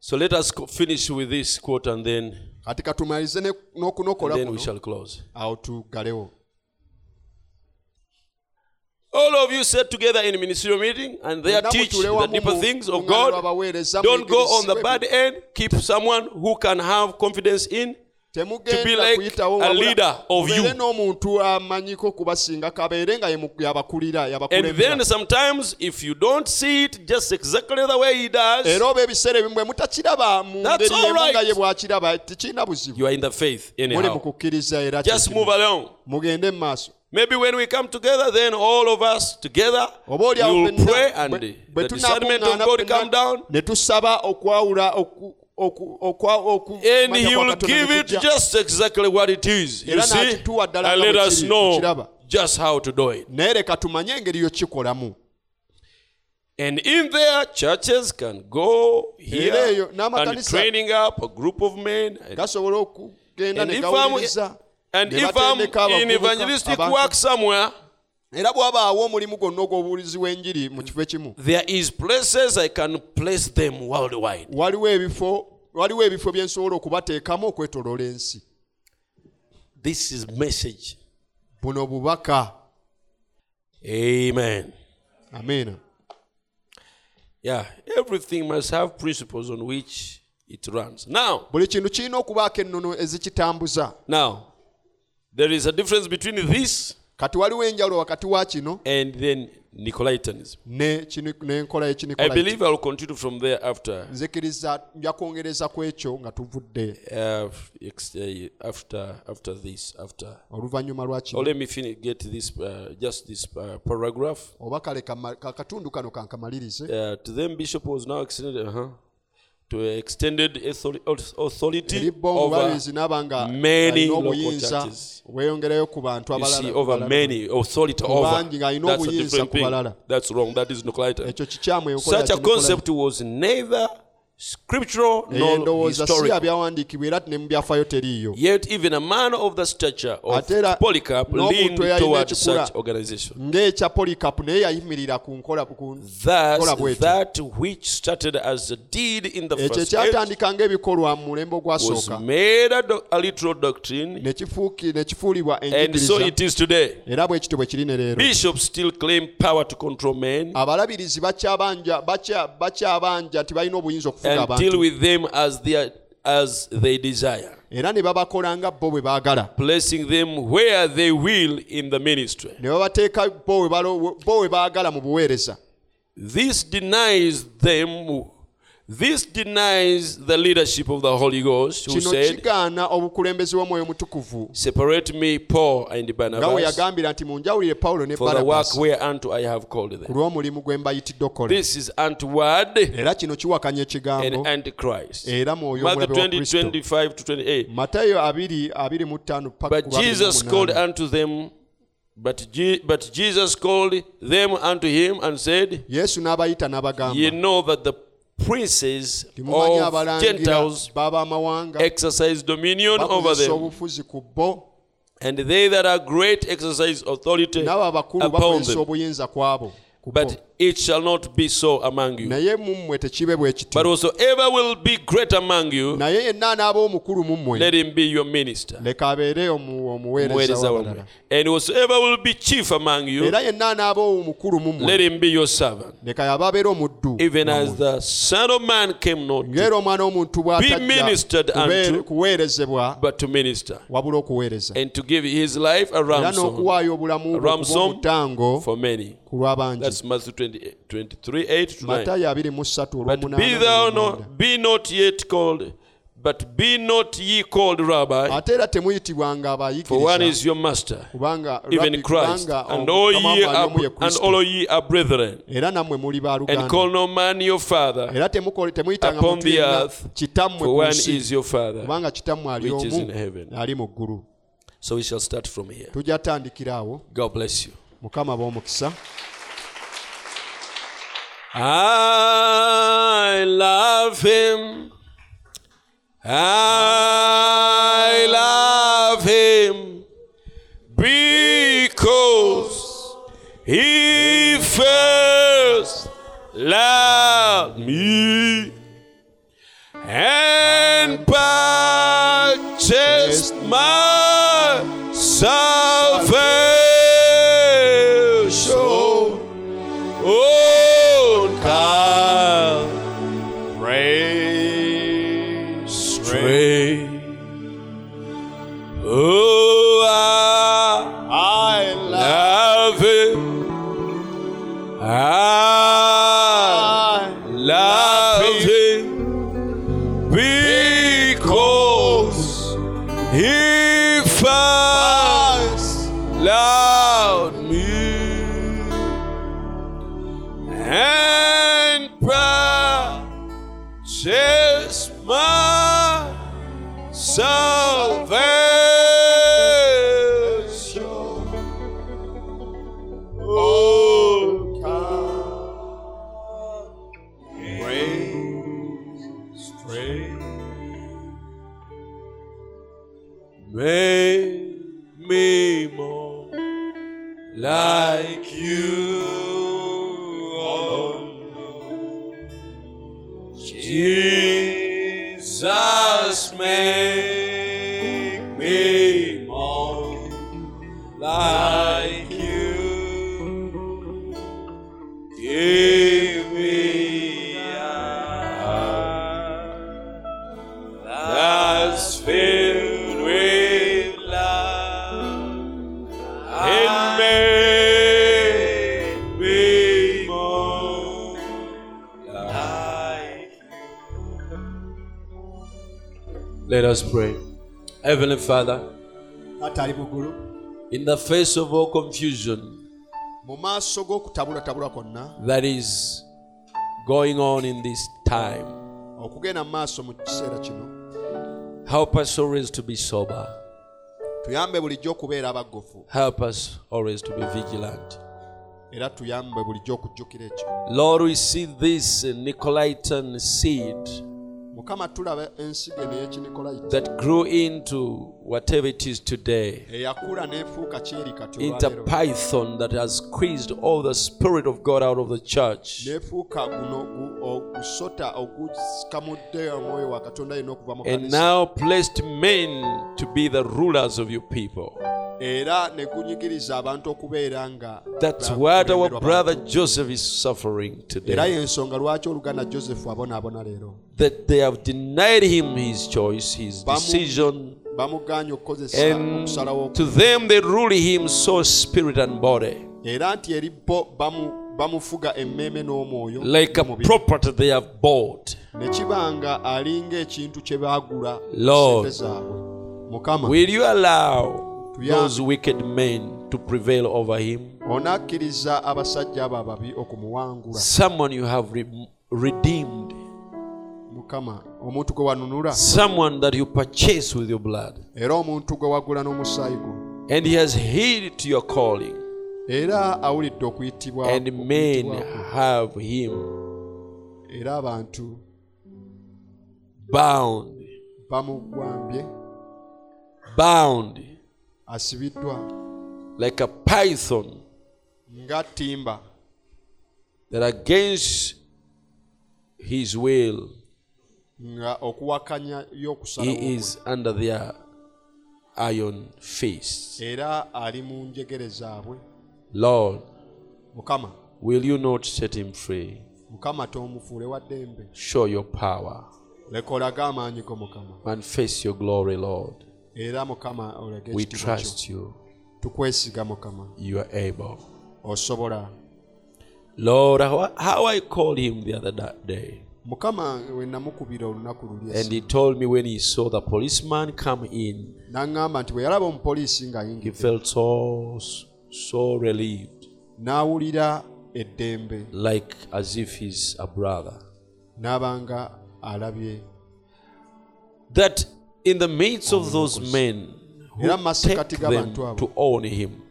So let us finish with this quote and then kati katumalize n'okunokola then we kuno shall close. awo tuggalewo all of you sat together in a ministerial meeting and there teach the deeper things of god. don't go on the bad end. Keep someone who can have confidence in to be temugenda like a leader of you. n'omuntu amanyiko kubasinga kabeere nga ye mu- yabakulira and then sometimes if you don't see it just exactly the way he does era oba ebiseera ebimu bwe mutakiraba mu That's all right. ye bwakiraba tekirina buzibu. You are in the faith anyhow. Mu kukkiriza era just move along. Mugende mu maaso. Maybe when we come together then all of us together oba oli awo we will pray and the discernment of god come down ne tusaba okwawula oku- oku- okwa- oku- and he will give it just exactly what it is you see? and let us know just how to do it. Naye leka tumanye engeri yokikolamu and in there churches can go here and training up a group of men and And if I'm, and if I'm in evangelistic work somewhere, era bw'abaawo omulimu gwonna ogw'obuwulizi w'enjiri mu kifo ekimu there is places I can place them worldwide. waliwo ebifo waliwo ebifo bye nsobola okubateekamu okwetoloola ensi This is message. buno bubaka Amen. amiina Yeah, everything must have principles on which it runs. Now, buli kintu kirina okubaako ennono ezikitambuza now, there is a difference between this kati waliwo enjawulo wakati wa kino and then Nicolaitanism. n'enkola I believe I'll continue from there after nzikiriza nja kwongereza ku ekyo nga tuvudde uh, ex- uh, after after this after. oluvannyuma lwa Oh, kino let me finish, get this uh, just this uh, paragraph. oba kale kama- ka- katundu kano kankamalirize Uh, to them, bishop was now extended uh-huh, to extended authority over many local churches. obweyongerayo ku bantu You see, over many authority over. bangi ng'alina That's a obuyinza different ku thing. balala. That's wrong. That is Nicolaitan. ekyo kikyamu enkola Such a concept was neither scriptural Eyo nor endowooza byawandiikibwa era ne mu byafaayo teriiyo ate era n'omuntu eyalina ekikula ng'ekya polycap naye yayimirira ku nkola bwetyoekyo ekyatandika ng'ebikolwa mu mulembe ogwasooka ne kifuulibwa enjigiriza. era bwe kityo bwe kiri ne leero. Abalabirizi bakyabanja nti balina obuyinza okufu okufuga and abantu deal with them as they, as they desire, era ne babakola nga bo bwe baagala placing them where they will in the ministry. ne babateeka bo we bo we baagala mu buweereza This denies them. This denies the leadership of the Holy Ghost, who kino said, kigaana obukulembeze bw'omwoyo mutukuvu. "Separate me, Paul and nga bwe Barnabas, yagambira nti munjawulire pawulo ne for the work barabasi whereunto I have called ku them." lw'omulimu gwe mbayitidde okukola This is untoward era kino kiwakanya ekigambo. and antichrist. era mwoyo Matthew omulabe wa 20, kristo. 25 to 28. matayo 2 25 But Jesus called unto them But, Je- but Jesus called them unto him and said, yesu n'abayita Ye know that the princes of Gentiles exercise dominion over them, obufuzi ku bo. And they that are great exercise authority upon them. obuyinza kwabo ku bo. But it shall not be so among you. naye mu mmwe tekibe bwe But whosoever will be great among you, naye yenna anaaba omukulu mu mmwe let him be your minister. leka abeere omu- omuweereza Muweereza w'abalala wammwe. And whosoever will be chief among you, era yenna anaaba omukulu mu let him be your servant. leka yaba abeere omuddu Even as the Son of Man came not to, ng'era omwana w'omuntu bw'atajja ministered unto- but to minister, and to give his life a ransom bwe ransom for many. That's Matthew 20, 23, 8 to 9. matayo abiri mu ssatu olw'omunaana But be not ye called rabbi, for one is your master, even Christ. And all ye are, and all ye are brethren. And call no man your father upon the earth, for one is your father, which is in heaven. So we shall start from here. God bless you. mukama b'omukisa I love him. I Father, ate ali muggulu in the face of all confusion mu maaso g'okutabulatabula kwonna that is going on in this time, okugenda mu maaso mu kiseera kino help us always to be sober. tuyambe bulijjo okubeera abaggofu Help us always to be vigilant. era tuyambe bulijjo okujjukira ekyo Lord, we see this Nicolaitan seed mukama tulaba ensigo eno ey'ekinikolayiti that grew into whatever it is today, eyakula n'efuuka kyeri kati into python that has squeezed all the spirit of God out of the church. n'efuuka guno ogusota ogukamudde omwoyo wa katonda yenna okuva mu And now placed men to be the rulers of your people. Era ne abantu okubeera nga That's what our brother. Joseph is suffering era today. y'ensonga lwaki oluganda abonaabona leero That they have denied him his choice, his Bamu- decision, bamugaanye okukozesa okusalawo and to them they rule him soul, spirit, and body. era nti eri bo bamu- bamufuga emmeeme n'omwoyo Like a n'omubiri. property they have bought. ne alinga ekintu kye baagula Lord. sente zaabwe mukama Will you allow those wicked men to prevail over him? onakkiriza abasajja abo ababi okumuwangula. Someone you have re- redeemed, mukama omuntu gwe wanunula. Someone that you purchased with your blood. era omuntu gwe wagula n'omusaayi gwo. And he has heeded to your calling, era awulidde okuyitibwa and men have him era abantu bound, bamugwambye. Bound asibiddwa like a python nga ttimba that against his will. Nga okuwakanya he is under their iron fist. era ali mu njegere zaabwe. Lord, mukama will you not set him free? mukama tomufuule wa ddembe. Show your power, amaanyi go mukama. Manifest your glory, Lord. Era mukama olage We trust you. tukwesiga mukama You are able. osobola Lord, how, how I called him the other day. mukama we namukubira olunaku luli And he told me when he saw the policeman come in, n'aŋŋamba nti bwe yalaba omupoliisi he felt so, so relieved, n'awulira eddembe like as if he's a brother. n'aba nga alabye That in the midst of those men who take them to own him,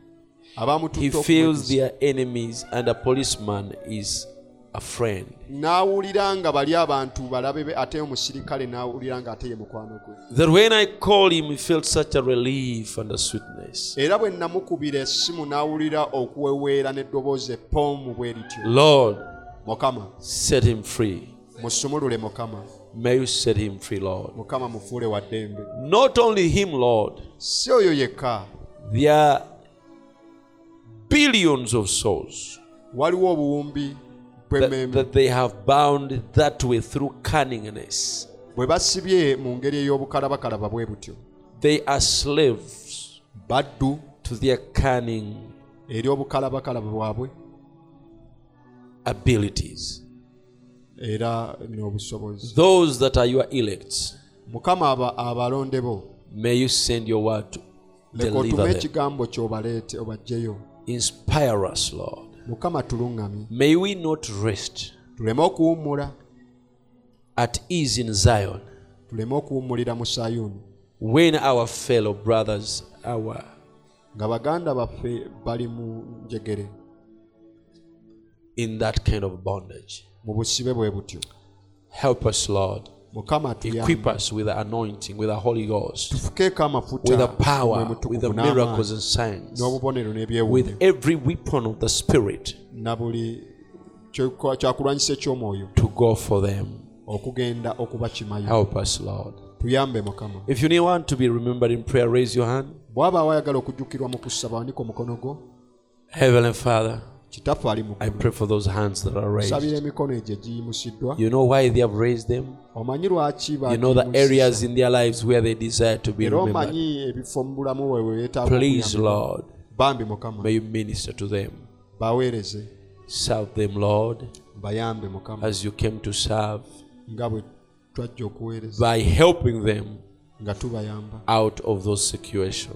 he feels their enemies and a policeman is a friend. n'awulira nga bali abantu balabe be ate omusirikale n'awulira nga ate ye mukwano gwe That when I called him, he felt such a relief and a sweetness. era bwe namukubira essimu n'awulira okuweweera n'eddoboozi epoomu bwe lityo Lord, mukama set him free. musumulule mukama May you set him free, Lord. mukama mufuule wa ddembe Not only him, Lord, si oyo yekka there are billions of souls waliwo obuwumbi that, that they have bound that way through cunningness. bwe basibye mu ngeri ey'obukalabakalaba bwe butyo They are slaves baddu to their cunning eri obukalabakalaba bwabwe abilities. Era n'obusobozi. Those that are your elect, mukama aba- abalonde bo. may you send your word to leka otume ekigambo ky'obaleete obajjeyo. Inspire us, Lord. mukama tuluŋŋamye May we not rest tuleme okuwummula. at ease in Zion tuleme okuwummulira mu sayuuni. when our fellow brothers, our nga baganda baffe bali mu njegere. in that kind of bondage. Mu busibe bwe butyo Help us, Lord. mukama Equip us with the anointing, with the Holy Ghost, tufukeeko amafuta with the power, with the miracles and signs, n'obubonero with every weapon of the Spirit na buli kyakulwanyisa eky'omwoyo to go for them. okugenda okuba kimayo Help us, Lord. tuyambe mukama If you want to be remembered in prayer, raise your hand. bw'aba okujjukirwa mu kusaba wanika omukono gwo Heavenly Father, kitaffe ali mu I pray for those hands that are raised. emikono egyo egiyimusiddwa You know why they have raised them? omanyi lwaki You know the areas in their lives where they desire to be era remembered. omanyi ebifo mu bulamu bwe bwe Please. Lord, bambi mukama may you minister to them. baweereze Serve them, Lord, as you came to serve nga bwe twajja okuweereza by helping them out of those situations.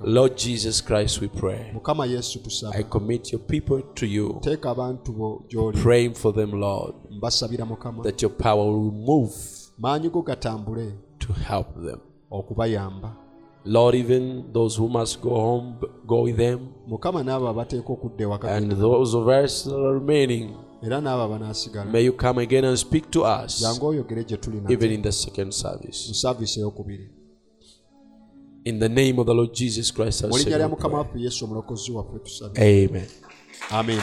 Lord Jesus Christ, we pray. I commit your people to you, abantu bo gy'oli praying for them, Lord, that your power will move to help them. okubayamba Lord, even those who must go home, go with them. And those of us that are remaining, era n'abo abanaasigala may you come again and speak to us, jangu oyogere gye tuli even in the second mu service. saaviisi eyokubiri In the name of the Lord Jesus Christ, our mu linnya Savior, we mukama pray. waffe yesu omulokozi waffe tusabe Amen. amiina